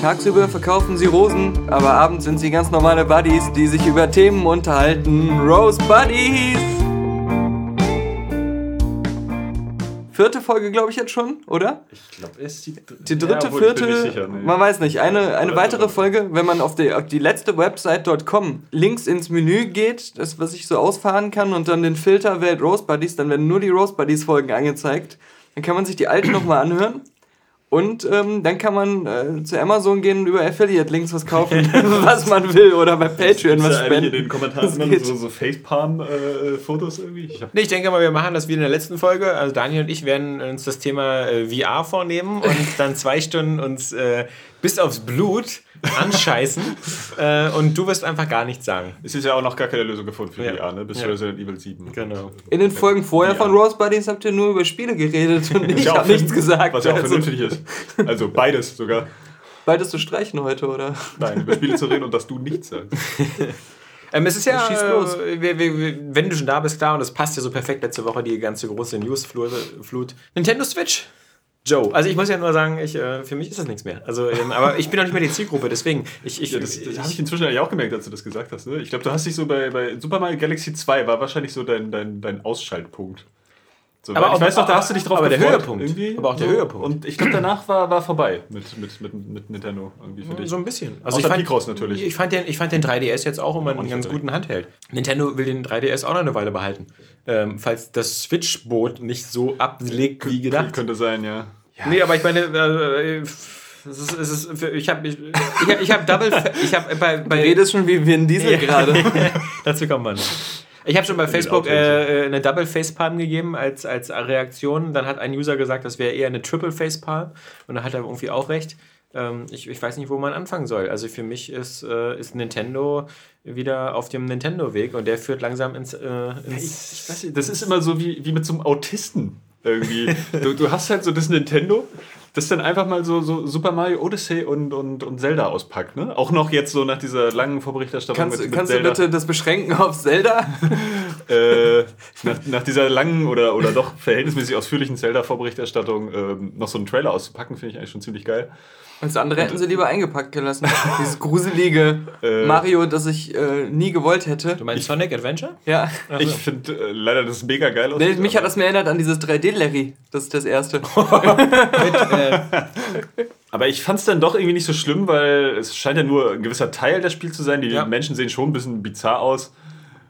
Tagsüber verkaufen sie Rosen, aber abends sind sie ganz normale Buddies, die sich über Themen unterhalten. Rose Buddies! Vierte Folge, glaube ich, jetzt schon, oder? Ich glaube, es ist die, Die dritte, Ja, bin vierte, sicher, nee. man weiß nicht. Eine, eine weitere. Folge, wenn man auf die, auf die letzte Website.com links ins Menü geht, das, was ich so ausfahren kann, und dann den Filter wählt Rose Buddies, dann werden nur die Rose Buddies Folgen angezeigt. Dann kann man sich die alten nochmal anhören. Und ähm, dann kann man äh, zu Amazon gehen und über Affiliate-Links was kaufen, was man will, oder bei Patreon was eigentlich in spenden. den Kommentaren dann so, so Facepalm-Fotos irgendwie? Ich Nee, ich denke mal, wir machen das wie in der letzten Folge. Also Daniel und ich werden uns das Thema äh, VR vornehmen und dann zwei Stunden uns äh, bis aufs Blut anscheißen. äh, und du wirst einfach gar nichts sagen. Es ist ja auch noch gar keine Lösung gefunden für Ja. VR, ne? Bis Ja. Resident Evil 7. Genau. In den Folgen vorher von Ja. Rose Buddies habt ihr nur über Spiele geredet und ich habe nichts gesagt. Was ja auch Also, vernünftig ist. Also beides sogar. beides zu streichen heute, oder? Nein, über Spiele zu reden und dass du nichts sagst. Ähm, es ist ja, äh, wir, wir, wenn du schon da bist, klar, und das passt ja so perfekt letzte Woche, die ganze große Newsflut. Flut. Nintendo Switch. Joe. Also ich muss ja nur sagen, ich, äh, für mich ist das nichts mehr. Also, ähm, aber ich bin auch nicht mehr die Zielgruppe, deswegen. Ich, ich, Ja, das, das habe ich inzwischen eigentlich auch gemerkt, als du das gesagt hast. Ne? Ich glaube, du hast dich so bei, bei Super Mario Galaxy 2 war wahrscheinlich so dein, dein, dein Ausschaltpunkt. So, Aber auch- ich weiß noch, da hast du dich drauf aber der gefreut Höhepunkt. Irgendwie, Aber auch der so. Höhepunkt. Und ich glaube, danach war, war vorbei mit, mit, mit, mit Nintendo irgendwie für dich. So ein bisschen. Außer ich fand, Picross natürlich. Ich fand, den, ich fand den 3DS jetzt auch immer einen nicht ganz so guten Handheld. Nintendo will den 3DS auch noch eine Weile behalten. Ähm, falls das Switch-Boot nicht so ablegt wie gedacht. Könnte sein, ja. Nee, aber ich meine, äh, es ist, es ist, ich habe ich, ich hab, ich hab Double, ich habe bei, bei Redest schon wie Vin Diesel gerade. Dazu kommt man. Ich habe schon bei Facebook äh, äh, eine Double Facepalm gegeben als, als Reaktion. Dann hat ein User gesagt, das wäre eher eine Triple Facepalm. Und da hat er irgendwie auch recht. Ähm, ich, ich weiß nicht, wo man anfangen soll. Also für mich ist, äh, ist Nintendo wieder auf dem Nintendo-Weg und der führt langsam ins. Äh, Ich, ins ich weiß nicht, das ist immer so wie, wie mit so einem Autisten irgendwie. du, du hast halt so das Nintendo, das dann einfach mal so, so Super Mario Odyssey und, und, und Zelda auspackt. Ne? Auch noch jetzt so nach dieser langen Vorberichterstattung Kannst, mit, mit kannst du Zelda. bitte das beschränken auf Zelda? äh, nach, nach dieser langen oder, oder doch verhältnismäßig ausführlichen Zelda-Vorberichterstattung ähm, noch so einen Trailer auszupacken, finde ich eigentlich schon ziemlich geil. Das andere hätten sie lieber eingepackt gelassen. Dieses gruselige Äh. Mario, das ich äh, nie gewollt hätte. du meinst Sonic Adventure? Ja. Ich finde äh, leider das mega geil aus. Nee, mich hat das mehr erinnert an dieses 3D-Larry. Das ist das erste. Aber ich fand es dann doch irgendwie nicht so schlimm, weil es scheint ja nur ein gewisser Teil des Spiels zu sein. Die Ja. Menschen sehen schon ein bisschen bizarr aus.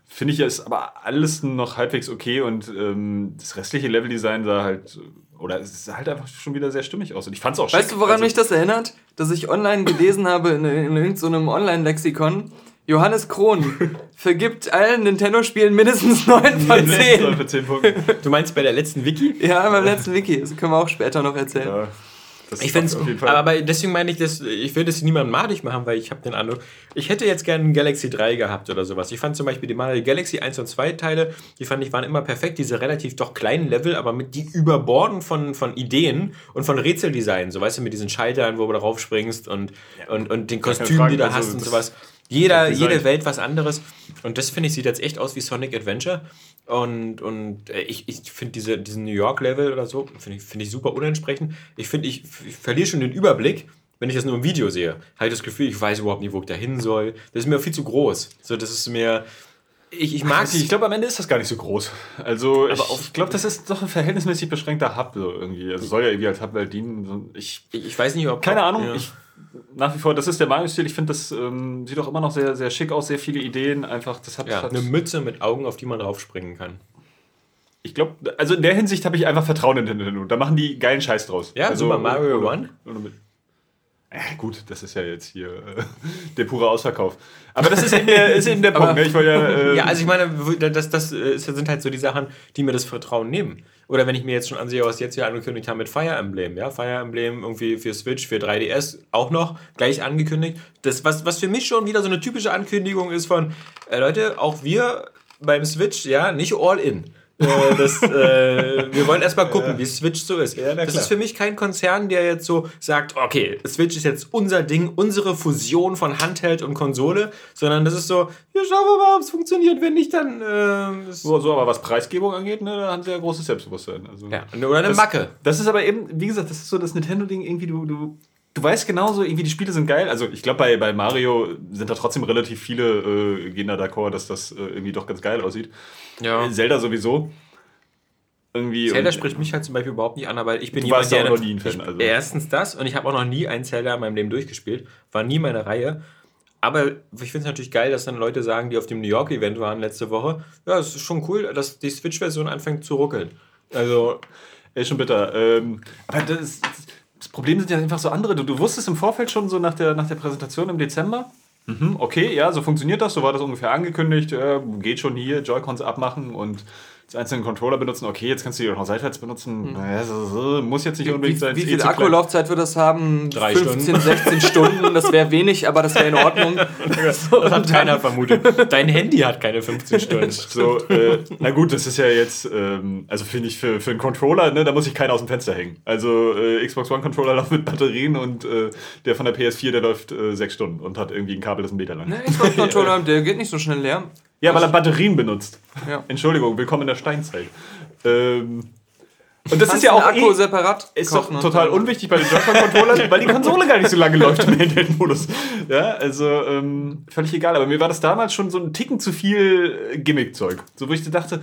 Finde ich, ist aber alles noch halbwegs okay und ähm, das restliche Leveldesign sah halt, oder es sah halt einfach schon wieder sehr stimmig aus. Und ich fand es auch Weißt schick. du, woran Also, mich das erinnert? Dass ich online gelesen habe in, in irgendeinem Online-Lexikon. Johannes Krohn vergibt allen Nintendo-Spielen mindestens 9 von 10. Für 10 Punkte. Du meinst bei der letzten Wiki? Ja, beim letzten Wiki. Das können wir auch später noch erzählen. Ja, das Ich finde es, auf jeden Fall. aber deswegen meine ich, das, ich will das niemandem madig machen, weil ich habe den Eindruck, ich hätte jetzt gerne einen Galaxy 3 gehabt oder sowas. Ich fand zum Beispiel die Mario Galaxy 1 und 2 Teile, die fand ich waren immer perfekt, diese relativ doch kleinen Level, aber mit die überborden von, von Ideen und von Rätseldesign, so weißt du, mit diesen Schaltern, wo du drauf springst und, und, und den Kostümen, die du also hast und sowas. Jeder, jede. Welt was anderes. Und das finde ich, sieht jetzt echt aus wie Sonic Adventure. Und, und äh, ich, ich finde diese, diesen New York-Level oder so, finde ich, finde ich super unentsprechend. Ich finde, ich, ich verliere schon den Überblick, wenn ich das nur im Video sehe. Habe ich das Gefühl, ich weiß überhaupt nicht, wo ich da hin soll. Das ist mir viel zu groß. So, das ist mir. Ich, ich mag nicht, ich glaube, am Ende ist das gar nicht so groß. Also, ich, ich glaube, das ist doch ein verhältnismäßig beschränkter Hub so irgendwie. Also, soll ja irgendwie als Hub dienen. Ich, ich weiß nicht, ob. keine Ahnung. Ja. Ich, nach wie vor, das ist der Mario-Stil. Ich finde, das ähm, sieht auch immer noch sehr, sehr schick aus. Sehr viele Ideen. Einfach, das hat. ja, hat eine Mütze mit Augen, auf die man draufspringen kann. ich glaube, also in der Hinsicht habe ich einfach Vertrauen in Nintendo. Da machen die geilen Scheiß draus. Ja, also, Super Mario oder- One? Äh, gut, das ist ja jetzt hier äh, der pure Ausverkauf. Aber das ist eben der, ist eben der Punkt. Ne? Ich wollte ja, äh, Ja, also ich meine, das, das äh, sind halt so die Sachen, die mir das Vertrauen nehmen. Oder wenn ich mir jetzt schon ansehe, was jetzt hier angekündigt haben mit Fire Emblem, ja, Fire Emblem irgendwie für Switch, für 3DS auch noch gleich angekündigt. Das, was, was für mich schon wieder so eine typische Ankündigung ist von, äh, Leute, auch wir beim Switch, ja, nicht all in. Äh, das, äh, wir wollen erstmal gucken, wie Switch so ist. Ja, das ist für mich kein Konzern, der jetzt so sagt, okay, Switch ist jetzt unser Ding, unsere Fusion von Handheld und Konsole, sondern das ist so, ja, schauen wir mal, ob es funktioniert, wenn nicht, dann äh, so, so, aber was Preisgebung angeht, ne, da haben sie ja großes Selbstbewusstsein. Also, ja, oder eine das, Macke. Das ist aber eben, wie gesagt, das ist so das Nintendo-Ding, irgendwie, du, du, du weißt genauso, irgendwie die Spiele sind geil. Also ich glaube, bei, bei Mario sind da trotzdem relativ viele, äh, gehen da d'accord, dass das äh, irgendwie doch ganz geil aussieht. Ja. Äh, Zelda sowieso. Irgendwie. Zelda spricht mich halt zum Beispiel überhaupt nicht an, aber ich bin Du ja der auch noch nie ein Fan, also. Erstens das und ich habe auch noch nie einen Zelda in meinem Leben durchgespielt. War nie meine Reihe. Aber ich finde es natürlich geil, dass dann Leute sagen, die auf dem New York-Event waren letzte Woche, ja, es ist schon cool, dass die Switch-Version anfängt zu ruckeln. Also, Ist schon bitter. Ähm, aber das, das Problem sind ja einfach so andere. Du, du wusstest im Vorfeld schon so nach der, nach der Präsentation im Dezember. Mhm, okay, ja, so funktioniert das. So war das ungefähr angekündigt. Äh, geht schon hier, Joy-Cons abmachen und als einzelnen Controller benutzen. Okay, jetzt kannst du die auch noch seitwärts benutzen. So, so, muss jetzt nicht Wie, unbedingt sein. wie ist eh viel klein. Akkulaufzeit wird das haben? Drei 15, Stunden. 16 Stunden. Das wäre wenig, aber das wäre in Ordnung. das hat keiner vermutet. Dein Handy hat keine 15 Stunden. So, äh, na gut, das ist ja jetzt, ähm, also finde ich für, für einen Controller, ne, da muss sich keiner aus dem Fenster hängen. Also äh, Xbox One Controller läuft mit Batterien und äh, der von der PS4, der läuft äh, sechs Stunden und hat irgendwie ein Kabel, das einen Meter lang. Ne, Xbox-Controller, der geht nicht so schnell leer. Ja, weil er Batterien benutzt. Ja. Entschuldigung, willkommen in der Steinzeit. Ähm, und das ist ja auch Akku eh, separat ist doch total unwichtig bei den Joy-Con-Controllern, weil die Konsole gar nicht so lange läuft im Handheld-Modus. Ja, also ähm, völlig egal. Aber mir war das damals schon so ein Ticken zu viel Gimmick-Zeug. So, wo ich dachte,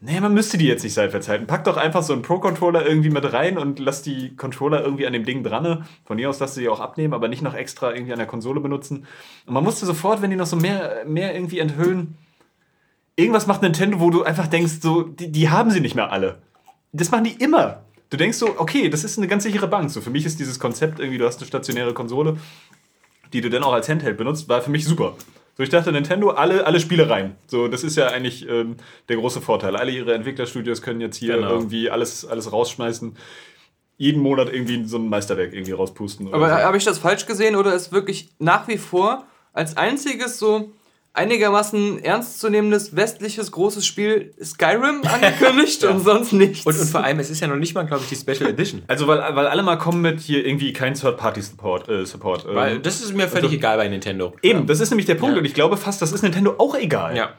nee, man müsste die jetzt nicht seitwärts halten. Pack doch einfach so einen Pro-Controller irgendwie mit rein und lass die Controller irgendwie an dem Ding dran. Von mir aus du die auch abnehmen, aber nicht noch extra irgendwie an der Konsole benutzen. Und man musste sofort, wenn die noch so mehr, mehr irgendwie enthüllen, irgendwas macht Nintendo, wo du einfach denkst, so, die, die haben sie nicht mehr alle. Das machen die immer. Du denkst so, okay, das ist eine ganz sichere Bank. So, für mich ist dieses Konzept irgendwie, du hast eine stationäre Konsole, die du dann auch als Handheld benutzt, war für mich super. So, ich dachte, Nintendo, alle, alle Spiele rein. So, das ist ja eigentlich ähm, der große Vorteil. Alle ihre Entwicklerstudios können jetzt hier Genau. irgendwie alles, alles rausschmeißen. Jeden Monat irgendwie so ein Meisterwerk irgendwie rauspusten. Aber so. habe ich das falsch gesehen oder ist wirklich nach wie vor als einziges so einigermaßen ernstzunehmendes westliches großes Spiel Skyrim angekündigt und sonst nichts? Und, und vor allem, es ist ja noch nicht mal, glaube ich, die Special Edition. Also, weil, weil alle mal kommen mit hier irgendwie kein Third-Party-Support. Äh, Support. Ähm, Weil das ist mir völlig also- egal bei Nintendo. Eben, das ist nämlich der Punkt Ja. und ich glaube fast, das ist Nintendo auch egal. Ja.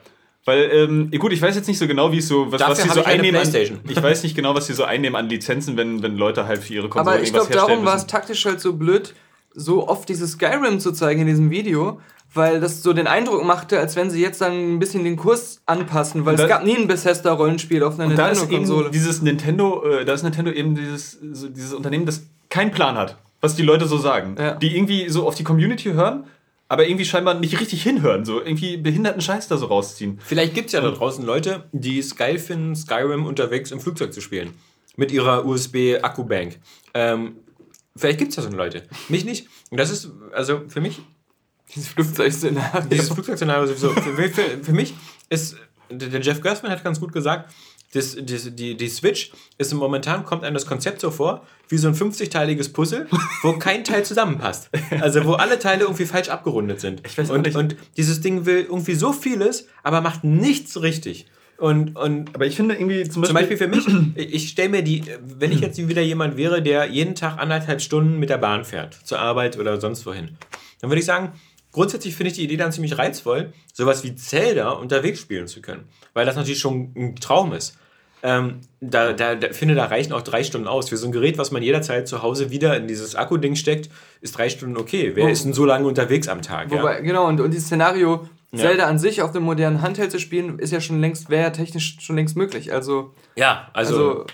Weil, ähm, gut, ich weiß jetzt nicht so genau, wie es so, was, was sie so ich einnehmen. An, ich weiß nicht genau, was sie so einnehmen an Lizenzen, wenn, wenn Leute halt für ihre Konsole Aber ich glaube, darum herstellen war es taktisch halt so blöd, so oft dieses Skyrim zu zeigen in diesem Video, weil das so den Eindruck machte, als wenn sie jetzt dann ein bisschen den Kurs anpassen, weil es gab nie ein Bethesda-Rollenspiel auf einer Und da ist Nintendo-Konsole. eben dieses Nintendo, äh, da ist Nintendo eben dieses, so dieses Unternehmen, das keinen Plan hat, was die Leute so sagen. Ja. Die irgendwie so auf die Community hören, aber irgendwie scheinbar nicht richtig hinhören, so irgendwie behinderten Scheiß da so rausziehen. Vielleicht gibt es ja da draußen Leute, die es geil finden, Skyrim unterwegs im Flugzeug zu spielen. Mit ihrer USB-Akkubank. Ähm, vielleicht gibt es ja so Leute. Mich nicht. Und das ist, also für mich, Dieses Flugzeugszenario. dieses Flugzeugszenario sowieso, für, für, für mich ist, der Jeff Gersman hat ganz gut gesagt, das, das, die, die Switch ist momentan, kommt einem das Konzept so vor, wie so ein 50-teiliges Puzzle, wo kein Teil zusammenpasst. Also wo alle Teile irgendwie falsch abgerundet sind. Ich weiß und, nicht. und dieses Ding will irgendwie so vieles, aber macht nichts richtig. Und, und Aber ich finde irgendwie zum zum Beispiel, Beispiel für mich, ich stelle mir die, wenn ich jetzt wieder jemand wäre, der jeden Tag anderthalb Stunden mit der Bahn fährt, zur Arbeit oder sonst wohin, dann würde ich sagen, grundsätzlich finde ich die Idee dann ziemlich reizvoll, sowas wie Zelda unterwegs spielen zu können. Weil das natürlich schon ein Traum ist. Ähm, da, da, da finde, da reichen auch drei Stunden aus. Für so ein Gerät, was man jederzeit zu Hause wieder in dieses Akku-Ding steckt, ist drei Stunden okay. Wer Wo- ist denn so lange unterwegs am Tag? Ja? Wobei, genau, und, und dieses Szenario, Ja. Zelda an sich auf dem modernen Handheld zu spielen, ist ja schon längst, wäre ja technisch schon längst möglich. Also, ja, also, also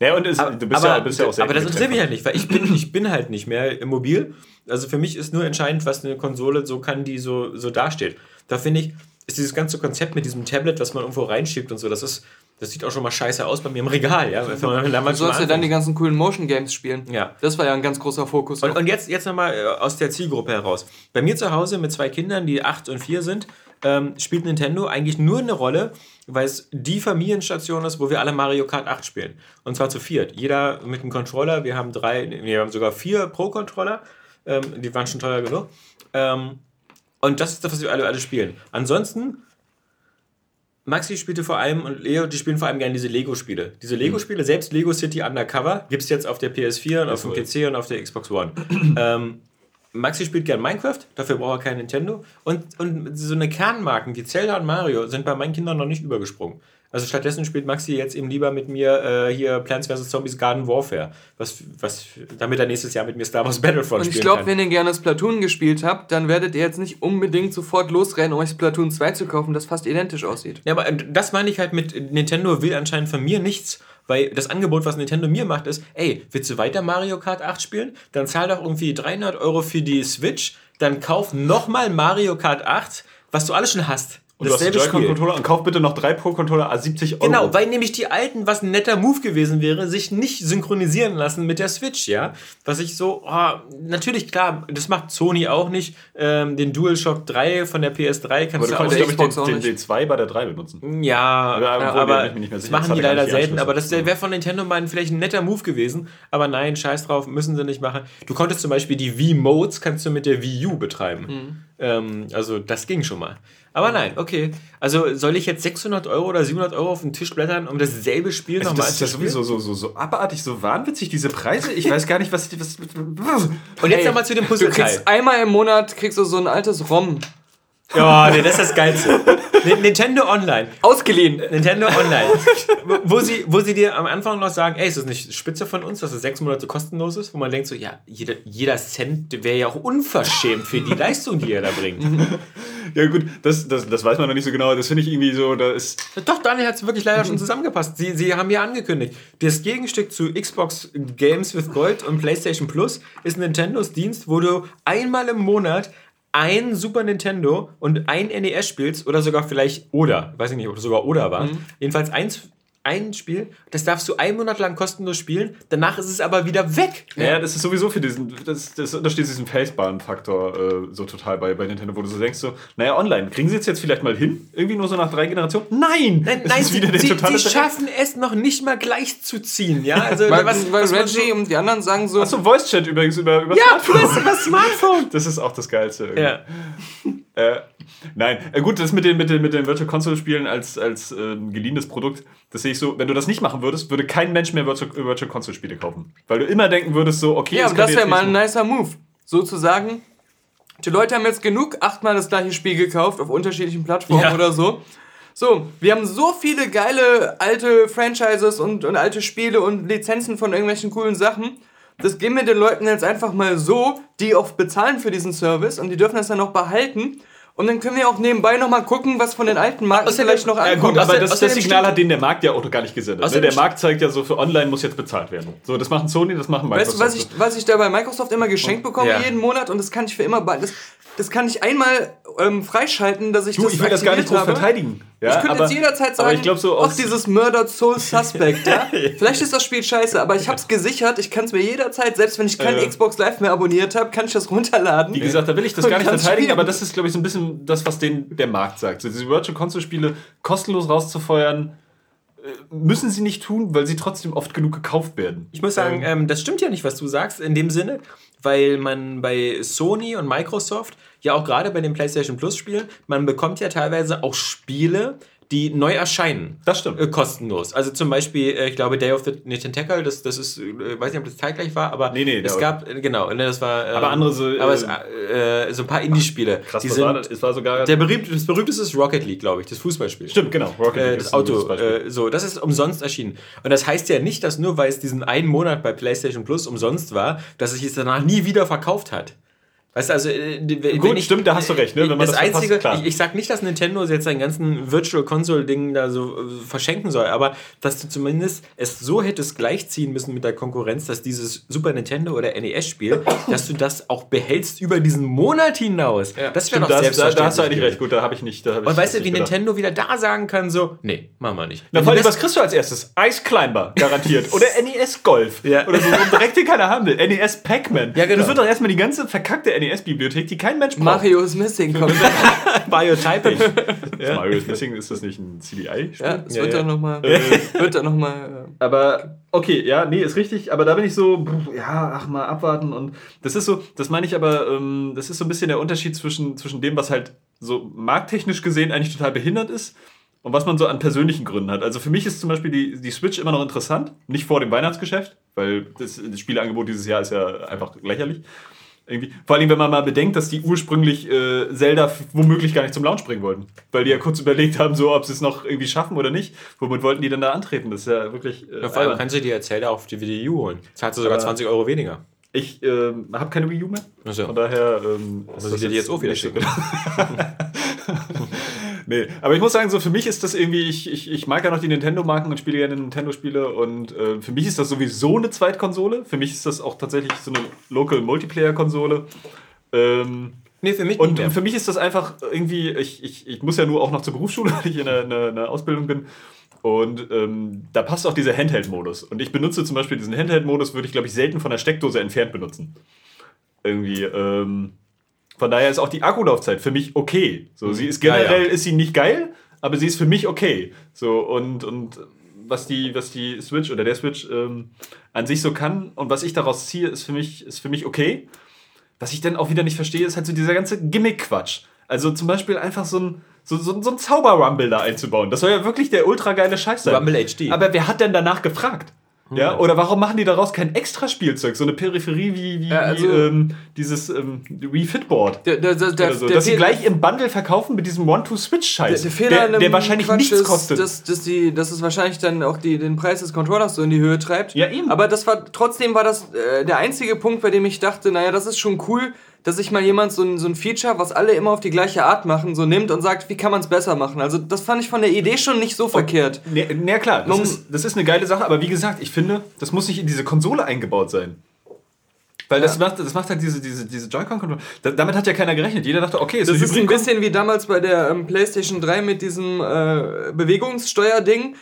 ja, und es, du bist ja, bist ja auch aber das interessiert mich ja halt nicht, weil ich bin, ich bin halt nicht mehr mobil. Also für mich ist nur entscheidend, was eine Konsole so kann, die so, so dasteht. Da finde ich, ist dieses ganze Konzept mit diesem Tablet, was man irgendwo reinschiebt und so, das ist, das sieht auch schon mal scheiße aus bei mir im Regal, ja. Du sollst ja dann die ganzen coolen Motion Games spielen. Ja. Das war ja ein ganz großer Fokus. Und, und jetzt, jetzt nochmal äh, aus der Zielgruppe heraus. Bei mir zu Hause mit zwei Kindern, die acht und vier sind, ähm, spielt Nintendo eigentlich nur eine Rolle, weil es die Familienstation ist, wo wir alle Mario Kart 8 spielen. Und zwar zu viert. Jeder mit einem Controller. Wir haben drei, wir haben sogar vier Pro-Controller. Ähm, die waren schon teuer genug. Ähm, und das ist das, was wir alle, alle spielen. Ansonsten, Maxi spielte vor allem und Leo, die spielen vor allem gerne diese Lego-Spiele. Diese Lego-Spiele, selbst Lego City Undercover, gibt es jetzt auf der PS4 und auf dem. PC und auf der Xbox One. ähm, Maxi spielt gern Minecraft, dafür braucht er kein Nintendo. Und, und so eine Kernmarken wie Zelda und Mario sind bei meinen Kindern noch nicht übergesprungen. Also stattdessen spielt Maxi jetzt eben lieber mit mir äh, hier Plants vs. Zombies Garden Warfare. Was, was, damit er nächstes Jahr mit mir Star Wars Battlefront Und ich spielen glaube, kann. wenn ihr gerne Splatoon gespielt habt, dann werdet ihr jetzt nicht unbedingt sofort losrennen, um euch Splatoon 2 zu kaufen, das fast identisch aussieht. Ja, aber äh, das meine ich halt mit Nintendo will anscheinend von mir nichts, weil das Angebot, was Nintendo mir macht, ist, ey, willst du weiter Mario Kart 8 spielen? Dann zahl doch irgendwie 300 Euro für die Switch, dann kauf nochmal Mario Kart 8, was du alles schon hast. Und du hast den Dasselbe Spiel. Joy-Con-Controller und kauf bitte noch drei Pro-Controller a 70 Euro. Genau, weil nämlich die alten, was ein netter Move gewesen wäre, sich nicht synchronisieren lassen mit der Switch, ja. Was ich so, oh, natürlich, klar, das macht Sony auch nicht. Ähm, den DualShock 3 von der PS3 aber kannst du du auch konntest, glaube ich, Xbox auch den, den nicht. D2 bei der 3 benutzen. Ja, Ja, aber ich mir nicht mehr das sicher. Das machen die er gar leider selten. Aber das wäre von Nintendo mal vielleicht ein netter Move gewesen. Aber nein, scheiß drauf, müssen sie nicht machen. Du konntest zum Beispiel die Wii-Modes kannst du mit der Wii U betreiben. Mhm. Ähm, also das ging schon mal. Aber nein, okay. Also soll ich jetzt 600 Euro oder 700 Euro auf den Tisch blättern, um dasselbe Spiel Also nochmal das ist ja sowieso so, so, so abartig, so wahnwitzig, diese Preise. Ich weiß gar nicht, was. was, was Und jetzt Ey, nochmal zu dem Du Puzzleteil. kriegst einmal im Monat kriegst du so ein altes ROM Ja, nee, das ist das Geilste. Ni- Nintendo Online. ausgeliehen. Nintendo Online. wo, wo, sie, wo sie dir am Anfang noch sagen, ey, ist das nicht spitze von uns, dass es sechs Monate kostenlos ist? Wo man denkt so, ja, jeder, jeder Cent wäre ja auch unverschämt für die Leistung, die er da bringt. ja, gut, das, das, das weiß man noch nicht so genau. Das finde ich irgendwie so, da ist. Doch, Daniel hat es wirklich leider schon zusammengepasst. Sie, sie haben ja angekündigt, das Gegenstück zu Xbox Games with Gold und PlayStation Plus ist Nintendos Dienst, wo du einmal im Monat ein Super Nintendo und ein NES spielst oder sogar vielleicht oder, weiß ich nicht, ob es sogar oder war. Jedenfalls eins, ein Spiel, das darfst du einen Monat lang kostenlos spielen, danach ist es aber wieder weg. Ja, das ist sowieso für diesen, das, das untersteht diesen Facepalm-Faktor äh, so total bei, bei Nintendo, wo du so denkst, so, naja, online, kriegen sie es jetzt vielleicht mal hin? Irgendwie nur so nach drei Generationen? Nein! Nein, Es nein ist sie, sie, sie schaffen es noch nicht mal gleich zu ziehen, ja? Also, Weil, was, weil was Reggie und die anderen sagen so, Achso, Voice-Chat übrigens über, über Ja, Smartphone. plus über Smartphone. Das ist auch das Geilste. irgendwie. Ja. Äh, nein, äh, gut, das mit den, mit den, mit den Virtual Console Spielen als, als ähm, geliehenes Produkt, das sehe ich so, wenn du das nicht machen würdest, würde kein Mensch mehr Virtual, Virtual Console Spiele kaufen. Weil du immer denken würdest, so, okay, ja, aber das wäre mal ein nicer Move. Sozusagen, die Leute haben jetzt genug achtmal das gleiche Spiel gekauft auf unterschiedlichen Plattformen Ja. oder so. So, wir haben so viele geile alte Franchises und, und alte Spiele und Lizenzen von irgendwelchen coolen Sachen. Das geben wir den Leuten jetzt einfach mal so, die auch bezahlen für diesen Service und die dürfen das dann noch behalten. Und dann können wir auch nebenbei noch mal gucken, was von den alten Marken Außerdem- vielleicht noch Ja, ankommt. gut, aber das, das Signal hat den der Markt ja auch noch gar nicht gesendet. Ne? Der Markt zeigt ja so, für online muss jetzt bezahlt werden. So, das machen Sony, das machen Weißt Microsoft. du, was ich, was ich da bei Microsoft immer geschenkt bekomme Ja. jeden Monat und das kann ich für immer das, das kann ich einmal ähm, freischalten, dass ich du, das ich will das gar nicht groß habe. vertaigen. Ja, Ich könnte aber, jetzt jederzeit sagen, aber ich glaube so ach, aus, dieses Murdered Soul Suspect, ja? Vielleicht ist das Spiel scheiße, aber ich hab's gesichert, ich kann es mir jederzeit, selbst wenn ich kein Äh. Xbox Live mehr abonniert habe, kann ich das runterladen. Wie gesagt, da will ich das gar nicht verteidigen, spielen. aber das ist, glaube ich, so ein bisschen das, was den, der Markt sagt. So, diese Virtual Console Spiele kostenlos rauszufeuern, äh, müssen sie nicht tun, weil sie trotzdem oft genug gekauft werden. Ich muss sagen, ähm, das stimmt ja nicht, was du sagst, in dem Sinne, weil man bei Sony und Microsoft, ja auch gerade bei den PlayStation Plus Spielen, man bekommt ja teilweise auch Spiele, die neu erscheinen. Das stimmt. Äh, kostenlos. Also zum Beispiel, äh, ich glaube, Day of the Tentacle, das, das ist, äh, weiß nicht, ob das zeitgleich war, aber Nee, nee, es gab, äh, genau, ne, das war. ähm, Aber andere so, aber es, äh, äh, so ein paar Indie-Spiele. Krass, die sind, war das? Es war sogar. der berühmt, das berühmteste ist Rocket League, glaube ich, das Fußballspiel. Stimmt, genau. Rocket Äh, League das ist ein gutes Auto, äh, so, das ist umsonst erschienen. Und das heißt ja nicht, dass nur weil es diesen einen Monat bei PlayStation Plus umsonst war, dass es sich danach nie wieder verkauft hat. Weißt du, also, äh, wenn Gut, ich, stimmt, da hast du recht, ne? Wenn man das, das verpasst, Einzige, klar. ich, ich sag nicht, dass Nintendo jetzt seinen ganzen Virtual Console-Ding da so äh, verschenken soll, aber dass du zumindest es so hättest gleichziehen müssen mit der Konkurrenz, dass dieses Super Nintendo oder NES-Spiel, dass du das auch behältst über diesen Monat hinaus. das wäre doch da, hast- da, selbstverständlich. da hast du eigentlich recht. Gut, da habe ich nicht. Hab ich Und weißt du, wie gedacht. Nintendo wieder da sagen kann, so, nee, machen wir nicht. Na, vor allem, was kriegst du als erstes? Ice Climber, garantiert. Oder NES Golf. Ja. Oder so, direkt in keiner Handel. NES Pac-Man. Ja, genau. Das wird doch erstmal die ganze verkackte NES-Bibliothek, die kein Mensch braucht. Mario is Missing kommt. Biotyping. Mario is Missing, ist das nicht ein CDI-Spiel? ja, es Ja, wird ja. dann nochmal. wird dann nochmal. Aber okay, ja, nee, ist richtig. Aber da bin ich so, ja, ach mal abwarten. Und das ist so, das meine ich aber, ähm, das ist so ein bisschen der Unterschied zwischen, zwischen dem, was halt so markttechnisch gesehen eigentlich total behindert ist und was man so an persönlichen Gründen hat. Also für mich ist zum Beispiel die, die Switch immer noch interessant, nicht vor dem Weihnachtsgeschäft, weil das, das Spieleangebot dieses Jahr ist ja einfach lächerlich. Irgendwie. Vor allem, wenn man mal bedenkt, dass die ursprünglich äh, Zelda womöglich gar nicht zum Launch bringen wollten. Weil die ja kurz überlegt haben, so, ob sie es noch irgendwie schaffen oder nicht. Womit wollten die denn da antreten? Das ist ja wirklich. Äh, Ja, vor allem kannst du dir Zelda auf die Wii U holen. Zahlst du sogar Aber- 20 Euro weniger. ich ähm, habe keine Wii U mehr. Ach so. Von daher. Ähm, ist das dir die jetzt auch wieder schicken. nee, aber ich muss sagen, so für mich ist das irgendwie, ich, ich, ich mag ja noch die Nintendo-Marken und spiele gerne Nintendo-Spiele und äh, für mich ist das sowieso eine Zweitkonsole. Für mich ist das auch tatsächlich so eine Local-Multiplayer-Konsole. Ähm, Nee, für mich und, nicht mehr. und für mich ist das einfach irgendwie, ich, ich, ich muss ja nur auch noch zur Berufsschule, weil ich in einer, einer, einer Ausbildung bin. Und ähm, da passt auch dieser Handheld-Modus. Und ich benutze zum Beispiel diesen Handheld-Modus, würde ich glaube ich selten von der Steckdose entfernt benutzen. Irgendwie, ähm, von daher ist auch die Akkulaufzeit für mich okay. So, sie ist Ja, generell ja. ist sie nicht geil, aber sie ist für mich okay. So und und was die was die Switch oder der Switch ähm, an sich so kann und was ich daraus ziehe, ist für mich ist für mich okay. Was ich dann auch wieder nicht verstehe, ist halt so dieser ganze Gimmick-Quatsch. Also zum Beispiel einfach so ein so, so, so ein Zauber-Rumble da einzubauen. Das soll ja wirklich der ultra geile Scheiß sein. Rumble HD. Aber wer hat denn danach gefragt? Ja, oder warum machen die daraus kein Extra-Spielzeug? So eine Peripherie wie, wie, Ja, also- wie ähm, dieses ähm, Wii Fitboard. Der, der, der, so. der Dass sie gleich im Bundle verkaufen mit diesem One-Two-Switch-Scheiß. Der, der wahrscheinlich Quatsch nichts ist, kostet. Dass, dass, die, dass es wahrscheinlich dann auch die, den Preis des Controllers so in die Höhe treibt. Ja, eben. Aber das war trotzdem war das äh, der einzige Punkt, bei dem ich dachte, naja, das ist schon cool, dass sich mal jemand so ein, so ein Feature, was alle immer auf die gleiche Art machen, so nimmt und sagt, wie kann man es besser machen. Also das fand ich von der Idee schon nicht so verkehrt. Ne, na klar, das ist, das ist eine geile Sache, aber wie gesagt, ich finde, das muss nicht in diese Konsole eingebaut sein. Weil das, macht, das macht halt diese, diese, diese Joy-Con-Controller. Da, damit hat ja keiner gerechnet. Jeder dachte, okay, es Das ist ist ein bisschen wie damals bei der ähm, PlayStation 3 mit diesem äh, Bewegungssteuerding,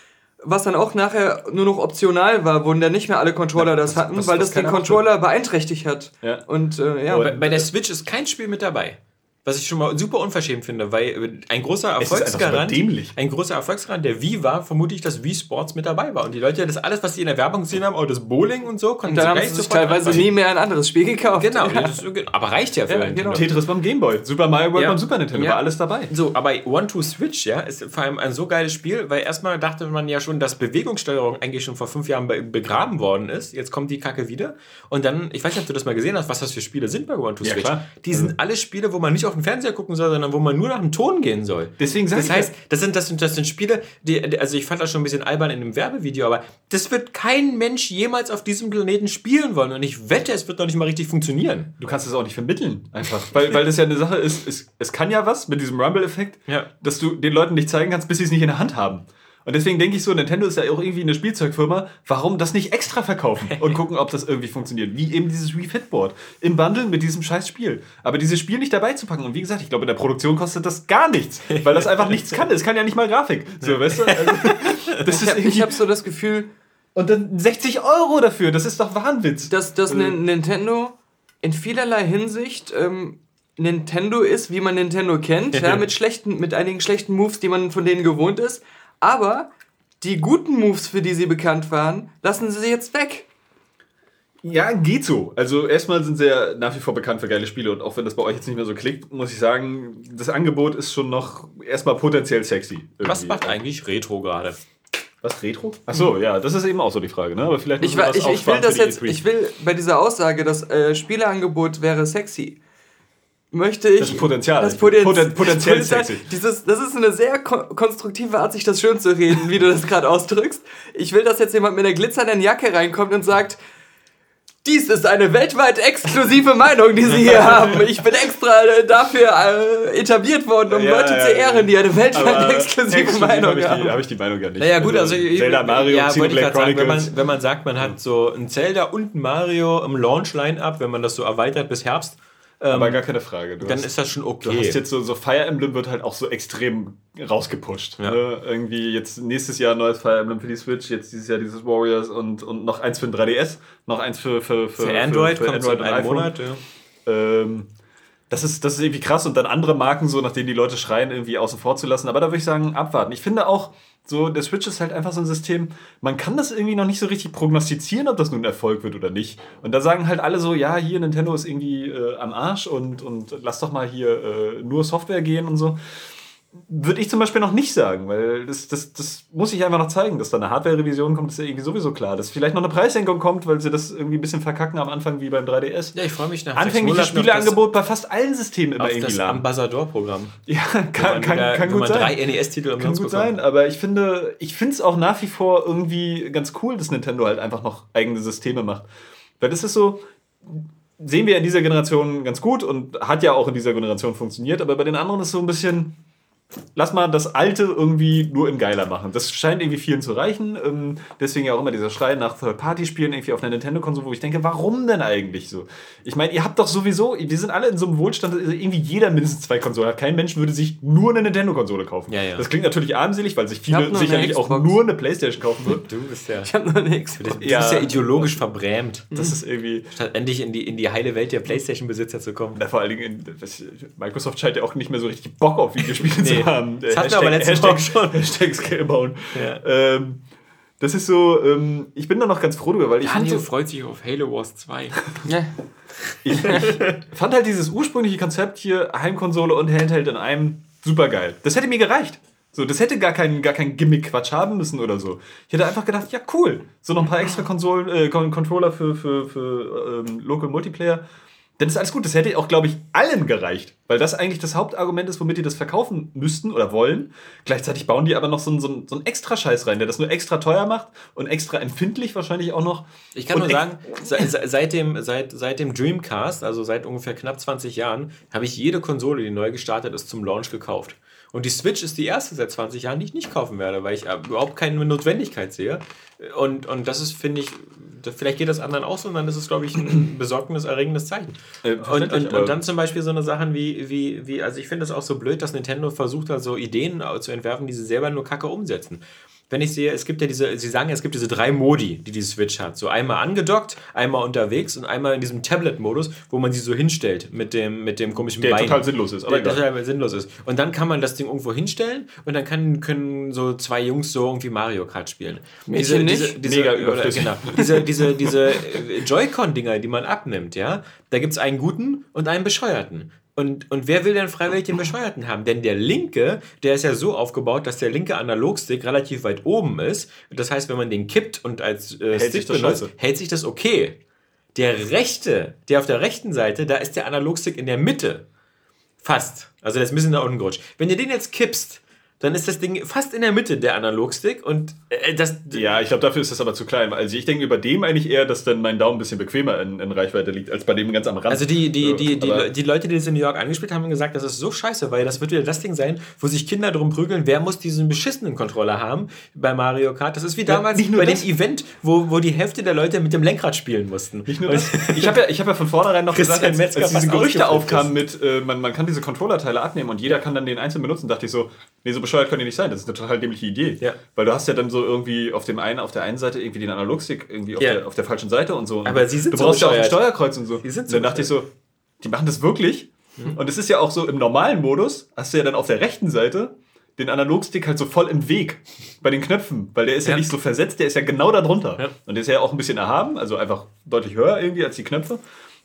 was dann auch nachher nur noch optional war, wo dann nicht mehr alle Controller das was- hatten, was- weil das keiner Controller beeinträchtigt hat. Ja. Und äh, ja, Bei, bei der Switch ist kein Spiel mit dabei. Was ich schon mal super unverschämt finde, weil ein großer Erfolgsgarant, ein großer Erfolgsgarant der Wii war vermutlich, dass Wii Sports mit dabei war. Und die Leute, das alles, was sie in der Werbung gesehen haben, auch das Bowling und so, konnten dann sie haben gleich sie sich sofort teilweise anfangen. nie mehr ein anderes Spiel gekauft. Genau, Ja. das, aber reicht ja für Ja, genau. Tetris beim Gameboy, Super Mario World Ja. beim Super Nintendo, Ja. war alles dabei. So, aber One-Two-Switch, ja, ist vor allem ein so geiles Spiel, weil erstmal dachte man ja schon, dass Bewegungssteuerung eigentlich schon vor fünf Jahren be begraben worden ist. Jetzt kommt die Kacke wieder. Und dann, ich weiß nicht, ob du das mal gesehen hast, was das für Spiele sind bei One-Two-Switch. Ja, klar. die sind alle Spiele, wo man nicht auf den Fernseher gucken soll, sondern wo man nur nach dem Ton gehen soll. Deswegen sag Das ich heißt, das sind, das, sind, das sind Spiele, die, die- also ich fand das schon ein bisschen albern in dem Werbevideo, aber das wird kein Mensch jemals auf diesem Planeten spielen wollen. Und ich wette, es wird noch nicht mal richtig funktionieren. Du kannst es auch nicht vermitteln, einfach. Weil, weil das ja eine Sache ist, es, es kann ja was mit diesem Rumble-Effekt, Ja. dass du den Leuten nicht zeigen kannst, bis sie es nicht in der Hand haben. Und deswegen denke ich so, Nintendo ist ja auch irgendwie eine Spielzeugfirma, warum das nicht extra verkaufen und gucken, ob das irgendwie funktioniert. Wie eben dieses Wii Fitboard im Bundle mit diesem scheiß Spiel. Aber dieses Spiel nicht dabei zu packen. Und wie gesagt, ich glaube, in der Produktion kostet das gar nichts, weil das einfach nichts kann. Es kann ja nicht mal Grafik. So, weißt du? Also, Ich habe hab so das Gefühl, und dann 60 Euro dafür, das ist doch Wahnwitz. dass, dass. Nin- Nintendo in vielerlei Hinsicht ähm, Nintendo ist, wie man Nintendo kennt, ja, mit schlechten, mit einigen schlechten Moves, die man von denen gewohnt ist. Aber die guten Moves, für die sie bekannt waren, lassen sie jetzt weg. Ja, geht so. Also erstmal sind sie ja nach wie vor bekannt für geile Spiele und auch wenn das bei euch jetzt nicht mehr so klickt, muss ich sagen, das Angebot ist schon noch erstmal potenziell sexy. irgendwie. Was macht eigentlich Retro gerade? Was Retro? Achso, ja, das ist eben auch so die Frage, ne? Aber vielleicht Ich, ich, ich will das jetzt, E3. ich will bei dieser Aussage, das äh, Spieleangebot wäre sexy, möchte ich. Das Potenzial. Das Poten Poten- Potenzial- sexy. Dieses, das ist eine sehr ko konstruktive Art, sich das schön zu reden, wie du das gerade ausdrückst. Ich will, dass jetzt jemand mit einer glitzernden Jacke reinkommt und sagt, dies ist eine weltweit exklusive Meinung, die Sie hier haben. Ich bin extra dafür äh, etabliert worden, um Ja, Leute ja, zu ehren, die eine weltweit exklusive exklusiv Meinung habe ich, die- haben. hab ich die Meinung ja nicht. Naja, gut, also ich- Zelda, Mario, ja, Xenoblade grad sagen, wenn Chronicles. man, wenn man sagt, man hat so ein Zelda und ein Mario im Launch-Line-Up, wenn man das so erweitert bis Herbst, aber gar keine Frage. Du dann hast- ist das schon Du okay. hast jetzt so, so Fire Emblem wird halt auch so extrem rausgepusht. Ja. Ne? Irgendwie jetzt nächstes Jahr neues Fire Emblem für die Switch, jetzt dieses Jahr dieses Warriors und, und noch eins für den 3DS, noch eins für, für, für, Für Android für, für kommt in und iPhone. Monat. Ja. Ähm, das ist, das ist irgendwie krass und dann andere Marken, so nach denen die Leute schreien, irgendwie außen vor zu lassen. Aber da würde ich sagen, abwarten. Ich finde auch, so der Switch ist halt einfach so ein System, man kann das irgendwie noch nicht so richtig prognostizieren, ob das nun Erfolg wird oder nicht. Und da sagen halt alle so, ja, hier Nintendo ist irgendwie äh, am Arsch und, und lass doch mal hier äh, nur Software gehen und so. Würde ich zum Beispiel noch nicht sagen, weil das, das, das muss ich einfach noch zeigen, dass da eine Hardware-Revision kommt, ist ja irgendwie sowieso klar. Dass vielleicht noch eine Preissenkung kommt, weil sie das irgendwie ein bisschen verkacken am Anfang wie beim 3DS. Ja, ich freue mich nach Anfängliches Spieleangebot bei fast allen Systemen immer auf irgendwie das. Ambassador-Programm. Ja, kann, man kann, wieder- kann gut man sein. drei NES-Titel Kann gut bekommt. sein, aber ich finde, ich finde es auch nach wie vor irgendwie ganz cool, dass Nintendo halt einfach noch eigene Systeme macht. Weil das ist so, sehen wir in dieser Generation ganz gut und hat ja auch in dieser Generation funktioniert, aber bei den anderen ist so ein bisschen, lass mal das Alte irgendwie nur in geiler machen. Das scheint irgendwie vielen zu reichen. Ähm, deswegen ja auch immer dieser Schrei nach Third-Party-Spielen irgendwie auf einer Nintendo-Konsole, wo ich denke, warum denn eigentlich so? Ich meine, ihr habt doch sowieso, wir sind alle in so einem Wohlstand, dass irgendwie jeder mindestens zwei Konsolen hat. Kein Mensch würde sich nur eine Nintendo-Konsole kaufen. Ja, ja. Das klingt natürlich armselig, weil sich hab viele nur sicherlich auch nur eine Playstation kaufen würden. Du bist ja, Ich habe noch eine Xbox. du bist ja ideologisch verbrämt. Das ist irgendwie. Statt endlich in die, in die heile Welt der Playstation-Besitzer zu kommen. Na, vor allen Dingen, in, Microsoft scheint ja auch nicht mehr so richtig Bock auf Videospiele Nee. zu haben. Das hatten wir aber letzte Woche schon. Hashtag Scalebound. Ja. Ähm, das ist so, ähm, ich bin da noch ganz froh drüber, weil ich Daniel so, freut sich auf Halo Wars 2. Ja. ich, fand halt dieses ursprüngliche Konzept hier, Heimkonsole und Handheld in einem, super geil. Das hätte mir gereicht. So, das hätte gar keinen gar kein Gimmick-Quatsch haben müssen oder so. Ich hätte einfach gedacht, ja, cool. So noch ein paar extra Konsolen, äh, Con- Controller für, für, für ähm, Local Multiplayer. Dann ist alles gut. Das hätte auch, glaube ich, allen gereicht. Weil das eigentlich das Hauptargument ist, womit die das verkaufen müssten oder wollen. Gleichzeitig bauen die aber noch so einen, so einen, so einen extra Scheiß rein, der das nur extra teuer macht und extra empfindlich wahrscheinlich auch noch. Ich kann nur sagen, se- se- seit dem, seit, seit dem Dreamcast, also seit ungefähr knapp 20 Jahren, habe ich jede Konsole, die neu gestartet ist, zum Launch gekauft. Und die Switch ist die erste seit 20 Jahren, die ich nicht kaufen werde, weil ich äh, überhaupt keine Notwendigkeit sehe. Und, und das ist, finde ich, vielleicht geht das anderen auch so, und dann ist es, glaube ich, ein besorgniserregendes Zeichen. Äh, Und, und, und dann zum Beispiel so eine Sachen wie, wie, wie also ich finde es auch so blöd, dass Nintendo versucht, da so Ideen zu entwerfen, die sie selber nur kacke umsetzen. Wenn ich sehe, es gibt ja diese, sie sagen ja, es gibt diese drei Modi, die die Switch hat. So einmal angedockt, einmal unterwegs und einmal in diesem Tablet-Modus, wo man sie so hinstellt mit dem, mit dem komischen Der Bein. total sinnlos ist, aber Der egal. total sinnlos ist. Und dann kann man das Ding irgendwo hinstellen und dann kann, können so zwei Jungs so irgendwie Mario Kart spielen. Nicht? Diese, diese, Mega oder, überflüssig. genau, diese, diese, diese äh, Joy-Con-Dinger, die man abnimmt, ja, da gibt es einen guten und einen bescheuerten. Und, und wer will denn freiwillig den Bescheuerten haben? Denn der linke, der ist ja so aufgebaut, dass der linke Analogstick relativ weit oben ist. Das heißt, wenn man den kippt und als äh, sich Stick benutzt, hält sich das okay. Der rechte, der auf der rechten Seite, da ist der Analogstick in der Mitte. Fast. Also der ist ein bisschen nach unten gerutscht. Wenn du den jetzt kippst, dann ist das Ding fast in der Mitte der Analogstick und äh, das. Ja, ich glaube, dafür ist das aber zu klein. Also ich denke über dem eigentlich eher, dass dann mein Daumen ein bisschen bequemer in, in Reichweite liegt, als bei dem ganz am Rand. Also die, die, die, die, Le- die Leute, die das in New York angespielt haben, haben gesagt, das ist so scheiße, weil das wird wieder das Ding sein, wo sich Kinder drum prügeln, wer muss diesen beschissenen Controller haben bei Mario Kart. Das ist wie damals nicht nur bei das. dem Event, wo, wo die Hälfte der Leute mit dem Lenkrad spielen mussten. Nicht nur das. Ich habe ja, ich hab ja von vornherein noch Christian gesagt, als, als diese Gerüchte aufkamen mit, äh, man, man kann diese Controller-Teile abnehmen und jeder kann dann den einzeln benutzen, dachte ich so, nee, so bescheuert können die nicht sein. Das ist eine total dämliche Idee. Ja. Weil du hast ja dann so irgendwie auf dem einen, auf der einen Seite irgendwie den Analogstick irgendwie auf, Ja. der, auf der falschen Seite und so. Aber sie sind du so brauchst ja auch ein. Steuerkreuz und so. Die sind und so dann dachte ich so, die machen das wirklich. Und es ist ja auch so im normalen Modus, hast du ja dann auf der rechten Seite den Analogstick halt so voll im Weg bei den Knöpfen, weil der ist ja, Ja. nicht so versetzt, der ist ja genau da drunter. Ja. Und der ist ja auch ein bisschen erhaben, also einfach deutlich höher irgendwie als die Knöpfe,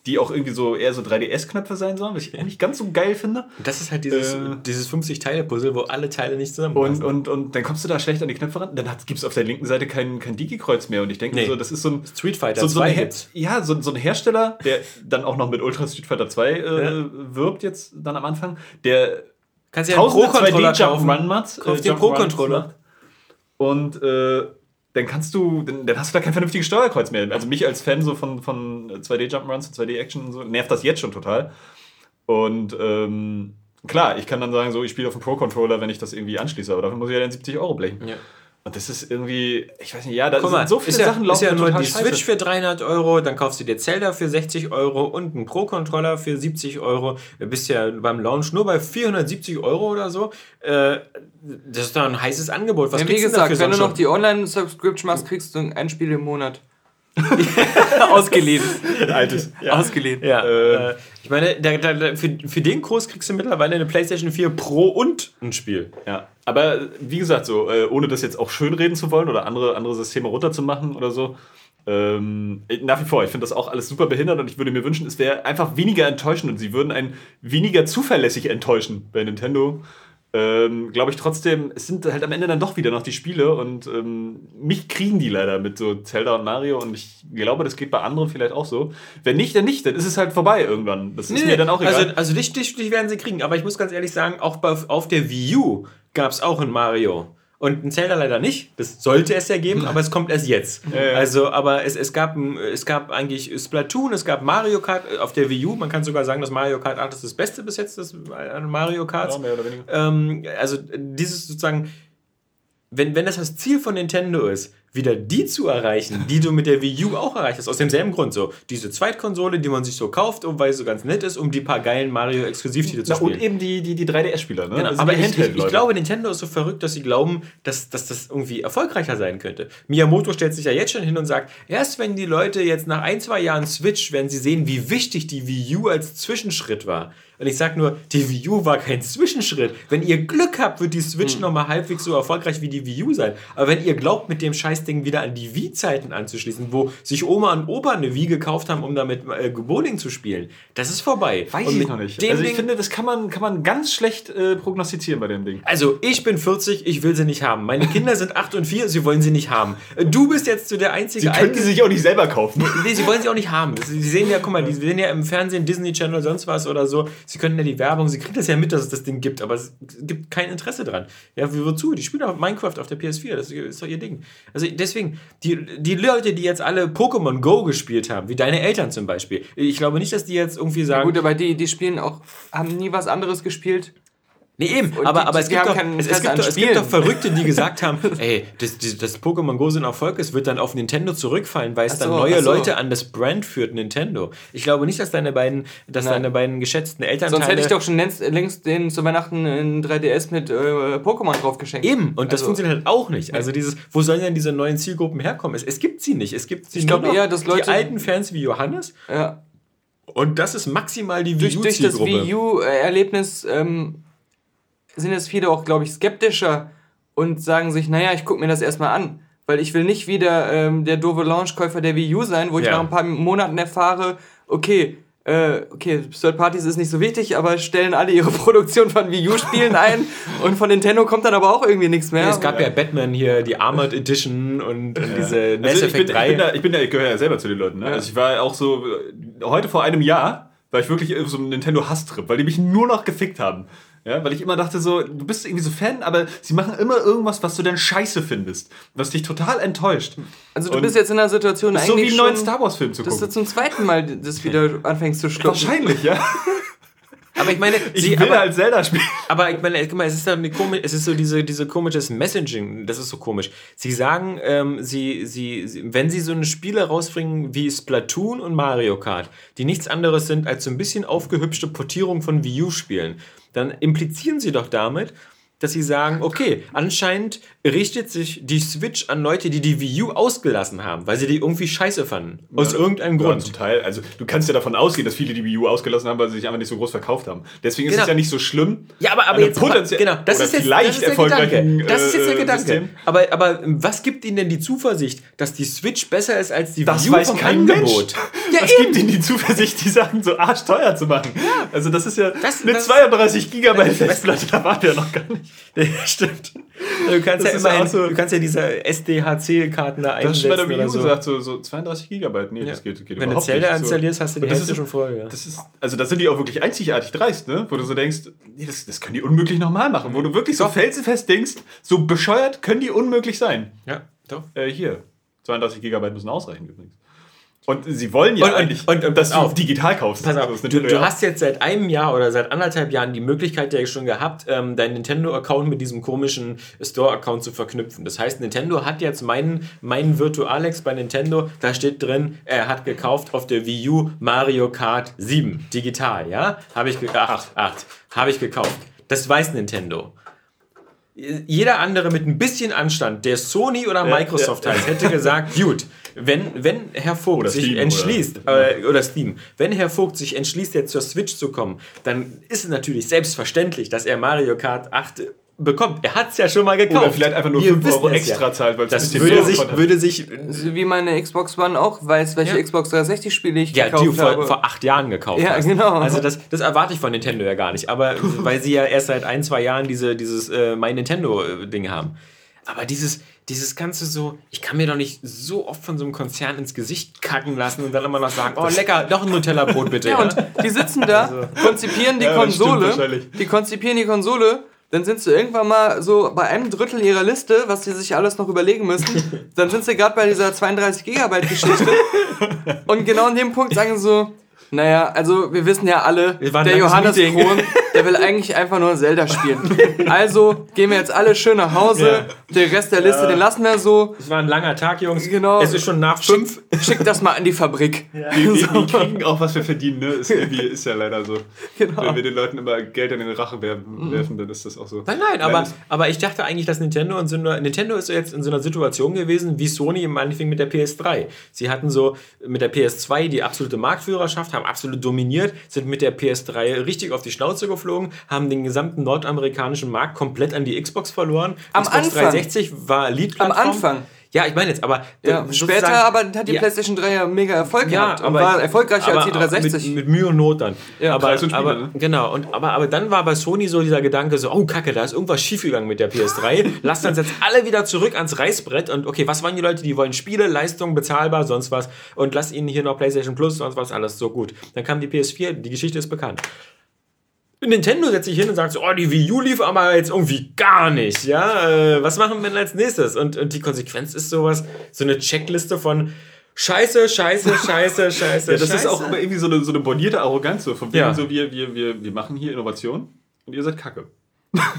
die auch irgendwie so eher so 3DS-Knöpfe sein sollen, was ich auch nicht ganz so geil finde. Das ist halt dieses, Äh. dieses 50-Teile-Puzzle, wo alle Teile nicht zusammenpassen. Und, und, und dann kommst du da schlecht an die Knöpfe ran, dann gibt es auf der linken Seite kein, kein Digi-Kreuz mehr. Und ich denke Nee. so, das ist so ein. Street Fighter so, so 2 ein Her gibt's. Ja, so, so ein Hersteller, der dann auch noch mit Ultra Street Fighter 2 äh, Ja. wirbt jetzt dann am Anfang, der Kannst ja einen Pro-Controller 2D kaufen. Jump'n'Run macht. Kauf äh, den Jump'n'Runs Pro-Controller. macht. Und äh, dann kannst du, dann, dann hast du da kein vernünftiges Steuerkreuz mehr. Also mich als Fan so von, von 2D Jump'n'Runs und 2D Action und so, nervt das jetzt schon total. Und ähm, klar, ich kann dann sagen, so, ich spiele auf dem Pro-Controller, wenn ich das irgendwie anschließe, aber dafür muss ich ja dann 70 Euro blechen. Ja. Und das ist irgendwie, ich weiß nicht, ja, da Guck mal, sind so viele ist ja, Sachen ist ja laufen nur total die scheiße. Switch für 300 Euro, dann kaufst du dir Zelda für 60 Euro und einen Pro-Controller für 70 Euro. Du bist ja beim Launch nur bei 470 Euro oder so. Äh, das ist doch ein heißes Angebot. Was Ja, wie gesagt, wenn du noch die Online-Subscription machst, kriegst du ein Spiel im Monat. Ausgeliehen. Altes. Ausgeliehen. Ja, Äh, äh, ich meine, da, da, da, für, für den Kurs kriegst du mittlerweile eine PlayStation 4 Pro und ein Spiel. Ja, aber wie gesagt, so, äh, ohne das jetzt auch schönreden zu wollen oder andere, andere Systeme runterzumachen oder so, ähm, nach wie vor, ich finde das auch alles super behindert und ich würde mir wünschen, es wäre einfach weniger enttäuschend und sie würden einen weniger zuverlässig enttäuschen bei Nintendo. Ähm, glaube ich trotzdem, es sind halt am Ende dann doch wieder noch die Spiele und ähm, mich kriegen die leider mit so Zelda und Mario und ich glaube, das geht bei anderen vielleicht auch so. Wenn nicht, dann nicht, dann ist es halt vorbei irgendwann. Das ist mir dann auch egal. Also, also dich, dich, dich werden sie kriegen, aber ich muss ganz ehrlich sagen, auch bei, auf der Wii U gab es auch ein Mario. Und ein Zelda leider nicht. Das sollte es ja geben, aber es kommt erst jetzt. ja. Also, aber es, es, gab, es gab eigentlich Splatoon, es gab Mario Kart auf der Wii U. Man kann sogar sagen, dass Mario Kart 8 ist das Beste bis jetzt, das äh, Mario Kart. Ja, mehr oder weniger. Ähm, also dieses sozusagen, wenn, wenn das das Ziel von Nintendo ist, wieder die zu erreichen, die du mit der Wii U auch erreicht hast, aus demselben Grund so. Diese Zweitkonsole, die man sich so kauft, um, weil sie so ganz nett ist, um die paar geilen Mario-Exklusivtitel zu spielen. und eben die, die, die 3DS-Spieler, ne? Genau, Also aber ich, ich, glaube, Nintendo ist so verrückt, dass sie glauben, dass, dass das irgendwie erfolgreicher sein könnte. Miyamoto stellt sich ja jetzt schon hin und sagt, erst wenn die Leute jetzt nach ein, zwei Jahren Switch, werden sie sehen, wie wichtig die Wii U als Zwischenschritt war. Und ich sag nur, die Wii U war kein Zwischenschritt. Wenn ihr Glück habt, wird die Switch noch mal halbwegs so erfolgreich wie die Wii U sein. Aber wenn ihr glaubt, mit dem Scheißding wieder an die Wii-Zeiten anzuschließen, wo sich Oma und Opa eine Wii gekauft haben, um damit äh, Bowling zu spielen, das ist vorbei. Weiß ich noch nicht. Also ich Ding- finde, das kann man, kann man ganz schlecht äh, prognostizieren bei dem Ding. also, ich bin 40, ich will sie nicht haben. Meine Kinder sind 8 und 4, sie wollen sie nicht haben. Du bist jetzt so der einzige Sie können die sich auch nicht selber kaufen. Nee, sie wollen sie auch nicht haben. Sie sie sehen ja, guck mal, die sehen ja im Fernsehen, Disney Channel, sonst was oder so. Sie können ja die Werbung, sie kriegen das ja mit, dass es das Ding gibt, aber es gibt kein Interesse dran. Ja, wie wozu? Die spielen auf Minecraft auf der PS4, das ist doch ihr Ding. Also deswegen, die, die Leute, die jetzt alle Pokémon Go gespielt haben, wie deine Eltern zum Beispiel, ich glaube nicht, dass die jetzt irgendwie sagen, Gut, aber die, die spielen auch, haben nie was anderes gespielt. Nee, eben, Und aber, die- aber es, gibt doch, es, es, gibt doch, es gibt doch Verrückte, die gesagt haben, ey, das, das, das Pokémon Go so ein Erfolg ist, wird dann auf Nintendo zurückfallen, weil es Ach dann so, neue so. Leute an das Brand führt, Nintendo. Ich glaube nicht, dass deine beiden, dass Nein. deine beiden geschätzten Elternteile... Sonst hätte ich doch schon längst, längst den zu Weihnachten in 3DS mit äh, Pokémon drauf geschenkt. Eben, und das Also- funktioniert halt auch nicht. Also dieses, wo sollen denn diese neuen Zielgruppen herkommen? Es, es gibt sie nicht. Es gibt sie Ich glaube eher, dass Leute- die alten Fans wie Johannes Ja. und das ist maximal die Wii durch das U-Zielgruppe. Wii U-Erlebnis ähm, sind jetzt viele auch, glaube ich, skeptischer und sagen sich, naja, ich gucke mir das erstmal an. Weil ich will nicht wieder ähm, der doofe Launchkäufer der Wii U sein, wo ich Ja. nach ein paar Monaten erfahre, okay, äh, okay, Third Parties ist nicht so wichtig, aber stellen alle ihre Produktion von Wii U-Spielen ein und von Nintendo kommt dann aber auch irgendwie nichts mehr. Es gab ja Batman hier, die Armored Edition und, und diese Mass Also ich, bin, Effect ich, 3. bin da, ich bin da, ich gehöre ja selber zu den Leuten. Ne? Also ich war auch so, heute vor einem Jahr war ich wirklich auf so einem Nintendo-Hasstrip, weil die mich nur noch gefickt haben. Ja, weil ich immer dachte so, du bist irgendwie so Fan, aber sie machen immer irgendwas, was du dann scheiße findest. Was dich total enttäuscht. also du Und bist jetzt in einer Situation ist so eigentlich wie einen neuen Star Wars-Film zu dass du gucken. zum zweiten Mal das wieder anfängst zu schlucken. Wahrscheinlich, ja. Aber ich meine, Ich sie, will aber, halt Zelda spielen. aber ich meine, guck mal, es ist eine komisch, es ist so diese, diese komisches Messaging, das ist so komisch. Sie sagen, ähm, sie, sie, sie, wenn sie so eine Spiele rausbringen wie Splatoon und Mario Kart, die nichts anderes sind als so ein bisschen aufgehübschte Portierung von Wii U-Spielen, dann implizieren sie doch damit, dass sie sagen, okay, anscheinend richtet sich die Switch an Leute, die die Wii U ausgelassen haben, weil sie die irgendwie scheiße fanden. Aus irgendeinem Ja, Grund. zum Teil. Also du kannst ja davon ausgehen, dass viele die Wii U ausgelassen haben, weil sie sich einfach nicht so groß verkauft haben. Deswegen ist Genau. es ja nicht so schlimm. Ja, aber, aber jetzt potenziell- genau, das ist jetzt vielleicht das ist der erfolgreichen, Gedanke. Das ist jetzt der äh, Gedanke. System. Aber, aber was gibt ihnen denn die Zuversicht, dass die Switch besser ist als die Das Wii U weiß vom kein Angebot? Mensch. Das gibt ihnen die Zuversicht, die Sachen so arschteuer zu machen. Also das ist ja Das- eine das- 32 Gigabyte Festplatte, da waren wir ja noch gar nicht. Ja, stimmt. Du kannst, ja Das ist immerhin, so- du kannst ja diese SDHC-Karten da Das einsetzen. ist bei der Wii U so. gesagt, so, so 32 Gigabyte. Nee, das geht, geht Wenn du Zelda nicht. Installierst, hast du die das Hälfte schon voll. Ja. Das ist, also da sind die auch wirklich einzigartig dreist, ne? Wo du so denkst, nee, das, das können die unmöglich nochmal machen. Wo du wirklich so felsenfest denkst, so bescheuert können die unmöglich sein. ja, doch. Äh, hier, 32 Gigabyte müssen ausreichen übrigens. Und sie wollen ja Und- eigentlich, und- und dass du auf. digital kaufst. Pass auf, ist du, du hast jetzt seit einem Jahr oder seit anderthalb Jahren die Möglichkeit ja schon gehabt, ähm, deinen Nintendo-Account mit diesem komischen Store-Account zu verknüpfen. Das heißt, Nintendo hat jetzt meinen, meinen Virtualex bei Nintendo, da steht drin, er hat gekauft auf der Wii U Mario Kart 7, digital, ja? Habe ich gekauft. 8, 8. Habe ich gekauft. Das weiß Nintendo. Jeder andere mit ein bisschen Anstand, der Sony oder Microsoft heißt, hätte gesagt, gut, wenn, wenn Herr Vogt Oder sich Steam, entschließt, oder- äh, oder Steam, wenn Herr Vogt sich entschließt, jetzt zur Switch zu kommen, dann ist es natürlich selbstverständlich, dass er Mario Kart 8 bekommt. Er hat es ja schon mal gekauft. Oder vielleicht einfach nur Wir 5 Euro extra zahlt, weil es ein würde sich, hat. würde sich So wie meine Xbox One auch weiß, welche Ja. Xbox 360-Spiele ich Ja, die gekauft du vor, habe. vor acht Jahren gekauft Ja, hast. genau. Also das, das erwarte ich von Nintendo ja gar nicht. Aber weil sie ja erst seit ein, zwei Jahren diese, dieses äh, My Nintendo-Ding haben. Aber dieses, dieses Ganze so, ich kann mir doch nicht so oft von so einem Konzern ins Gesicht kacken lassen und dann immer noch sagen, oh lecker, noch ein Nutella-Brot bitte. Ja, und die sitzen da, konzipieren die Ja, Konsole, die konzipieren die Konsole, dann sind sie irgendwann mal so bei einem Drittel ihrer Liste, was sie sich alles noch überlegen müssen. Dann sind sie gerade bei dieser 32 Gigabyte Geschichte. Und genau an dem Punkt sagen sie so, naja, also wir wissen ja alle, Wir der Johannes Meeting. Kron, der will eigentlich einfach nur Zelda spielen. Also gehen wir jetzt alle schön nach Hause, den Rest der Liste, den lassen wir so. es war ein langer Tag, Jungs. Genau. Es ist schon nach fünf. Schick das mal an die Fabrik. Die, die, die kriegen auch, was wir verdienen, ne? Ist, irgendwie, ist ja leider so. Genau. Wenn wir den Leuten immer Geld in den Rache werfen, werfen dann ist das auch so. Nein, nein, aber, aber ich dachte eigentlich, dass Nintendo in so einer, Nintendo ist jetzt in so einer Situation gewesen, wie Sony im Anfang mit der PS3. Sie hatten so mit der PS2 die absolute Marktführerschaft, haben absolut dominiert, sind mit der PS3 richtig auf die Schnauze geflogen, haben den gesamten nordamerikanischen Markt komplett an die Xbox verloren. Am Xbox Anfang. 360 war Lead-Plattform. Am Anfang. Ja, ich meine jetzt, aber Ja, äh, später sozusagen- aber hat die Ja. PlayStation 3 ja mega Erfolg Ja, gehabt und aber war ich- erfolgreicher als die aber auch 360. Mit, mit Mühe und Not dann. Ja, aber, Spiele, aber, ne? Genau, und, aber, aber dann war bei Sony so dieser Gedanke so, oh Kacke, da ist irgendwas schiefgegangen mit der PS3. Lasst uns jetzt alle wieder zurück ans Reißbrett und okay, was waren die Leute, die wollen Spiele, Leistung, bezahlbar, sonst was und lass ihnen hier noch PlayStation Plus, sonst was, alles so gut. Dann kam die PS4, die Geschichte ist bekannt. Nintendo setzt sich hin und sagt so, oh, die Wii U lief aber jetzt irgendwie gar nicht, ja, äh, was machen wir denn als nächstes? Und, und die Konsequenz ist sowas, so eine Checkliste von Scheiße, Scheiße, Scheiße, Scheiße, Ja, das Scheiße. ist auch immer irgendwie so eine, so eine bornierte Arroganz, so von wegen Ja. so, wir, wir, wir, wir machen hier Innovation und ihr seid Kacke.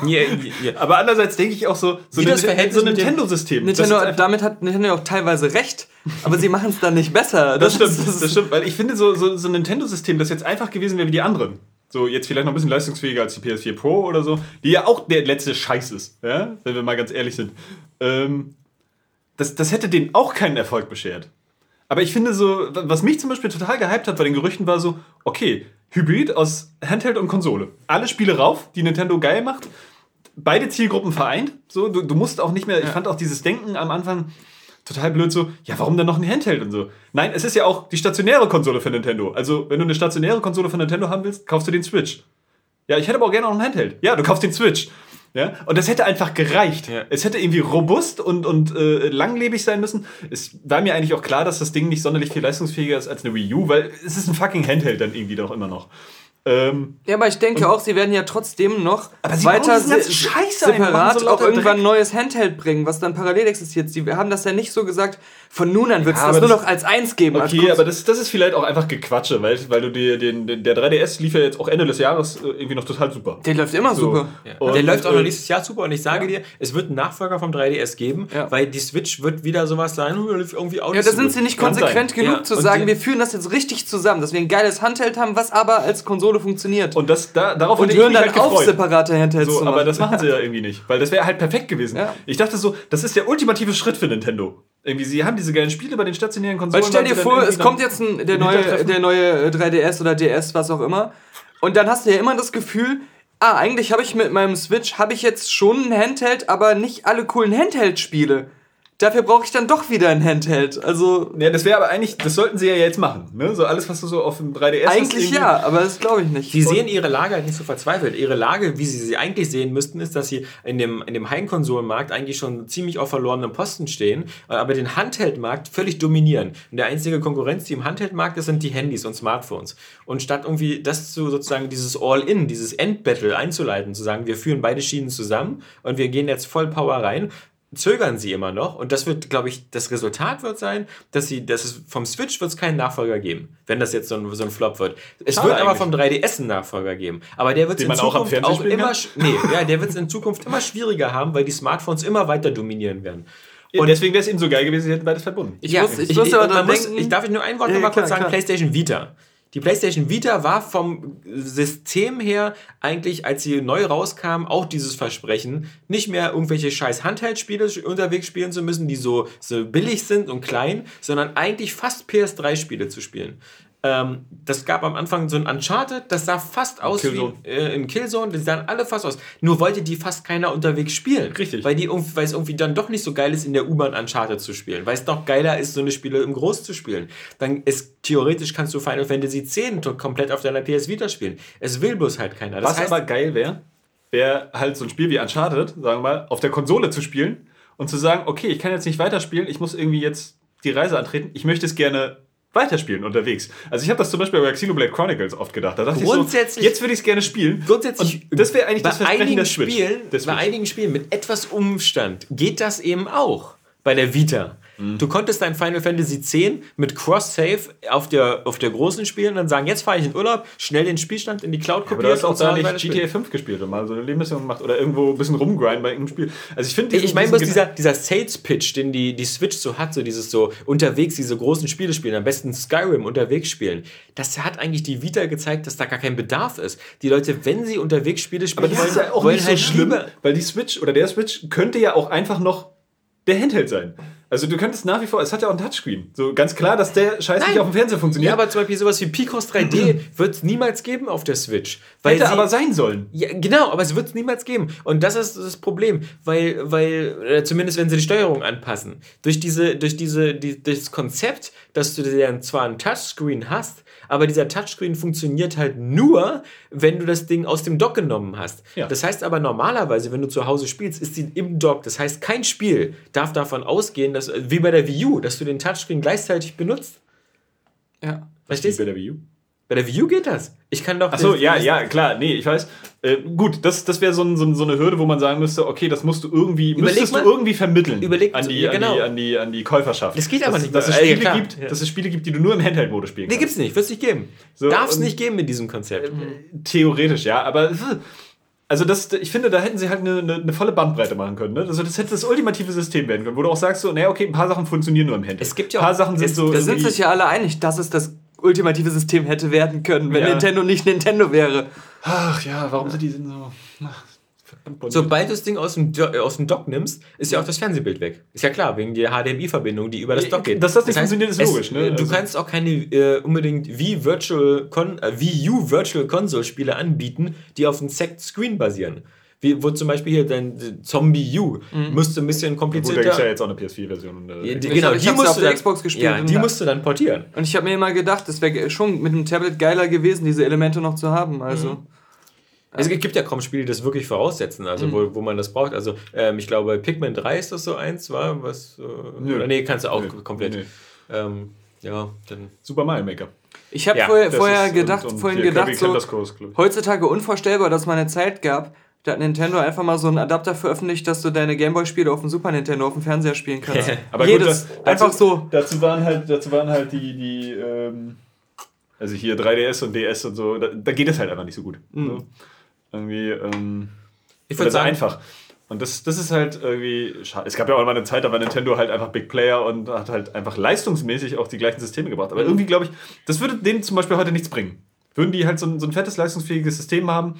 Ja, ja. Aber andererseits denke ich auch so, so, Wie das Verhältnis so Nintendo-System. das Nintendo, damit hat Nintendo auch teilweise recht, aber sie machen es dann nicht besser. Das stimmt, ist- das stimmt, weil ich finde, so, so, so ein Nintendo-System, das jetzt einfach gewesen wäre wie die anderen. So, jetzt vielleicht noch ein bisschen leistungsfähiger als die PS4 Pro oder so, die ja auch der letzte Scheiß ist, ja? wenn wir mal ganz ehrlich sind. Ähm, das, das hätte denen auch keinen Erfolg beschert. Aber ich finde so, was mich zum Beispiel total gehypt hat bei den Gerüchten war so, okay, Hybrid aus Handheld und Konsole. Alle Spiele rauf, die Nintendo geil macht. Beide Zielgruppen vereint. So, du, du musst auch nicht mehr, ich fand auch dieses Denken am Anfang total blöd so, ja, warum dann noch ein Handheld und so? Nein, es ist ja auch die stationäre Konsole für Nintendo. Also, wenn du eine stationäre Konsole von Nintendo haben willst, kaufst du den Switch. Ja, ich hätte aber auch gerne noch einen Handheld. Ja, du kaufst den Switch. Ja, und das hätte einfach gereicht. Ja. Es hätte irgendwie robust und, und äh, langlebig sein müssen. Es war mir eigentlich auch klar, dass das Ding nicht sonderlich viel leistungsfähiger ist als eine Wii U, weil es ist ein fucking Handheld dann irgendwie doch immer noch. Ähm, Ja, aber ich denke auch, sie werden ja trotzdem noch Aber sie bauen weiter se- separat so auch irgendwann ein Dreck. neues Handheld bringen, was dann parallel existiert. Sie haben das ja nicht so gesagt, von nun an wird es Ja, das nur noch als eins geben. okay, aber das, das ist vielleicht auch einfach Gequatsche, weil, weil du dir den, den, der 3DS lief ja jetzt auch Ende des Jahres äh, irgendwie noch total super. der läuft immer So. super. Ja. Und, der läuft auch noch äh, nächstes Jahr super und ich sage dir, es wird einen Nachfolger vom 3DS geben, Ja. weil die Switch wird wieder sowas sein, irgendwie auch Ja, da so sind sie nicht konsequent sein. genug Ja, zu und sagen, wir führen das jetzt richtig zusammen, dass wir ein geiles Handheld haben, was aber als Konsole funktioniert. Und das, da, darauf Und hören dann halt auf, separate Handhelds So, zu aber das machen sie ja irgendwie nicht, weil das wäre halt perfekt gewesen. Ja. Ich dachte so, das ist der ultimative Schritt für Nintendo. Irgendwie, sie haben diese geilen Spiele bei den stationären Konsolen. Weil stell dir vor, es kommt jetzt ein, der, neue, der neue 3DS oder DS, was auch immer. Und dann hast du ja immer das Gefühl, ah, eigentlich habe ich mit meinem Switch, habe ich jetzt schon ein Handheld, aber nicht alle coolen Handheld-Spiele. Dafür brauche ich dann doch wieder ein Handheld. Also Ja, das wäre aber eigentlich, das sollten sie ja jetzt machen. Ne? So alles, was du so auf dem 3DS hast, eigentlich irgendwie- ja, aber das glaube ich nicht. Die sehen ihre Lage halt nicht so verzweifelt. Ihre Lage, wie sie sie eigentlich sehen müssten, ist, dass sie in dem, in dem Heimkonsolenmarkt eigentlich schon ziemlich auf verlorenem Posten stehen, äh, aber den Handheldmarkt völlig dominieren. Und der einzige Konkurrenz, die im Handheldmarkt ist, sind die Handys und Smartphones. Und statt irgendwie das zu sozusagen dieses All-In, dieses Endbattle einzuleiten, zu sagen, wir führen beide Schienen zusammen und wir gehen jetzt voll Power rein, zögern sie immer noch und das wird, glaube ich, das Resultat wird sein, dass sie, dass es vom Switch wird es keinen Nachfolger geben, wenn das jetzt so ein, so ein Flop wird. Es Schade wird aber vom 3DS einen Nachfolger geben, aber der wird es in man auch am Zukunft auch, spielen immer, nee, ja, der wird es in Zukunft immer schwieriger haben, weil die Smartphones immer weiter dominieren werden. Und deswegen wäre es eben so geil gewesen, sie hätten beides verbunden. Ich muss- ich muss aber dran muss, denken- ich darf ich nur ein Wort Ja, noch mal klar, kurz sagen, klar. PlayStation Vita. Die PlayStation Vita war vom System her eigentlich, als sie neu rauskam, auch dieses Versprechen, nicht mehr irgendwelche scheiß Handheld-Spiele unterwegs spielen zu müssen, die so, so billig sind und klein, sondern eigentlich fast PS3-Spiele zu spielen. Ähm, das gab am Anfang so ein Uncharted, das sah fast aus Killzone. wie äh, in Killzone, die sahen alle fast aus. Nur wollte die fast keiner unterwegs spielen. Richtig. Weil, die, weil es irgendwie dann doch nicht so geil ist, in der U-Bahn Uncharted zu spielen. Weil es doch geiler ist, so eine Spiele im Groß zu spielen. Dann ist theoretisch kannst du Final Fantasy X komplett auf deiner PS Vita spielen. Es will bloß halt keiner. Das Was heißt, aber geil wäre, wäre halt so ein Spiel wie Uncharted, sagen wir mal, auf der Konsole zu spielen und zu sagen, okay, ich kann jetzt nicht weiterspielen, ich muss irgendwie jetzt die Reise antreten, ich möchte es gerne weiterspielen unterwegs. Also ich habe das zum Beispiel bei Xenoblade Chronicles oft gedacht. Da dachte ich so, Grundsätzlich- jetzt würde ich es gerne spielen. Grundsätzlich, Und das wäre eigentlich das Versprechen der Switch. Spielen, Der Switch. bei einigen Spielen mit etwas Umstand geht das eben auch. Bei der Vita. Mhm. Du konntest dein Final Fantasy X mit Cross-Save auf der, auf der großen spielen und dann sagen, jetzt fahre ich in Urlaub, schnell den Spielstand in die Cloud Aber kopieren du hast auch da nicht. GTA 5 gespielt und mal so eine Nebenmission gemacht oder irgendwo ein bisschen rumgrinden bei irgendeinem Spiel. Also ich finde Ich, meine bloß dieser, dieser Sales-Pitch, den die, die Switch so hat, so dieses so unterwegs, diese großen Spiele spielen, am besten Skyrim unterwegs spielen, das hat eigentlich die Vita gezeigt, dass da gar kein Bedarf ist. Die Leute, wenn sie unterwegs Spiele spielen Aber das ist ja auch wollen nicht so halt schlimm, lieber- weil die Switch oder der Switch könnte ja auch einfach noch der Handheld sein. Also du könntest nach wie vor, es hat ja auch ein Touchscreen. So ganz klar, dass der Scheiß nicht Nein. auf dem Fernseher funktioniert. Ja, aber zum Beispiel sowas wie Picos 3D wird es niemals geben auf der Switch. Weil hätte sie, aber sein sollen. ja, genau, aber es wird es niemals geben. Und das ist das Problem, weil, weil äh, zumindest wenn sie die Steuerung anpassen, durch diese, durch diese, die, das Konzept, dass du dann zwar ein Touchscreen hast, aber dieser Touchscreen funktioniert halt nur, wenn du das Ding aus dem Dock genommen hast. Ja. Das heißt aber normalerweise, wenn du zu Hause spielst, ist die im Dock. Das heißt, kein Spiel darf davon ausgehen, dass wie bei der Wii U, dass du den Touchscreen gleichzeitig benutzt. Ja. Verstehst Bei du? der Wii U. Bei der U geht das. Ich kann doch. Achso, ja, ja, klar, nee, ich weiß. Äh, gut, das, das wäre so, ein, so, so eine Hürde, wo man sagen müsste, okay, das musst du irgendwie, Überleg müsstest mal- du irgendwie vermitteln Überleg- an, die, ja, genau. an, die, an, die, an die Käuferschaft. Das geht aber dass, nicht Dass es, ja, Spiele klar. gibt, Ja. dass es Spiele gibt, die du nur im Handheld-Modus spielen Nee, kannst. gibt's nicht. Wird's nicht geben. So, Darf es nicht geben mit diesem Konzept. Theoretisch, ja, aber äh, also das, ich finde, da hätten sie halt eine, eine, eine volle Bandbreite machen können. Ne? Also das hätte das ultimative System werden können, wo du auch sagst so, naja, okay, ein paar Sachen funktionieren nur im Handheld. Es gibt ja ein paar auch- Sachen sind es- so Da sind sich ja alle einig, dass es das ultimative System hätte werden können, wenn Ja. Nintendo nicht Nintendo wäre. Ach ja, warum sind die denn so ach. Sobald du das Ding aus dem, äh, aus dem Dock nimmst, ist ja auch das Fernsehbild weg. Ist ja klar, wegen der HDMI-Verbindung, die über das Dock geht. dass das nicht funktioniert, ist es- logisch, ne? Du Also- kannst auch keine äh, unbedingt wie Virtual Con äh, Wii U Virtual Console Spiele anbieten, die auf einem Sect Screen basieren. Wie, wo zum Beispiel hier dein Zombie U müsste ein bisschen Gut, da komplizierter. gibt es ja jetzt auch eine PS4-Version. Ja, Äh, die, Ich genau, hab- die musst auf du der dann, Xbox gespielt Ja, die musst du dann portieren. Und ich habe mir immer gedacht, es wäre schon mit dem Tablet geiler gewesen, diese Elemente noch zu haben. Also, Es gibt ja kaum Spiele, die das wirklich voraussetzen, also wo, wo man das braucht. Also ähm, ich glaube, Pikmin 3 ist das so eins, war was? Äh, Nö. oder nee, kannst du auch Nö. komplett. Nö. Ähm, ja, dann. Super Mario Maker. ich habe Ja, vorher, vorher ist- gedacht, und- und vorhin gedacht, so, heutzutage unvorstellbar, dass es mal eine Zeit gab, da hat Nintendo einfach mal so einen Adapter veröffentlicht, dass du deine Gameboy-Spiele auf dem Super Nintendo auf dem Fernseher spielen kannst. Aber Jedes, gut, da- einfach dazu, so. Dazu waren halt, dazu waren halt die, die ähm, also hier 3DS und DS und so, da, da geht es halt einfach nicht so gut. So. Irgendwie, ähm, Ich würde sagen, einfach. Und das, das ist halt irgendwie schade. Es gab ja auch mal eine Zeit, da war Nintendo halt einfach Big Player und hat halt einfach leistungsmäßig auch die gleichen Systeme gebracht. Aber irgendwie glaube ich, das würde denen zum Beispiel heute nichts bringen. Würden die halt so ein, so ein fettes, leistungsfähiges System haben,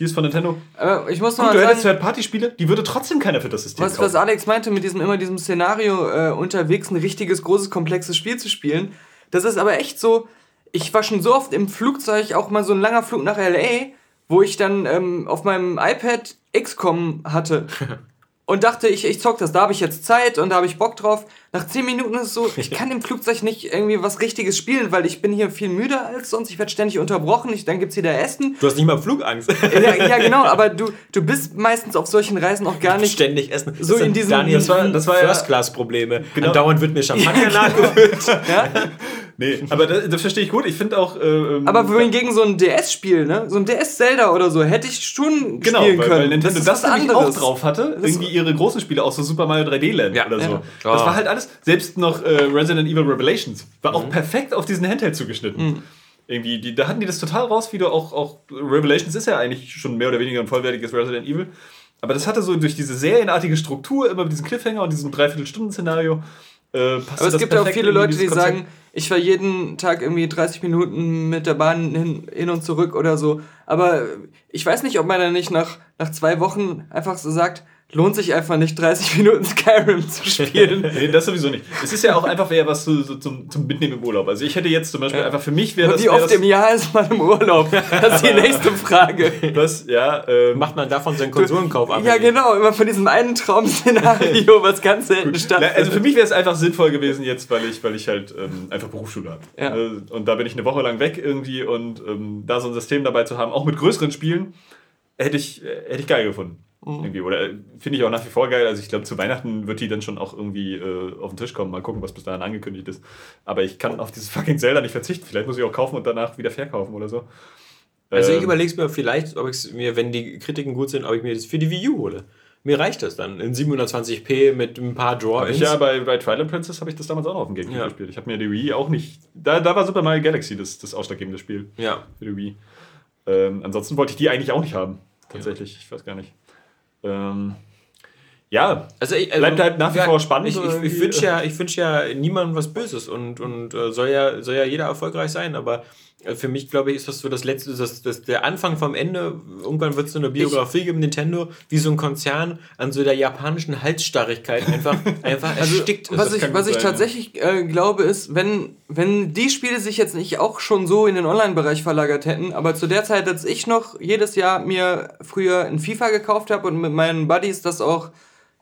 hier ist von Nintendo. Aber ich muss noch Gut, mal du hättest Third-Party-Spiele, die würde trotzdem keiner für das System was, kaufen. was Alex meinte, mit diesem immer diesem Szenario äh, unterwegs ein richtiges, großes, komplexes Spiel zu spielen, das ist aber echt so, ich war schon so oft im Flugzeug, auch mal so ein langer Flug nach L.A., wo ich dann ähm, auf meinem iPad XCOM hatte. Und dachte, ich, ich zock das, da habe ich jetzt Zeit und da habe ich Bock drauf. Nach 10 Minuten ist es so, ich kann im Flugzeug nicht irgendwie was Richtiges spielen, weil ich bin hier viel müder als sonst. Ich werde ständig unterbrochen. Ich, dann gibt's wieder Essen. du hast nicht mal Flugangst. Ja, ja, genau, aber du, du bist meistens auf solchen Reisen auch gar nicht Ständig essen. So Das in diesem- Daniels das war- das war ja- First-Class-Probleme. Genau. Andauernd wird mir Champagner nachgefüllt. Ja? Nee, aber das, das verstehe ich gut. Ich finde auch. Äh, ähm, Aber wohingegen so ein DS-Spiel, ne? So ein DS-Zelda oder so, hätte ich schon Genau, spielen weil, können. weil Nintendo das, was nämlich auch drauf hatte. Das- irgendwie ihre großen Spiele, auch so Super Mario 3D Land Ja, oder so. ja. Das war halt alles. Selbst noch äh, Resident Evil Revelations war Mhm. auch perfekt auf diesen Handheld zugeschnitten. Irgendwie, die, da hatten die das total raus, wie du auch, auch. Revelations ist ja eigentlich schon mehr oder weniger ein vollwertiges Resident Evil. Aber das hatte so durch diese serienartige Struktur, immer mit diesem Cliffhanger und diesem Dreiviertelstunden-Szenario. Äh, Aber es gibt ja auch viele Leute, die Konzept. sagen, ich fahre jeden Tag irgendwie 30 Minuten mit der Bahn hin, hin und zurück oder so. Aber ich weiß nicht, ob man dann nicht nach, nach zwei Wochen einfach so sagt, lohnt sich einfach nicht, 30 Minuten Skyrim zu spielen. nee, das sowieso nicht. Es ist ja auch einfach eher was zu, so zum, zum Mitnehmen im Urlaub. Also ich hätte jetzt zum Beispiel einfach für mich wäre das. wie oft das, im Jahr ist man im Urlaub? Das ist die nächste Frage. Was, ja, ähm, Macht man davon seinen Konsolenkauf ab? Ja, genau, immer von diesem einen Traum-Szenario, was ganz selten stattfindet. also für mich wäre es einfach sinnvoll gewesen jetzt, weil ich, weil ich halt ähm, einfach Berufsschule habe. Ja. Äh, Und da bin ich eine Woche lang weg irgendwie und ähm, da so ein System dabei zu haben, auch mit größeren Spielen, hätte ich, äh, hätte ich geil gefunden. Mhm. Irgendwie. Oder äh, finde ich auch nach wie vor geil. Also ich glaube, zu Weihnachten wird die dann schon auch irgendwie äh, auf den Tisch kommen. Mal gucken, was bis dahin angekündigt ist. Aber ich kann auf dieses fucking Zelda nicht verzichten. Vielleicht muss ich auch kaufen und danach wieder verkaufen oder so. Also ich Ähm, überlege es mir vielleicht, ob ich es mir, wenn die Kritiken gut sind, ob ich mir das für die Wii U hole. Mir reicht das dann in 720p mit ein paar Draw-ins. ich ja bei, bei Twilight Princess habe ich das damals auch noch auf dem Gamecube Ja. gespielt. Ich habe mir die Wii auch nicht. Da, da war Super Mario Galaxy das, das ausschlaggebende Spiel. ja. für die Wii. Ähm, ansonsten wollte ich die eigentlich auch nicht haben. Tatsächlich, ich weiß gar nicht. Ähm, ja, Also ich, also, Bleibt halt nach wie ja, vor spannend Ich, ich, ich wünsche ja, ich wünsch ja niemandem was Böses und, und äh, soll, ja, soll ja jeder erfolgreich sein, aber äh, für mich, glaube ich, ist das so das letzte, das, das, der Anfang vom Ende. Irgendwann wird es so eine Biografie geben, Nintendo, wie so ein Konzern an so der japanischen Halsstarrigkeit einfach, einfach erstickt ist. Also, Was ich, was gut ich sein, tatsächlich äh, glaube, ist, wenn, wenn die Spiele sich jetzt nicht auch schon so in den Online-Bereich verlagert hätten, aber zu der Zeit, als ich noch jedes Jahr mir früher ein FIFA gekauft habe und mit meinen Buddies das auch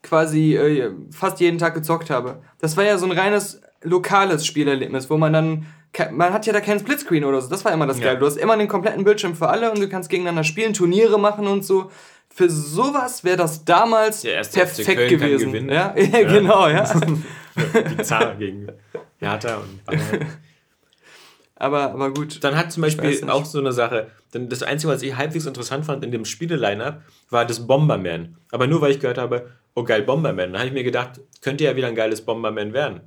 quasi äh, fast jeden Tag gezockt habe. Das war ja so ein reines lokales Spielerlebnis, wo man dann man hat ja da keinen Splitscreen oder so. Das war immer das Ja. Geile. Du hast immer den kompletten Bildschirm für alle und du kannst gegeneinander spielen, Turniere machen und so. Für sowas wäre das damals FC perfekt Köln gewesen. Ja? ja, genau, ja. die Zar gegen Hertha und Bayern. Aber, aber gut. Dann hat zum Beispiel auch so eine Sache, denn das Einzige, was ich halbwegs interessant fand in dem Spiele-Line-Up, war das Bomberman. Aber nur weil ich gehört habe, oh geil, Bomberman. Dann habe ich mir gedacht, könnte ja wieder ein geiles Bomberman werden.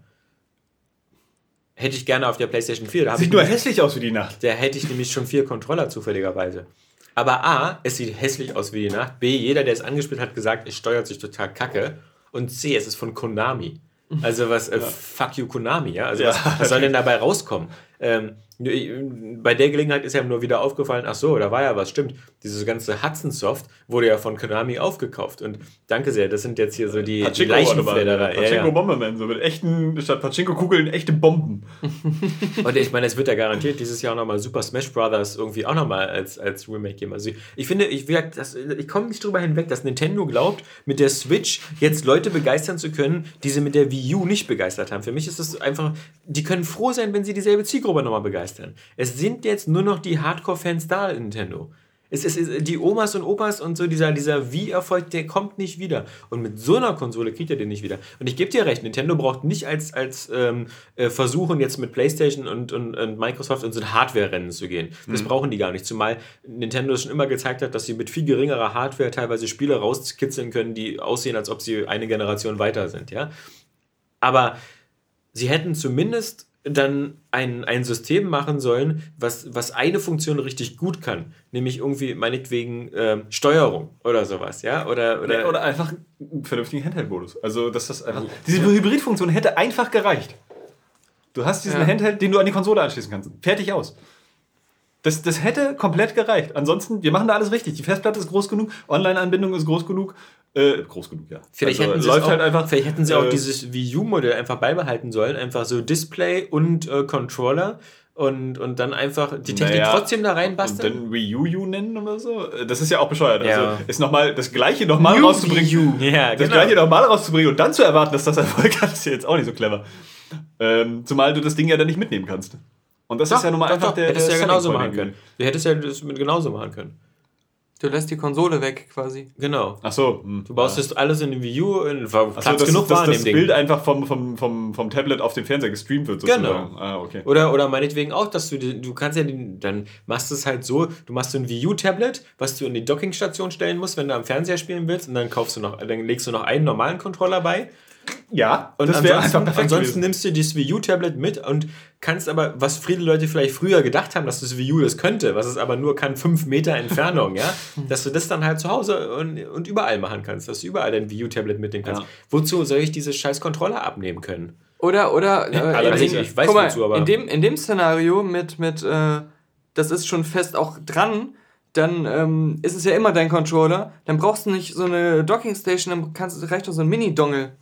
Hätte ich gerne auf der PlayStation 4. Da, sieht nur nämlich- hässlich aus wie die Nacht. da hätte ich nämlich schon vier Controller zufälligerweise. Aber A, es sieht hässlich aus wie die Nacht. B, jeder, der es angespielt hat, gesagt, es steuert sich total kacke. Und C, es ist von Konami. Also was, äh, fuck you Konami, ja? Also Ja. was, was soll denn dabei rauskommen? Ähm, bei der Gelegenheit ist ja nur wieder aufgefallen, ach so, da war ja was, stimmt. Dieses ganze Hudson Soft wurde ja von Konami aufgekauft. Und danke sehr, das sind jetzt hier so die, die Leichenfledderer. Ja, Pachinko ja. Bomberman, so mit echten, statt Pachinko-Kugeln echte Bomben. Und ich meine, es wird ja garantiert dieses Jahr nochmal Super Smash Brothers irgendwie auch nochmal als, als Remake geben. Also ich, ich finde, ich, das, ich komme nicht drüber hinweg, dass Nintendo glaubt, mit der Switch jetzt Leute begeistern zu können, die sie mit der Wii U nicht begeistert haben. Für mich ist das einfach, die können froh sein, wenn sie dieselbe Zielgruppe nochmal begeistern. Es sind jetzt nur noch die Hardcore-Fans da in Nintendo. Es ist, die Omas und Opas und so, dieser, dieser Wii-Erfolg, der kommt nicht wieder. Und mit so einer Konsole kriegt er den nicht wieder. Und ich gebe dir recht, Nintendo braucht nicht als, als ähm, äh, Versuchen, jetzt mit PlayStation und, und, und Microsoft in so ein Hardware-Rennen zu gehen. Das brauchen die gar nicht. Zumal Nintendo schon immer gezeigt hat, dass sie mit viel geringerer Hardware teilweise Spiele rauskitzeln können, die aussehen, als ob sie eine Generation weiter sind. Ja? Aber sie hätten zumindest dann ein, ein System machen sollen, was, was eine Funktion richtig gut kann. Nämlich irgendwie meinetwegen ähm, Steuerung oder sowas, ja? Oder, oder, Oder einfach einen vernünftigen Handheld-Modus. Also, dass das einfach. Diese Hybrid-Funktion hätte einfach gereicht. Du hast diesen Ja. Handheld, den du an die Konsole anschließen kannst. Fertig aus. Das, das hätte komplett gereicht. Ansonsten, wir machen da alles richtig. Die Festplatte ist groß genug, Online-Anbindung ist groß genug. Äh, groß genug, ja. Vielleicht, Also, hätten sie läuft auch, halt einfach. vielleicht hätten sie auch äh, dieses Wii U-Modell einfach beibehalten sollen. Einfach so Display und äh, Controller und, und dann einfach die Technik Naja, trotzdem da Und reinbasteln. dann Wii U nennen oder so? Das ist ja auch bescheuert. Ja. Also ist nochmal das gleiche nochmal rauszubringen. Ja, das genau. gleiche nochmal rauszubringen und dann zu erwarten, dass das Erfolg hat, ist ja jetzt auch nicht so clever. Ähm, zumal du das Ding ja dann nicht mitnehmen kannst. Und das ist ja nun mal einfach der. hättest du der ja genauso machen können. Du hättest ja das mit genauso machen können. Du lässt die Konsole weg quasi. Genau. Ach so. hm. Du baust das alles in den Wii U, in, war Ach so, Platz dass, genug dass war in das dem Bild Ding. einfach vom, vom, vom, vom Tablet auf den Fernseher gestreamt wird. Sozusagen. Genau. Ah, okay. Oder, oder meinetwegen auch, dass du, du kannst ja, den, dann machst du es halt so, du machst so ein Wii U-Tablet, was du in die Dockingstation stellen musst, wenn du am Fernseher spielen willst und dann kaufst du noch, dann legst du noch einen normalen Controller bei Ja, und das wäre ansonsten, einfach perfekt ansonsten gewesen. nimmst du das Wii U-Tablet mit und kannst aber, was viele Leute vielleicht früher gedacht haben, dass das Wii U das könnte, was es aber nur kann, fünf Meter Entfernung, ja, dass du das dann halt zu Hause und, und überall machen kannst, dass du überall dein Wii U-Tablet mitnehmen kannst. Ja. Wozu soll ich diese scheiß Controller abnehmen können? Oder, oder, äh, in, ich weiß guck mal, wozu, aber- in dem, in dem Szenario mit, mit äh, das ist schon fest auch dran, dann ähm, ist es ja immer dein Controller. Dann brauchst du nicht so eine Docking Station, dann kannst, reicht doch so ein Mini-Dongle.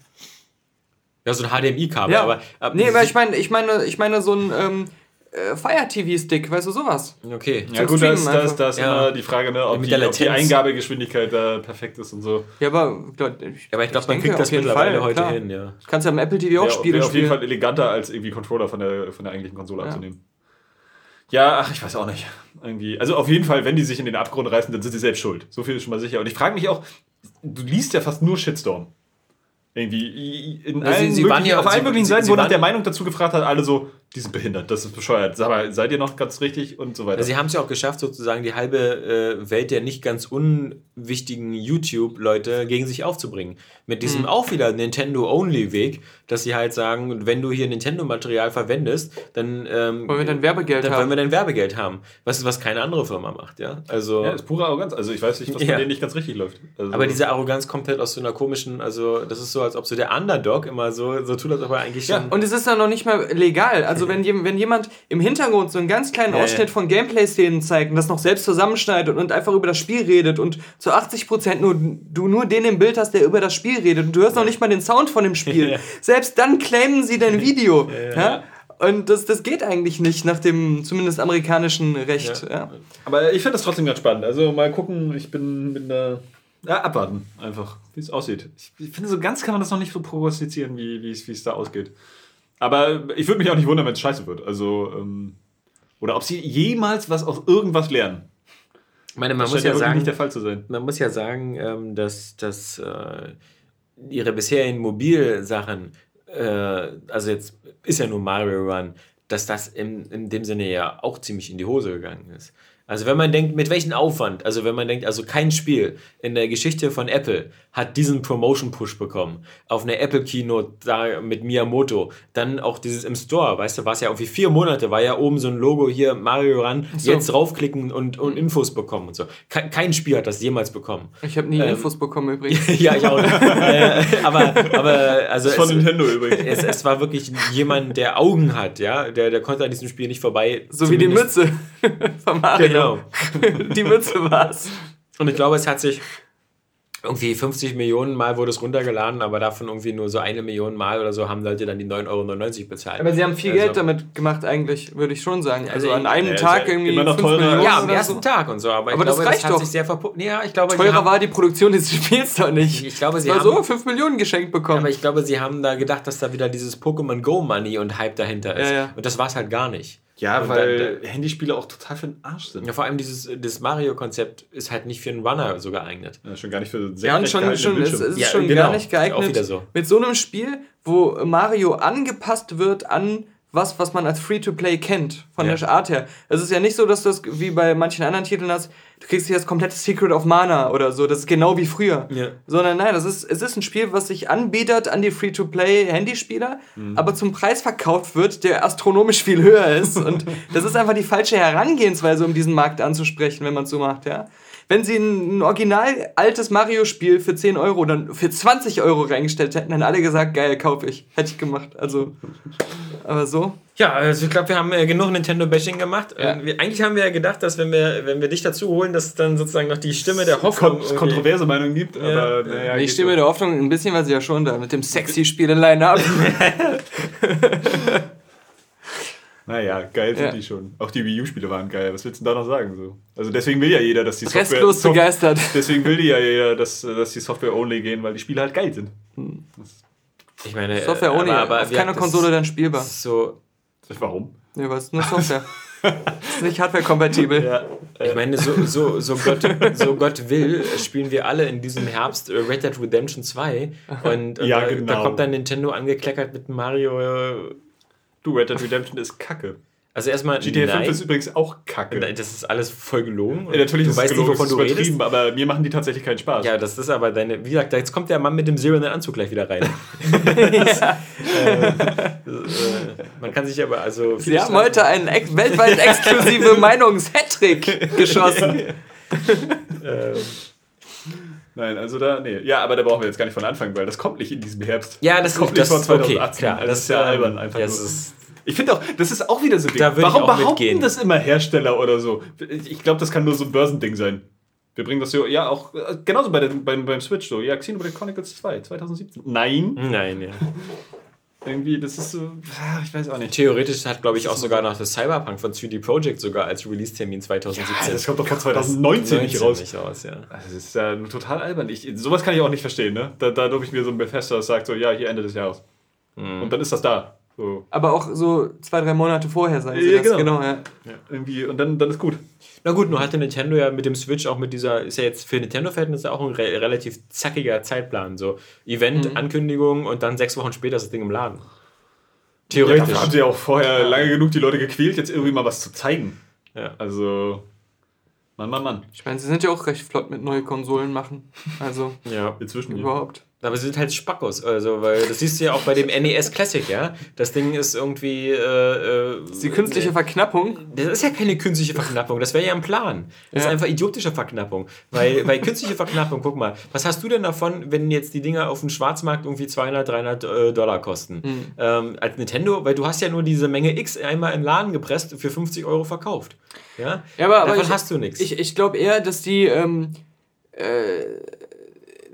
Ja, so ein HDMI-Kabel, Ja. aber, aber. nee, weil ich meine, ich meine, ich meine so ein ähm, äh, Fire TV-Stick, weißt du, sowas. Okay. Ja, Zum gut, da ist, Streamen da ist, einfach. da ist Ja. immer die Frage, ne, ob, die, ob die. Eingabegeschwindigkeit da perfekt ist und so. Ja, aber, glaub, ich, Aber ich glaube, man kriegt das auf jeden mittlerweile Fall, heute klar. hin, ja. Du kannst ja im Apple TV auch Wäre Spiele wär auf jeden spielen. Fall eleganter, als irgendwie Controller von der, von der eigentlichen Konsole Ja. abzunehmen. Ja, ach, ich weiß auch nicht. Irgendwie. Also auf jeden Fall, wenn die sich in den Abgrund reißen, dann sind sie selbst schuld. So viel ist schon mal sicher. Und ich frage mich auch, du liest ja fast nur Shitstorm. Irgendwie in sie- allen sie waren möglichen, ja- auf allen möglichen sie- Seiten, sie wo nach der Meinung dazu gefragt hat, alle so, die sind behindert, das ist bescheuert. Sag mal, seid ihr noch ganz richtig und so weiter. Also sie haben es ja auch geschafft, sozusagen die halbe äh, Welt der nicht ganz unwichtigen YouTube-Leute gegen sich aufzubringen. Mit diesem auch wieder Nintendo-Only-Weg, dass sie halt sagen, wenn du hier Nintendo-Material verwendest, dann, ähm, Wollen wir dann Werbegeld dann haben? wollen wir dein Werbegeld haben. Was, was keine andere Firma macht, ja. Also, ja, ist pure Arroganz. Also ich weiß nicht, was Ja. bei denen nicht ganz richtig läuft. Also, aber diese Arroganz kommt halt aus so einer komischen, also das ist so, als ob so der Underdog immer so, so tut, als ob er eigentlich schon. Und es ist dann noch nicht mal legal. Also wenn, jem- wenn jemand im Hintergrund so einen ganz kleinen Ja, Ausschnitt ja. von Gameplay-Szenen zeigt und das noch selbst zusammenschneidet und einfach über das Spiel redet und zu 80% nur, du nur den im Bild hast, der über das Spiel redet und du hörst noch nicht mal den Sound von dem Spiel. Ja. Selbst dann claimen sie dein Video. Und das, das geht eigentlich nicht nach dem zumindest amerikanischen Recht. Aber ich finde das trotzdem ganz spannend. Also mal gucken, ich bin mit einer. Ja, abwarten einfach, wie es aussieht. Ich, ich finde, so ganz kann man das noch nicht so prognostizieren, wie wie es wie es da ausgeht. Aber ich würde mich auch nicht wundern, wenn es scheiße wird. Also, ähm, oder ob sie jemals was aus irgendwas lernen. Ich meine, man Das muss ja sagen, nicht der Fall zu sein. man muss ja sagen, ähm, dass, dass äh, ihre bisherigen Mobilsachen, äh, also jetzt ist ja nur Mario Run, dass das in, in dem Sinne ja auch ziemlich in die Hose gegangen ist. Also wenn man denkt, mit welchem Aufwand, also wenn man denkt, also kein Spiel in der Geschichte von Apple hat diesen Promotion-Push bekommen, auf einer Apple-Keynote da mit Miyamoto, dann auch dieses im Store, weißt du, war es ja irgendwie vier Monate, war ja oben so ein Logo hier, Mario Run, so. jetzt draufklicken und, und Infos bekommen und so. Kein, kein Spiel hat das jemals bekommen. Ich habe nie Ähm, Infos bekommen übrigens. ja, ich auch. äh, aber, aber, also Von es, Nintendo übrigens. es, es war wirklich jemand, der Augen hat, ja, der, der konnte an diesem Spiel nicht vorbei. So wie die Mütze von Mario. Genau. Die Mütze war's. Und ich glaube, es hat sich irgendwie 50 Millionen Mal wurde es runtergeladen, aber davon irgendwie nur so eine Million Mal oder so haben Leute dann die 9,99 Euro bezahlt. Aber sie haben viel Also- Geld damit gemacht, eigentlich, würde ich schon sagen. Also Also an einem ja, Tag ja irgendwie immer noch 5 teurer. Millionen Ja, am ersten so. Tag und so. Aber, Aber ich das glaube, reicht das hat doch. sich sehr. Ja, ich glaube, Teurer haben, war die Produktion des Spiels doch nicht. Ich glaube, sie war haben- so 5 Millionen geschenkt bekommen. aber ich glaube, sie haben da gedacht, dass da wieder dieses Pokémon Go Money und Hype dahinter ist. Ja, ja. Und das war es halt gar nicht. Ja, Und weil dann- Handyspiele auch total für den Arsch sind. Ja, vor allem dieses das Mario-Konzept ist halt nicht für einen Runner so geeignet. Ja, schon gar nicht für ja, und schon, schon, es ist Ja, schon genau. gar nicht Ist auch geeignet wieder so. mit so einem Spiel, wo Mario angepasst wird an was, was man als Free-to-Play kennt, von Ja. der Art her. Es ist ja nicht so, dass du das wie bei manchen anderen Titeln hast, du kriegst hier das komplette Secret of Mana oder so, das ist genau wie früher. Ja. Sondern nein, das ist, es ist ein Spiel, was sich anbietet an die Free-to-Play-Handyspieler, Mhm. aber zum Preis verkauft wird, der astronomisch viel höher ist. Und das ist einfach die falsche Herangehensweise, um diesen Markt anzusprechen, wenn man es so macht, ja. Wenn sie ein, original altes Mario-Spiel für 10 Euro dann für 20 Euro reingestellt hätten, hätten alle gesagt, geil, kaufe ich. Hätte ich gemacht. Also, aber so. Ja, also ich glaube, wir haben äh, genug Nintendo-Bashing gemacht. Ja. Ähm, wir, eigentlich haben wir ja gedacht, dass wenn wir, wenn wir dich dazu holen, dass dann sozusagen noch die Stimme der Hoffnung. Kon kontroverse Meinung gibt, aber naja. ich geht stimme so. der Hoffnung ein bisschen, weil sie ja schon da mit dem sexy Spiele-Line-Up. Naja, geil sind Ja. die schon. Auch die Wii U-Spiele waren geil. Was willst du denn da noch sagen? So? Also deswegen will ja jeder, dass die Software. Restlos begeistert. Deswegen will die ja jeder, dass, dass die Software only gehen, weil die Spiele halt geil sind. Ich meine, äh, Software ohne, aber- aber auf keiner Konsole dann spielbar. So. Warum? Nee, weil es ist nur Software. ist nicht hardware-kompatibel. Ja. Ich meine, so, so, so, Gott, so Gott will, spielen wir alle in diesem Herbst äh, Red Dead Redemption 2. Und, und Ja, da, genau. da kommt dann Nintendo angekleckert mit Mario. Du, Red Dead Redemption ist kacke. Also erstmal. GTA 5 nein, ist übrigens auch kacke. Nein, das ist alles voll gelogen. Ja, natürlich du ist weißt es nicht, gelogen, wovon es du ist redest. übertrieben, aber mir machen die tatsächlich keinen Spaß. Ja, das ist aber deine. Wie gesagt, jetzt kommt der Mann mit dem silbernen Anzug gleich wieder rein. das, äh, äh, man kann sich aber also. Sie haben heute einen ex weltweit exklusive Meinungs-Hattrick geschossen. Ähm, Nein, also da, nee. Ja, aber da brauchen wir jetzt gar nicht von anfangen, weil das kommt nicht in diesem Herbst. ja, das kommt das, nicht von Okay, 2018. klar, Also das ist ja ähm, albern einfach Ja, nur. es ist, Ich finde auch, das ist auch wieder so ein Ding. Warum behaupten mitgehen. das immer Hersteller oder so? Ich glaube, das kann nur so ein Börsending sein. Wir bringen das so, ja, auch äh, genauso bei den, beim, beim Switch so. Ja, Xenoblade Chronicles 2, 2017. Nein. Nein, ja. Irgendwie, das ist so, ah, ich weiß auch nicht. Theoretisch hat, glaube ich, auch sogar noch das Cyberpunk von 3D Projekt sogar als Release-Termin 2017. das kommt doch von 2019 nicht raus. Nicht raus ja. Das ist ja total albern. Ich, sowas kann ich auch nicht verstehen, ne? Da, da lobe ich mir so ein Bethesda, das sagt so, ja, hier Ende des Jahres. Und dann ist das da. So. Aber auch so zwei, drei Monate vorher sagen sie Ja, das. genau. Genau, ja. Irgendwie, und dann, dann ist gut. Na gut, nur hatte Nintendo ja mit dem Switch auch mit dieser, ist ja jetzt für Nintendo-Verhältnisse auch ein re relativ zackiger Zeitplan. So Event, Ankündigung und dann sechs Wochen später ist das Ding im Laden. Ja, Theoretisch. dafür haben sie ja auch vorher lange genug die Leute gequält, jetzt irgendwie mal was zu zeigen. Ja. Also, Mann, Mann, Mann. Ich meine, sie sind ja auch recht flott mit neue Konsolen machen. Also, ja. Inzwischen. überhaupt. Aber sie sind halt Spackos, also, weil das siehst du ja auch bei dem NES Classic, ja. Das Ding ist irgendwie. Äh, äh, ist die künstliche Verknappung. Das ist ja keine künstliche Verknappung, das wäre ja ein Plan. Das ist Ja. einfach idiotische Verknappung. Weil, weil künstliche Verknappung, guck mal, was hast du denn davon, wenn jetzt die Dinger auf dem Schwarzmarkt irgendwie 200, 300 äh, Dollar kosten? Hm. Ähm, als Nintendo, weil du hast ja nur diese Menge X einmal in den Laden gepresst für 50 Euro verkauft. Ja, Ja, aber, aber davon ich, hast du nichts. Ich, ich glaube eher, dass die ähm, äh,